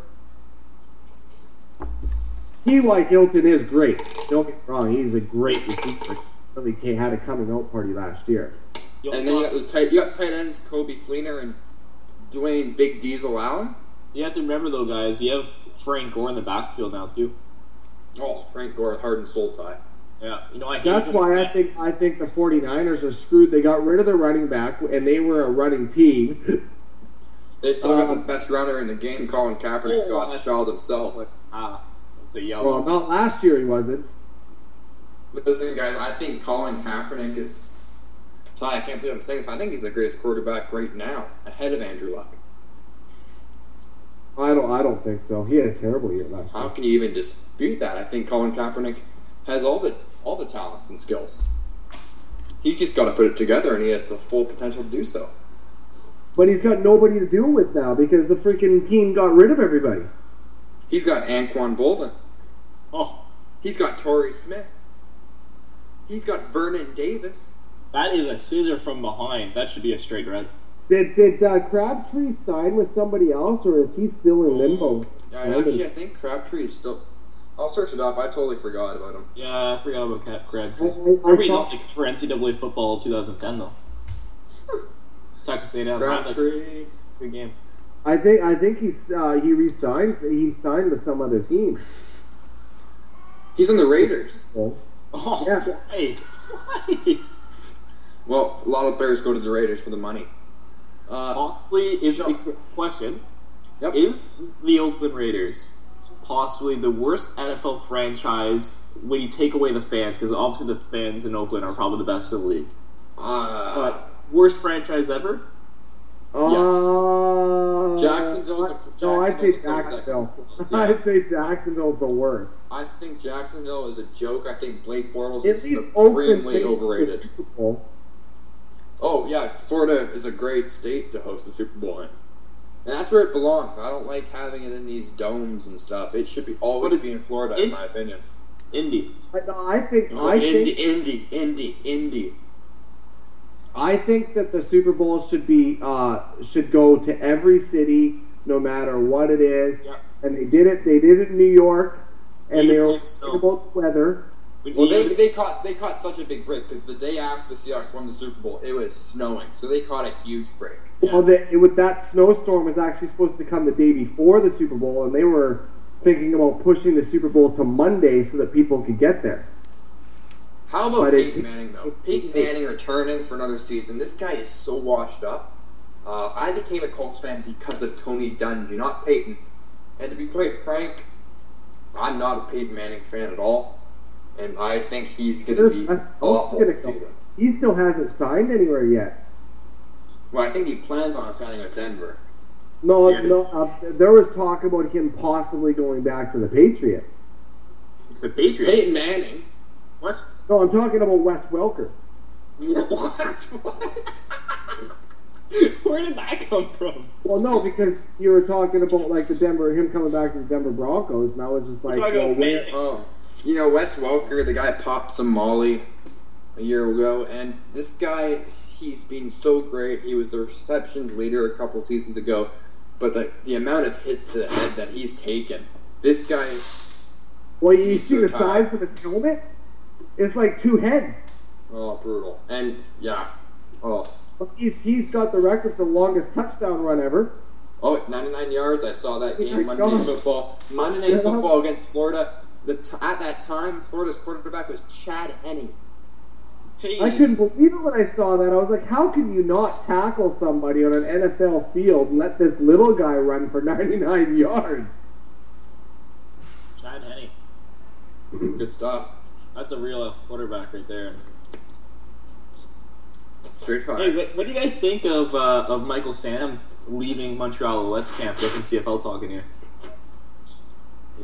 T.Y. Hilton is great. Don't get me wrong; he's a great receiver. Really had a coming out party last year. You And then you got those tight, you got tight ends, Coby Fleener and Dwayne Big Diesel Allen. You have to remember, though, guys, you have Frank Gore in the backfield now, too. Oh, Frank Gore, heart and soul tie. Yeah. You know, I hate That's why I think I think the 49ers are screwed. They got rid of their running back, and they were a running team. They still got Um, the best runner in the game, Colin Kaepernick, God's that's- child himself. Ah, it's a well, not last year he wasn't. Listen, guys, I think Colin Kaepernick is. Ty, I can't believe I'm saying this. I think he's the greatest quarterback right now, ahead of Andrew Luck. I don't. I don't think so. He had a terrible year last How year. How can you even dispute that? I think Colin Kaepernick has all the all the talents and skills. He's just got to put it together, and he has the full potential to do so. But he's got nobody to deal with now because the freaking team got rid of everybody. He's got Anquan Boldin. Oh, He's got Torrey Smith. He's got Vernon Davis. that is a scissor from behind. That should be a straight red. Did did uh, Crabtree sign with somebody else, or is he still in limbo? Yeah, and actually, I think Crabtree is still. I'll search it up. I totally forgot about him. Yeah, I forgot about Cat I, Crabtree. I, I Remember he's on thought, the cover of NCAA football 2010, though. Texas A&M. Crabtree. Good game. I think I think he's uh, he resigns. He signed with some other team. He's on the Raiders. Oh, Yeah. why? Why? Well, a lot of players go to the Raiders for the money. Uh, Possibly is So- a question. Yep. Is the Oakland Raiders possibly the worst NFL franchise when you take away the fans? Because obviously the fans in Oakland are probably the best in the league. uh, But worst franchise ever? Uh, Jacksonville's a- no, I'd say Jacksonville's a close second. Jacksonville. Yeah. I'd say Jacksonville's the worst. I think Jacksonville is a joke. I think Blake Bortles At is least Oakland supremely overrated. Oh yeah, Florida is a great state to host the Super Bowl in, and that's where it belongs. I don't like having it in these domes and stuff. It should be always be in Florida, in it- my opinion. Indy. I, no, I think Oh, I Indy, think Indy, Indy, Indy. I think that the Super Bowl should be uh, should go to every city, no matter what it is. Yeah. And they did it. They did it in New York, and Made they it were play snow. worried about the weather. When Well, they, Eagles- they caught they caught such a big break because the day after the Seahawks won the Super Bowl, it was snowing, so they caught a huge break. Well, the, with that snowstorm was actually supposed to come the day before the Super Bowl, and they were thinking about pushing the Super Bowl to Monday so that people could get there. How about But it- Peyton Manning though? Peyton Manning returning for another season. This guy is so washed up. Uh, I became a Colts fan because of Tony Dungy, not Peyton. And to be quite frank, I'm not a Peyton Manning fan at all. And I think he's going to be I'm awful gonna this season. He still hasn't signed anywhere yet. Well, I think he plans on signing with Denver. No, Yeah, no. Uh, there was talk about him possibly going back to the Patriots. it's the Patriots. Peyton Manning? What? No, I'm talking about Wes Welker. What? what? Where did that come from? Well, no, because you were talking about like the Denver, him coming back to the Denver Broncos, and I was just like, talking well, about where? Oh, you know Wes Welker, the guy popped some Molly a year ago, and this guy, he's been so great. He was the receptions leader a couple seasons ago, but the the amount of hits to the head that he's taken, this guy, Well, you see the size of his helmet? It's like two heads. oh, brutal. And yeah, oh, He's he's got the record for the longest touchdown run ever. oh, 99 yards. I saw that game Monday Night Football. Monday Night Football against Florida. The t- at that time, Florida's quarterback was Chad Henne. Hey, I couldn't believe it when I saw that. I was like, how can you not tackle somebody on an NFL field and let this little guy run for 99 yards? Chad Henne. Good stuff. That's a real quarterback right there. Straight fire. Hey, what, what do you guys think of uh, of Michael Sam leaving Montreal Let's camp? Get some CFL talking here.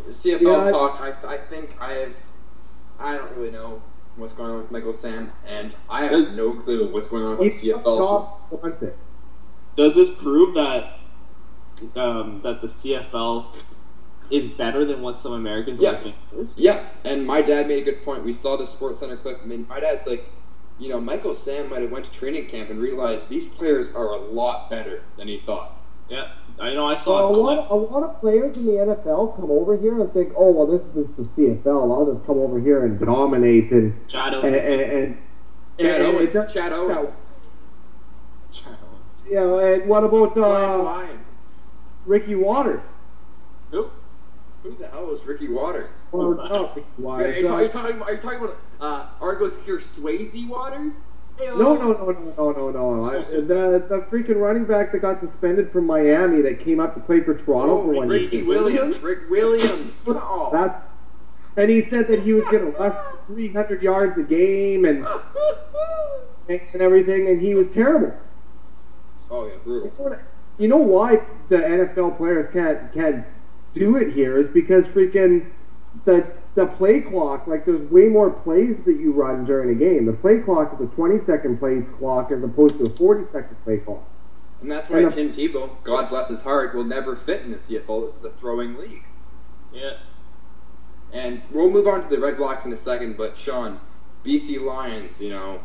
CFL Yeah, talk. I, I think I have. I don't really know what's going on with Michael Sam, and I have Does- no clue what's going on with He's CFL. top wants it. Does this prove that um, that the CFL is better than what some Americans Yeah. think it is? Yeah, and my dad made a good point. We saw the Sports Center clip. I mean, my dad's like, you know, Michael Sam might have went to training camp and realized these players are a lot better than he thought. Yeah, I know. I saw a a lot, a lot of players in the NFL come over here and think, oh, well, this, this is the CFL. I'll just come over here and dominate and Chad and, Owens. and, and Chad and- and Owens. does- Chad Owens. Chad Owens. Know, and what about uh. Ricky Waters? Who? Who the hell is Ricky Waters? Or, that? no, Ricky Are Waters. you, uh, are you talking? Are you talking about uh, Argos here, Swayze Waters? No, no, no, no, no, no, no. I, the, the freaking running back that got suspended from Miami that came up to play for Toronto Oh, for one year. Ricky Williams. Rick Williams. Oh. That, and he said that he was going to rush 300 yards a game and, and everything, and he was terrible. oh yeah, brutal. You know why the NFL players can't can't do it here is because freaking the the play clock like there's way more plays that you run during a game. The play clock is a 20 second play clock as opposed to a 40 second play clock. And that's why And, Tim Tebow, God bless his heart, will never fit in the CFL. This is a throwing league. Yeah. And we'll move on to the Red Blacks in a second, but Sean, BC Lions, you know,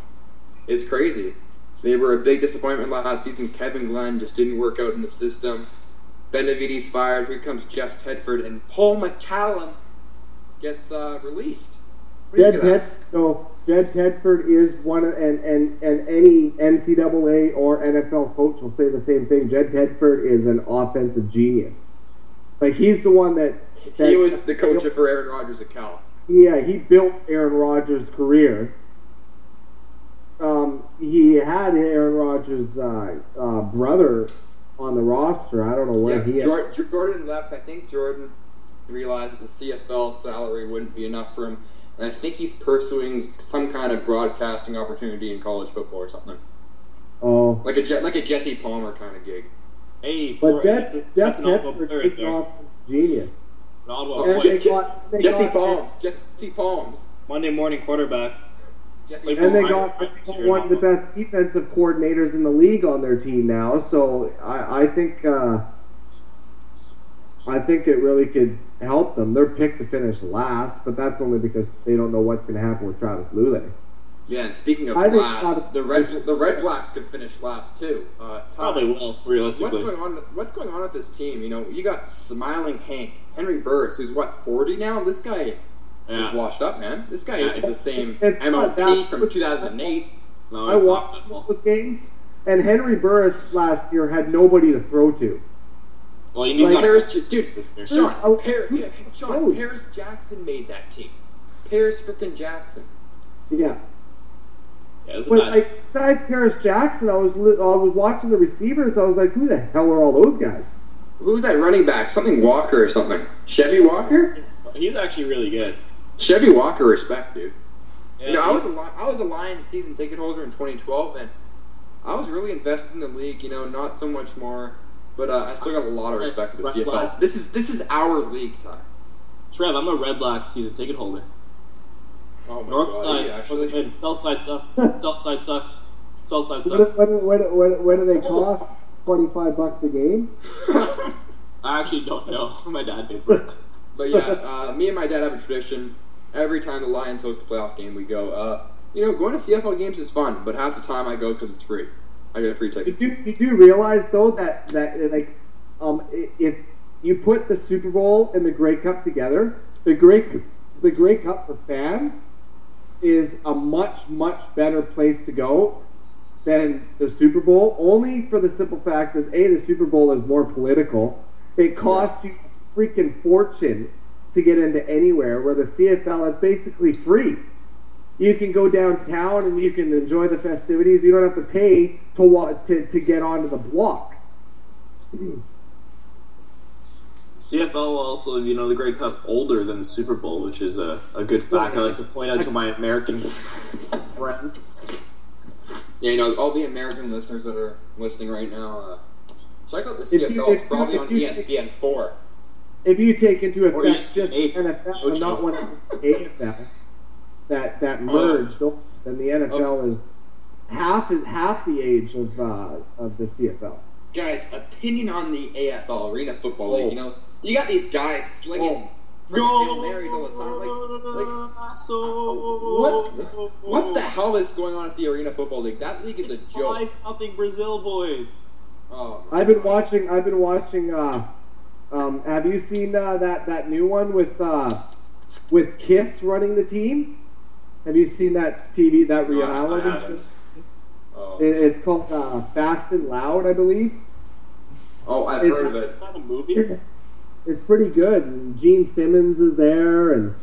it's crazy. They were a big disappointment last season. Kevin Glenn just didn't work out in the system. Benevides fired. Here comes Jeff Tedford, and Paul McCallum gets uh, released. What do you Jed Ted, so Jed Tedford is one of, and, and and any NCAA or NFL coach will say the same thing. Jed Tedford is an offensive genius. Like he's the one that, that He was the coach for Aaron Rodgers at Cal. yeah, he built Aaron Rodgers' career. Um, he had Aaron Rodgers' uh, uh, brother on the roster. I don't know where Yeah, he is. Jordan left. I think Jordan realized that the CFL salary wouldn't be enough for him, and I think he's pursuing some kind of broadcasting opportunity in college football or something, Oh, like a Je- like a Jesse Palmer kind of gig. Hey, but for- Jeff, that's a- Jeff that's an Ottawa Bedford is right an there. offensive genius. An Ottawa And player. they Je- got- Jesse got- Palms, Jesse Palms, Monday morning quarterback. Jesse And they got, they got one of the best defensive coordinators in the league on their team now. So I, I think uh, I think it really could help them. They're picked to finish last, but that's only because they don't know what's going to happen with Travis Lulay. Yeah, and speaking of I think last, not- the red the Red Blacks could finish last too. Uh, Todd, Probably will, realistically. What's going on? What's going on with this team? You know, you got smiling Hank, Henry Burris, who's what forty now. This guy is washed up, man. This guy Yeah. isn't the same It's not MOP that- from 2008. No, I it's watched not. those games, and Henry Burris last year had nobody to throw to. Well, you need Like- to Paris, J- dude, Sean, Oh, Par- yeah, Sean, oh. Paris Jackson made that team. Paris freaking Jackson. Yeah, Yeah, it's a but bad. like besides Paris Jackson, I was li- I was watching the receivers. I was like, who the hell are all those guys? Who's that running back? Something Walker or something. Chevy Walker? He's actually really good. Chevy Walker, respect, dude. Yeah, You know, I was a Li- I was a Lions season ticket holder in 2012, and I was really invested in the league. You know, not so much more, but uh, I still got a lot of respect for the Red CFL. Blacks. This is this is our league time. Trev, I'm a Red Blacks season ticket holder. Oh my North god, side, you actually. good. South side sucks. South side sucks. South side What, sucks. what, what, what, what do they cost? Twenty five bucks a game. I actually don't know. My dad paid for it. But yeah, uh, me and my dad have a tradition. Every time the Lions host a playoff game, we go. Uh, you know, going to CFL games is fun, but half the time I go because it's free. I get a free You ticket. do, you do realize though that that uh, like um if you put the Super Bowl and the Grey Cup together, the Grey the Grey Cup for fans is a much much better place to go than the Super Bowl. Only for the simple fact is a the Super Bowl is more political. It costs you a freaking fortune to get into anywhere. Where the CFL is basically free. You can go downtown and you can enjoy the festivities. You don't have to pay to to, to get onto the block. CFL also, you know, the Grey Cup older than the Super Bowl, which is a, a good fact. I like to point out to my American friends. Yeah, you know, all the American listeners that are listening right now, uh, check out the If you- CFL. It's probably on ESPN four. If you take into account just. NFL and not one of the AFL that that Oh. merged, then the NFL is half half the age of uh, of the CFL. Guys, opinion on the AFL Arena Football Oh. League. You know, you got these guys slinging freaking Hail Marys all the time. Like, like what? The, what the hell is going on at the Arena Football League? That league is a joke. Five nothing Brazil boys. Oh, I've been watching. I've been watching. Uh, um, have you seen uh, that that new one with uh, with Kiss running the team? Have you seen that TV that reality? haven't. show? oh. It, it's called uh, Fast and Loud, I believe. oh I've it's- heard of it. it. Is that a movie? It's, it's pretty good. And Gene Simmons is there, and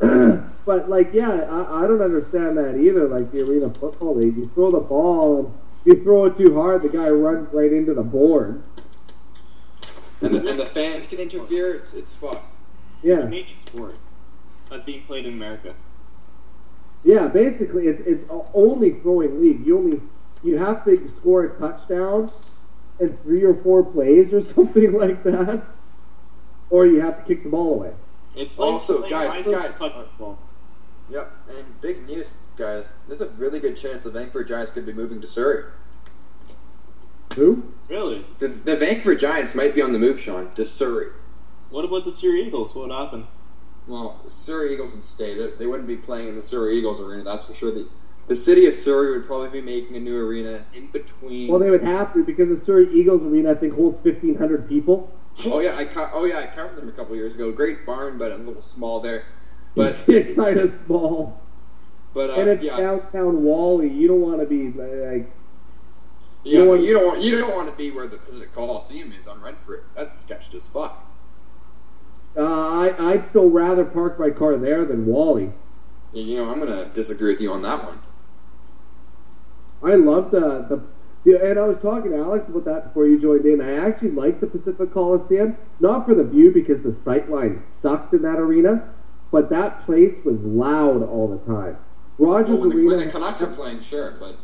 but like, yeah, I, I don't understand that either. Like the arena football league, you throw the ball and if you throw it too hard, the guy runs right into the board. And the, and the fans can interfere. It's it's fucked. Yeah, Canadian sport that's being played in America. Yeah. Basically, it's it's only throwing league. You only you have to score a touchdown in three or four plays or something like that, or you have to kick the ball away. It's like Also, playing guys, high school guys, football. Yep. And big news, guys. There's a really good chance the Vancouver Giants could be moving to Surrey. Who? Really? The, the Vancouver Giants might be on the move, Sean, to Surrey. What about the Surrey Eagles? What happened? Well, the Surrey Eagles would stay. They, they wouldn't be playing in the Surrey Eagles arena, that's for sure. The, the city of Surrey would probably be making a new arena in between. Well, they would have to because the Surrey Eagles arena I think holds fifteen hundred people. oh yeah, I ca- oh yeah, I covered them a couple years ago. Great barn, but a little small there. But It's kind of small. but uh, and it's yeah, downtown Wally. You don't want to be like yeah, you but want- you don't want you don't want to be where the Pacific Coliseum is on Renfrew. That's sketched as fuck. Uh, I, I'd still rather park my car there than Wally. You know, I'm gonna disagree with you on that one. I love the, the yeah, and I was talking to Alex about that before you joined in. I actually like the Pacific Coliseum, not for the view because the sightline sucked in that arena, but that place was loud all the time. Rogers Well, when, the, Arena. when the Canucks are playing, sure, but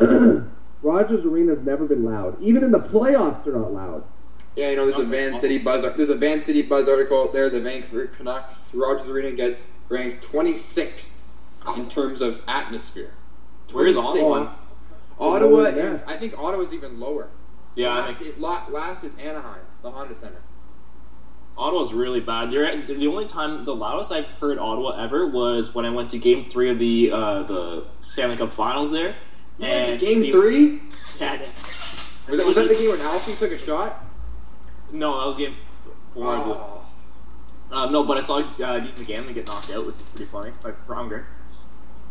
Rogers Arena's never been loud. Even in the playoffs, they're not loud. Yeah, you know, there's a Van City Buzz. There's a Van City Buzz article out there. The Vancouver Canucks Rogers Arena gets ranked 26th in terms of atmosphere. Where's Ottawa? Ottawa Lower than that. is. I think Ottawa's even lower. Yeah, I last, think is, last is Anaheim, the Honda Center. Ottawa's really bad. They're, the only time the loudest I've heard Ottawa ever was when I went to Game Three of the uh, the Stanley Cup Finals there. You went to Game the- three? Yeah, Was that, was that the game when Alfie took a shot? No, that was Game Four. Oh, Uh, no, but I saw uh, Dean McAmmond get knocked out, which is pretty funny, like Pronger.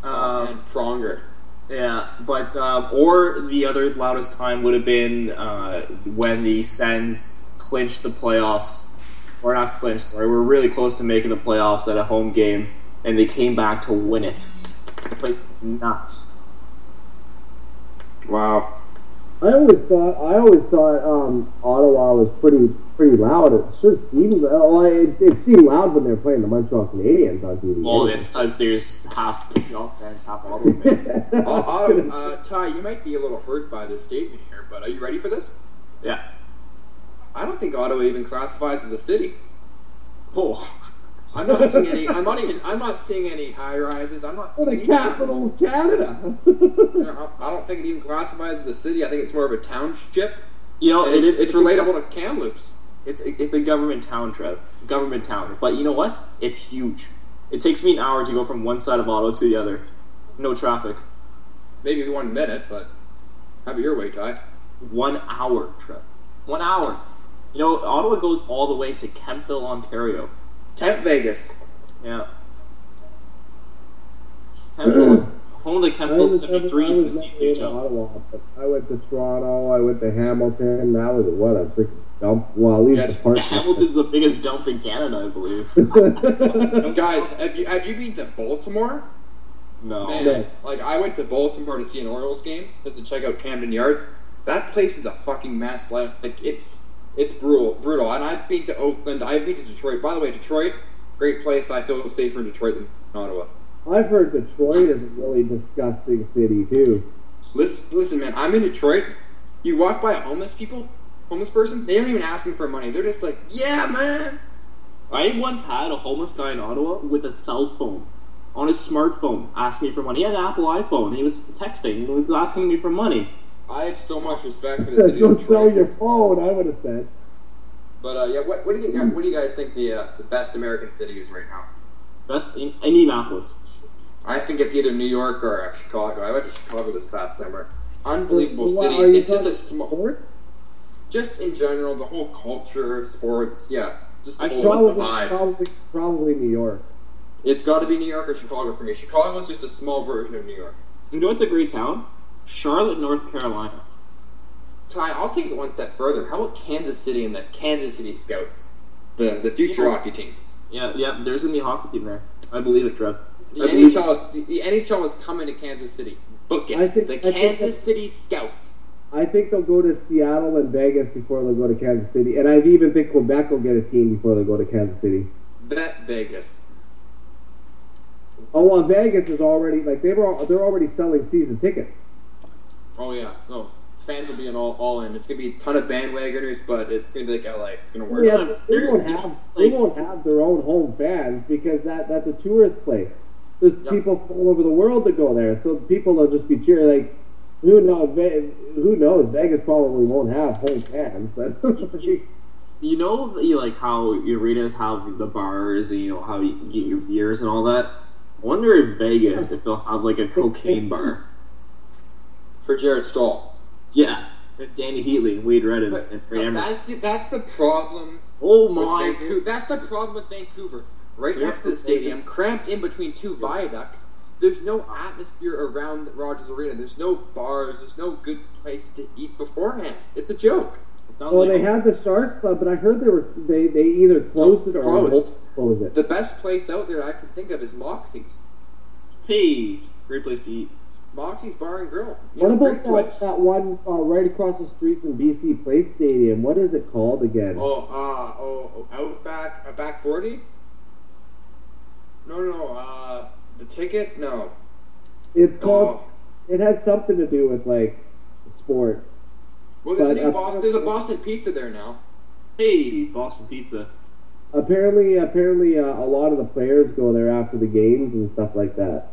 Um, and Pronger. Yeah, but um, or the other loudest time would have been uh, when the Sens clinched the playoffs, or not clinched. Sorry, were really close to making the playoffs at a home game, and they came back to win it. It's like nuts. Wow. I always thought I always thought um, Ottawa was pretty pretty loud. It should seem well, it, it seemed loud when they were playing the Montreal Canadiens on TV. Well, it's because there's half Montreal fans, half Ottawa fans. Uh, uh, Ty, you might be a little hurt by this statement here, but are you ready for this? yeah. I don't think Ottawa even classifies as a city. Oh, I'm not seeing any. I'm not even. I'm not seeing any high rises. I'm not seeing the any. capital of Canada. I don't think it even classifies as a city. I think it's more of a township. you know, And it it's, is, it's relatable to Kamloops. It's it's a government town, Trev. Government town. But you know what? It's huge. It takes me an hour to go from one side of Ottawa to the other. No traffic. Maybe one minute, but have it your way, Ty. One hour, Trev. One hour. You know, Ottawa goes all the way to Kemptville, Ontario. Kent Vegas. Yeah. Kemptville, home of the I Kemptville was never- I 73s in the was CCHL. I went to Toronto. I went to Hamilton. That was what a freaking dump. Well, at least Yeah, the parts. Hamilton's the biggest dump in Canada, I believe. Guys, have you have you been to Baltimore? No. Man, No. like I went to Baltimore to see an Orioles game just to check out Camden Yards. That place is a fucking mess. Like, like it's it's brutal, brutal. And I've been to Oakland. I've been to Detroit. By the way, Detroit, great place. I feel safer in Detroit than Ottawa. I've heard Detroit is a really disgusting city too. Listen, listen, man. I'm in Detroit. You walk by a homeless people, homeless person. They aren't even ask asking for money. They're just like, yeah, man. I once had a homeless guy in Ottawa with a cell phone on his smartphone ask me for money. He had an Apple iPhone. He was texting. He was asking me for money. I have so much respect for the city Go of sell Detroit. your phone. I would have said. But uh, yeah, what, what do you think? What do you guys think the uh, the best American city is right now? Best in Indianapolis. I think it's either New York or uh, Chicago. I went to Chicago this past summer. Unbelievable Well, city. It's just a small. sport? Just in general, the whole culture, sports, yeah, just the I whole Probably, vibe. probably, probably New York. It's got to be New York or Chicago for me. Chicago is just a small version of New York. You know what's a great town? Charlotte, North Carolina. Ty, I'll take it one step further. How about Kansas City and the Kansas City Scouts, the the future Yeah. hockey team? Yeah, yeah. There's gonna be a hockey team there. I believe it, Trev. The I believe NHL is the, the NHL is coming to Kansas City. Book it. I think- the I think Kansas that- City Scouts. I think they'll go to Seattle and Vegas before they'll go to Kansas City, and I even think Quebec will get a team before they go to Kansas City. That Vegas. Oh, well, Vegas is already like they were. They're already selling season tickets. Oh yeah, no. Fans will be in all, all in. It's gonna be a ton of bandwagoners, but it's gonna be like LA. It's gonna work. Yeah, Yeah, they won't have they won't have their own home fans because that that's a tourist place. There's Yep. people from all over the world that go there, so people will just be cheering. Like, who knows? Ve- Who knows? Vegas probably won't have home fans, but You know, you like how arenas have the bars and you know how you get your beers and all that. I wonder if Vegas if they'll have like a cocaine bar. For Jarret Stoll. Yeah, Dany Heatley and Wade Redden But, and but Ray Emery. that's the that's the problem Oh my! Vancouver. That's the problem with Vancouver. Right Yeah. next to the stadium, cramped in between two viaducts. There's no atmosphere around Rogers Arena. There's no bars. There's no good place to eat beforehand. It's a joke. It sounds Well, like they had the Stars Club, but I heard they were they, they either closed it or closed. closed it. The best place out there I can think of is Moxie's. hey, great place to eat. Moxie's Bar and Grill. You What know, about that, that one uh, right across the street from BC Place Stadium? What is it called again? Oh, uh, oh, oh, Outback, uh, back forty. No, no, no. Uh, the ticket? No. it's called. oh. It has something to do with like sports. Well, there's, a new Boston, there's a Boston Pizza there now. Hey, Boston Pizza. Apparently, apparently, uh, a lot of the players go there after the games and stuff like that.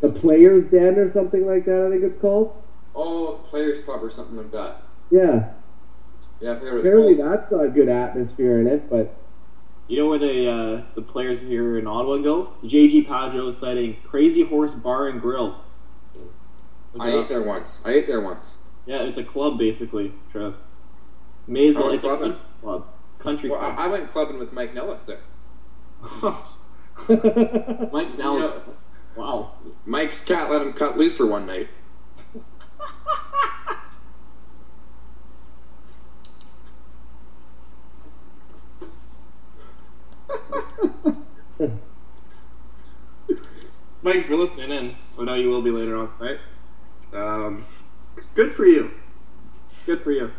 The Players Den or something like that. I think it's called. Oh, the Players Club or something like that. Yeah. Yeah, I forget what it's Apparently, called. that's got a good atmosphere in it, but You know where the uh, the players here in Ottawa go? JG Padjo is citing Crazy Horse Bar and Grill. Look I ate up. there once. I ate there once. Yeah, it's a club basically, Trev. May as well. It's a clubbing. country club. Country Well, club. I, I went clubbing with Mike Nellis there. Mike Nellis. You know- wow. Mike's cat let him cut loose for one night. Mike, if you're listening in, I know you will be later on right? Um, good for you. Good for you.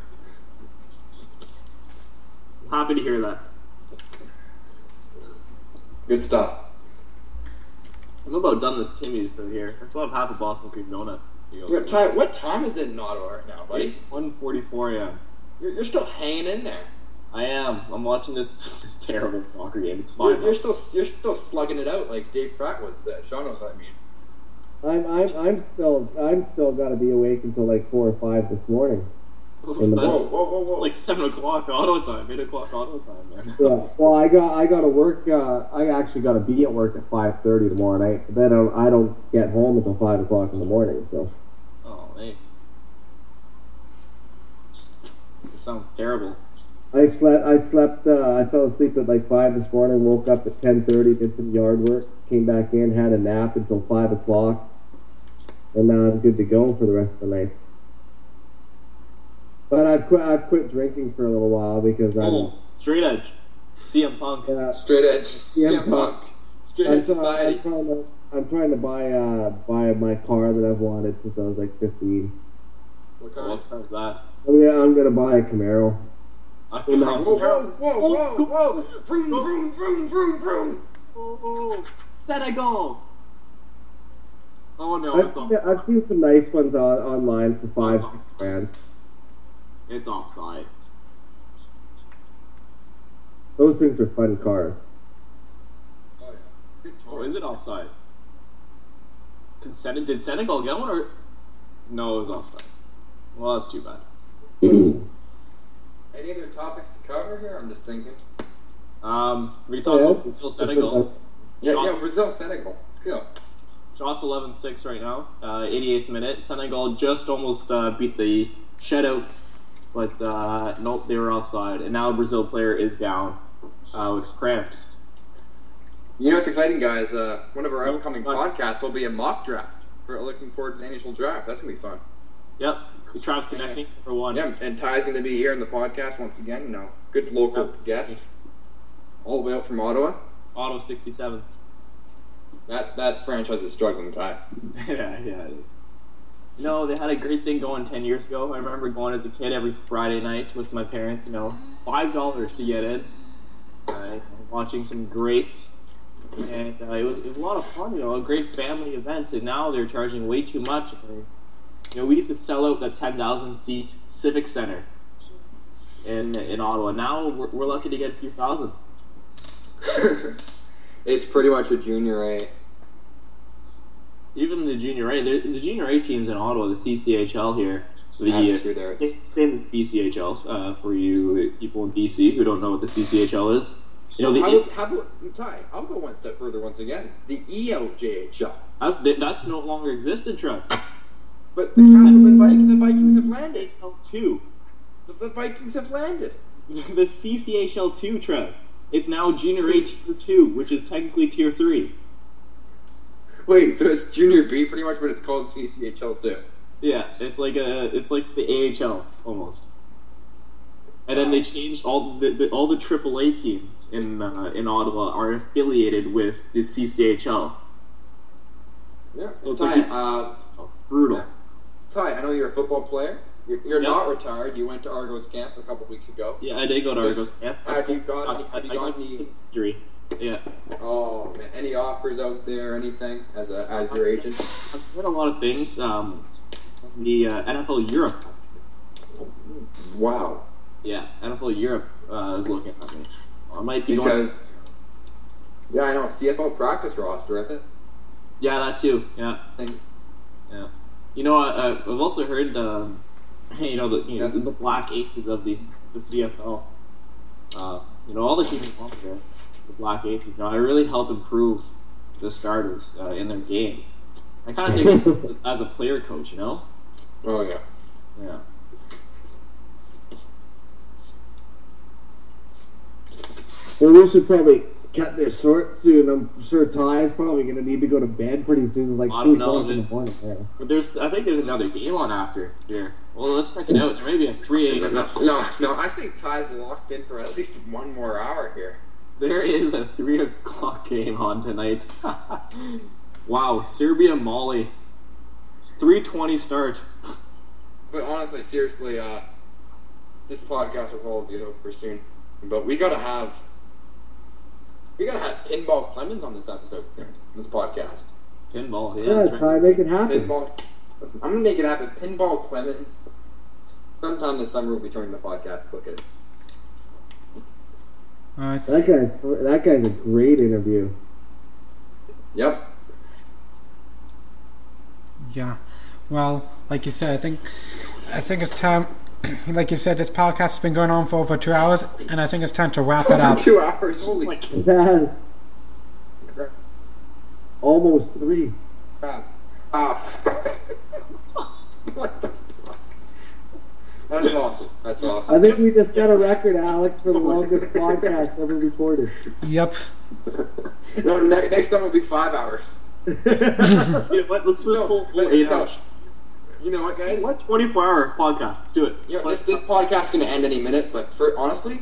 I'm happy to hear that. Good stuff. I'm about done this Timmy's for here. I still have half a Boston Creek donut. to go What time, is it in Ottawa right now, buddy? It's 1:44 a.m. You're, you're still hanging in there. I am. I'm watching this this terrible soccer game. It's You're, fine. you're still you're still slugging it out like Dave Pratt would say. Sean knows what I mean. I'm I'm I'm still I'm still got to be awake until like four or five this morning. In the Whoa, That's whoa, whoa, whoa! like seven o'clock auto time, eight o'clock auto time, man. Yeah. Well, I got I got to work. Uh, I actually got to be at work at five thirty tomorrow night. But then I don't, I don't get home until five o'clock in the morning. So Oh, hey. It sounds terrible. I slept. I slept. Uh, I fell asleep at like five this morning. Woke up at ten thirty. Did some yard work. Came back in. Had a nap until five o'clock. And now I'm good to go for the rest of the night. But I've quit. I've quit drinking for a little while because I'm. Oh, straight edge. CM Punk. Uh, Straight edge, Yeah, CM Punk, straight I'm, edge try- society. I'm trying to. I'm trying to buy uh buy my car that I've wanted since I was like 15. What kind? What kind is that? I'm gonna, I'm gonna buy a Camaro. I Oh, Whoa, whoa, whoa, whoa, whoa! Vroom, vroom, vroom, vroom, vroom. Oh, Senegal. Oh no, I've it's seen. I've seen some nice ones on, online for five That's six grand. It's offside. Those things are fun cars. Oh yeah, Oh, is it offside? Did, Sen- did Senegal get one or? No, it was offside. Well, that's too bad. Any other topics to cover here? I'm just thinking. Um, we can talk Yeah. about Brazil, Senegal. Yeah, Shots- yeah, Brazil, Senegal. Let's go. Shots 11-6 right now. Uh, 88th minute. Senegal just almost uh, beat the shutout, but uh, nope, they were offside. And now a Brazil player is down uh, with cramps. You know what's exciting, guys? Uh, one of our upcoming podcasts will be a mock draft. For looking forward to the initial draft. That's gonna be fun. Yep, Travis connecting for one. Yeah, and Ty's gonna be here in the podcast once again. You know, good local Yep. guest, all the way out from Ottawa. Ottawa 67. That that franchise is struggling, Ty. yeah, yeah, it is. Know, they had a great thing going 10 years ago. I remember going as a kid every Friday night with my parents, you know, $5 to get in. Uh, watching some greats. And uh, it, was, it was a lot of fun, you know, a great family event. And now they're charging way too much. You know, we used to sell out the 10,000 seat Civic Center in, in Ottawa. Now we're, we're lucky to get a few thousand. it's pretty much a junior A. Even the junior A, the, the junior A teams in Ottawa, the CCHL here, the uh, there. same as BCHL uh, for you people in BC who don't know what the CCHL is. You know, the, How, about- how about Ty? I'll go one step further once again. The ELJHL. that's, that's no longer existent, Trev. But the Casselman Vikings, the Vikings have landed. Two, The, the Vikings have landed. the CCHL two, Trev. It's now junior A tier two, which is technically tier three. Wait, so it's junior B pretty much, but it's called CCHL too. Yeah, it's like a, it's like the AHL almost. And then they changed all the, the all the AAA teams in uh, in Ottawa are affiliated with the CCHL. Yeah. So it's Ty, like- uh, Brutal. Yeah. Ty, I know you're a football player. You're, you're Yeah. not retired. You went to Argos camp a couple weeks ago. Yeah, I did go to Argos camp. Have you got i've you got any- injury? Yeah, Oh man, any offers out there? Anything as a as your agent? I've heard a lot of things. Um, the uh, NFL Europe, Wow. yeah, NFL Europe uh, is looking at me. I might be going. Because yeah, I know CFL practice roster. I think. Yeah, that too. Yeah, think yeah. You know, I, I've also heard, um, you know, the you know, the black aces of these the CFL. Uh, you know, all the teams involved there, the black aces. Now, I really help improve the starters uh, in their game. I kind of think as, as a player coach, you know. Oh yeah. Yeah. Well, we should probably cut this short soon. I'm sure Ty is probably going to need to go to bed pretty soon. It's like I two don't know, o'clock in the morning. Yeah. But there's, I think there's another game on after here. Well, let's check it out. There may be a 3 No, a.m. no, no, no. I think Ty's locked in for at least one more hour here. There is a 3 o'clock game on tonight. wow, Serbia Mali. 320 start. But honestly, seriously, uh, this podcast will probably be over soon. But we gotta have we gotta have Pinball Clemens on this episode soon. This podcast. Pinball, yeah, Yeah, that's Ty, right. make it happen. Pinball. I'm gonna make it happen. Pinball Clemens. Sometime this summer we'll be joining the podcast. Book it. Alright. That guy's that guy's a great interview. Yep. Yeah. Well, like you said, I think I think it's time. Like you said, this podcast has been going on for over two hours, and I think it's time to wrap it up. Two hours. Holy It has crap. almost three. Ah. what the fuck? That's awesome. That's awesome. I think we just got a record, Alex, for the longest podcast ever recorded. Yep. No, ne- next time will be five hours. You know what? Let's just No, pull, pull 8 no. hours. You know what, guys? What? 24 hour podcast. Let's do it. You know, this, this podcast is going to end any minute, but for honestly,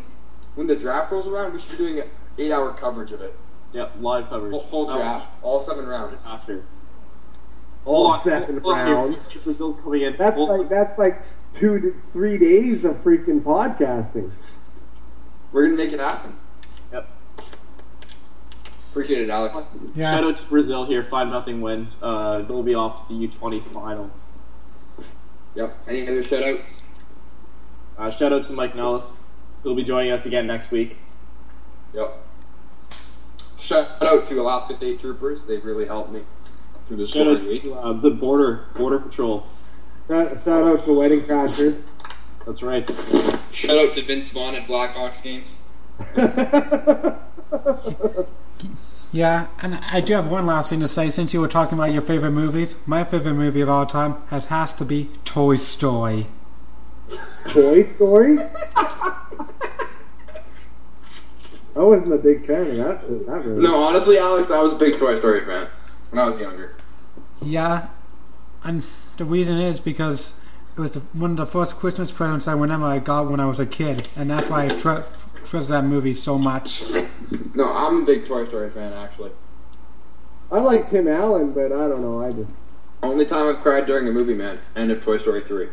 when the draft rolls around, we should be doing an eight-hour coverage of it. Yep, live coverage. Whole, whole Oh, draft, all seven rounds. After. All Hold on, seven hold on, here. rounds. Brazil's coming in. That's Hold- like that's like two to three days of freaking podcasting. We're going to make it happen. Yep. Appreciate it, Alex. Yeah. Shout out to Brazil here, 5 nothing win. Uh, they'll be off to the U20 finals. Yep. Any other shout-outs? Uh, shout out to Mike Nellis. He'll be joining us again next week. Yep. Shout out to Alaska State Troopers. They've really helped me through this Shout out boring week. to uh, the border border patrol. Shout, shout out to Wedding Crashers. That's right. Shout out to Vince Vaughn at Blackhawks games. Yeah, and I do have one last thing to say. Since you were talking about your favorite movies, my favorite movie of all time has has to be Toy Story. Toy Story. I wasn't a big fan of that. That movie. No, honestly, Alex, I was a big Toy Story fan when I was younger. Yeah, and the reason is because it was the, one of the first Christmas presents I remember I got when I was a kid, and that's why I tr- trust that movie so much. No, I'm a big Toy Story fan, actually. I like Tim Allen, but I don't know. I just Only time I've cried during a movie, man. End of Toy Story 3.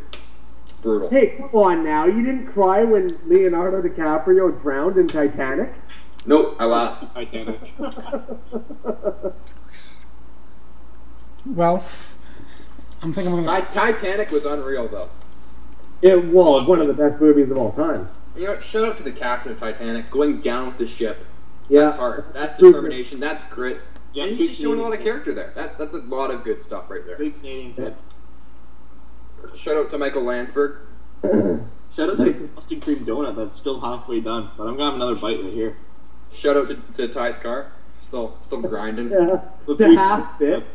Brutal. hey, come on now. You didn't cry when Leonardo DiCaprio drowned in Titanic. Nope, I laughed. Titanic. Well, I'm thinking I'm gonna. Ti- Titanic was unreal, though. It was one of the best movies of all time. You know, shout out to the captain of Titanic going down with the ship. Yeah, That's hard. That's determination. That's grit. Yeah, and he's just showing a lot of character there. That, that's a lot of good stuff right there. Big Canadian kid. Shout out to Michael Landsberg. Shout out to this custard cream donut that's still halfway done, but I'm gonna have another bite right here. Shout out to, to Ty's car. Still, still grinding. Yeah, The half it.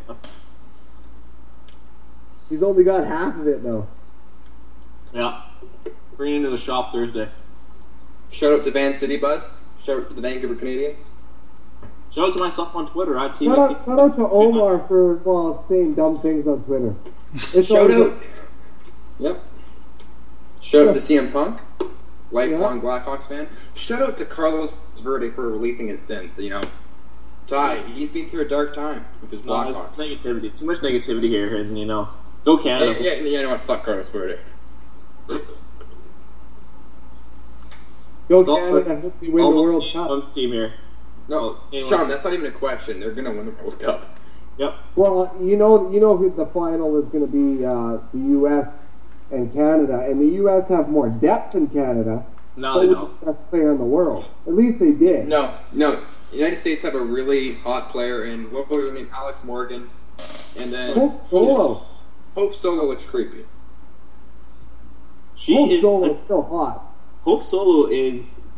He's only got half of it though. Yeah. Bring it into the shop Thursday. Shout out to Van City Buzz. Shout out to the Vancouver Canadians. Shout out to myself on Twitter I Team Shout out, shout out to Omar for well saying dumb things on Twitter. It's Shout always- out. Yep. Shout out to CM Punk. lifelong Blackhawks fan. Shout out to Carlos Verde for releasing his sins. You know, Ty, he's been through a dark time with his No, Blackhawks. negativity. Too much negativity here, and you know, go Canada. yeah, yeah, you know what? Fuck Carlos Verde. Go It's all- Canada. Hope they win the Almost World team- Cup. one team here. No, Oh. Sean, that's not even a question. They're gonna win the World Cup. Yep. Well, you know, you know who the final is going to be uh, the U.S. and Canada, and the U.S. have more depth than Canada. No, but they don't. the best player in the world. At least they did. No, no. The United States have a really hot player in what was her name? Alex Morgan, and then Hope Solo. Hope Solo looks creepy. She Hope is. Solo is still hot. Hope Solo is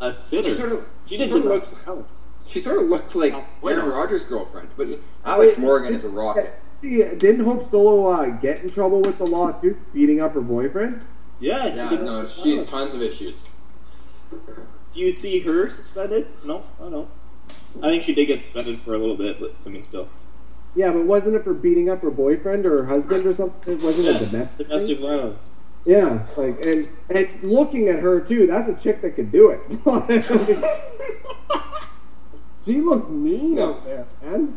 a sitter. She sort of, she she did sort of looks, counts. she sort of looks like Why Aaron? Rodgers' girlfriend, but Alex Morgan is a rocket. See, Didn't Hope Solo uh, get in trouble with the law too, beating up her boyfriend? Yeah. Yeah, she did no, the she's tons of issues. Do you see her suspended? No, I don't. I think she did get suspended for a little bit, but I mean, still. Yeah, but wasn't it for beating up her boyfriend or her husband or something? It wasn't Yeah, a domestic. domestic thing? violence. Yeah, like and and looking at her too, that's a chick that could do it. she looks mean No. out there, man.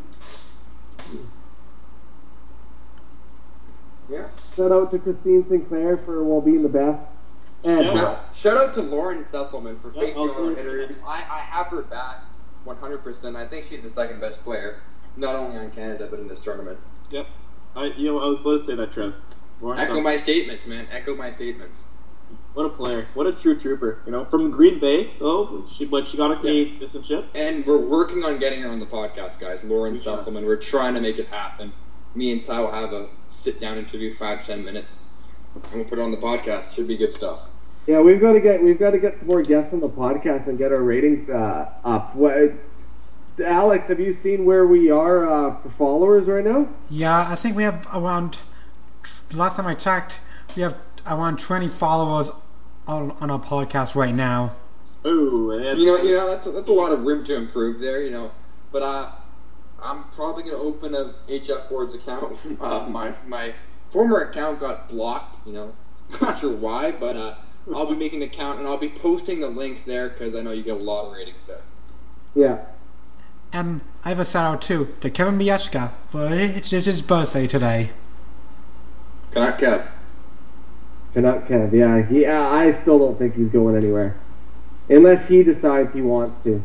Yeah. Shout out to Christine Sinclair for well being the best. And Shout Shout, shout out to Lauren Sesselmann for Yeah, facing I'll all hitters. I, I have her back 100%. I think she's the second best player, not only on Canada, but in this tournament. Yep. I, you know, I was about to say that, Trev. Lauren Echo Suss- my statements, man. Echo my statements. What a player! What a true trooper! You know, from Green Bay. Oh, she but she got a Canadian citizenship. And we're working on getting her on the podcast, guys. Lauren Yeah. Sesselmann. We're trying to make it happen. Me and Ty will have a sit down interview, five ten minutes, and we'll put it on the podcast. Should be good stuff. yeah, we've got to get we've got to get some more guests on the podcast and get our ratings uh, up. What, Alex, have you seen where we are uh, for followers right now? Yeah, I think we have around. Last time I checked, we have around 20 followers on, on our podcast right now. Oh, that's, You know, you know that's a, that's a lot of room to improve there. You know, but uh, I'm probably going to open a HF Boards account. Uh, my my former account got blocked. You know, not sure why, but uh, I'll be making an account and I'll be posting the links there because I know you get a lot of ratings there. Yeah. And I have a shout out too to Kevin Bieksa for it's his birthday today. Canuck Kev. Canuck Kev, yeah, he. Uh, I still don't think he's going anywhere, unless he decides he wants to.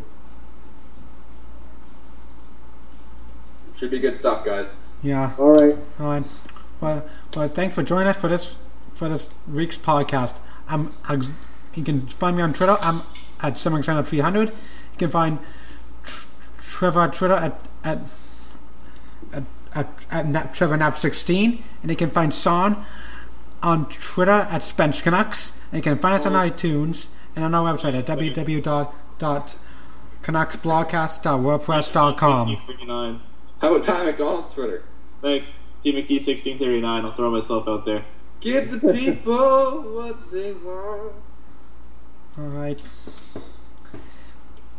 Should be good stuff, guys. Yeah. All right, All right. Well, well, thanks for joining us for this for this week's podcast. I'm, I'm you can find me on Twitter. I'm at SummerSound300. You can find Tr- Trevor on Twitter at at at, at, at Nap, Trevor Nap16, and you can find Son on Twitter at Spence Canucks. And you can find us on oh. iTunes and on our website at www.canucksblogcast.wordpress.com. 1639. How about Ty McDonald's Twitter? Thanks, T McD sixteen thirty nine. I'll throw myself out there. Give the people what they want. All right.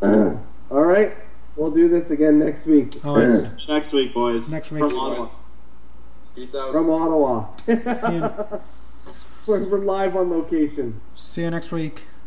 all right. We'll do this again next week All right. Next week, boys. Next week. From Ottawa. Peace out. from Ottawa. See you, we're, we're live on location. see you next week.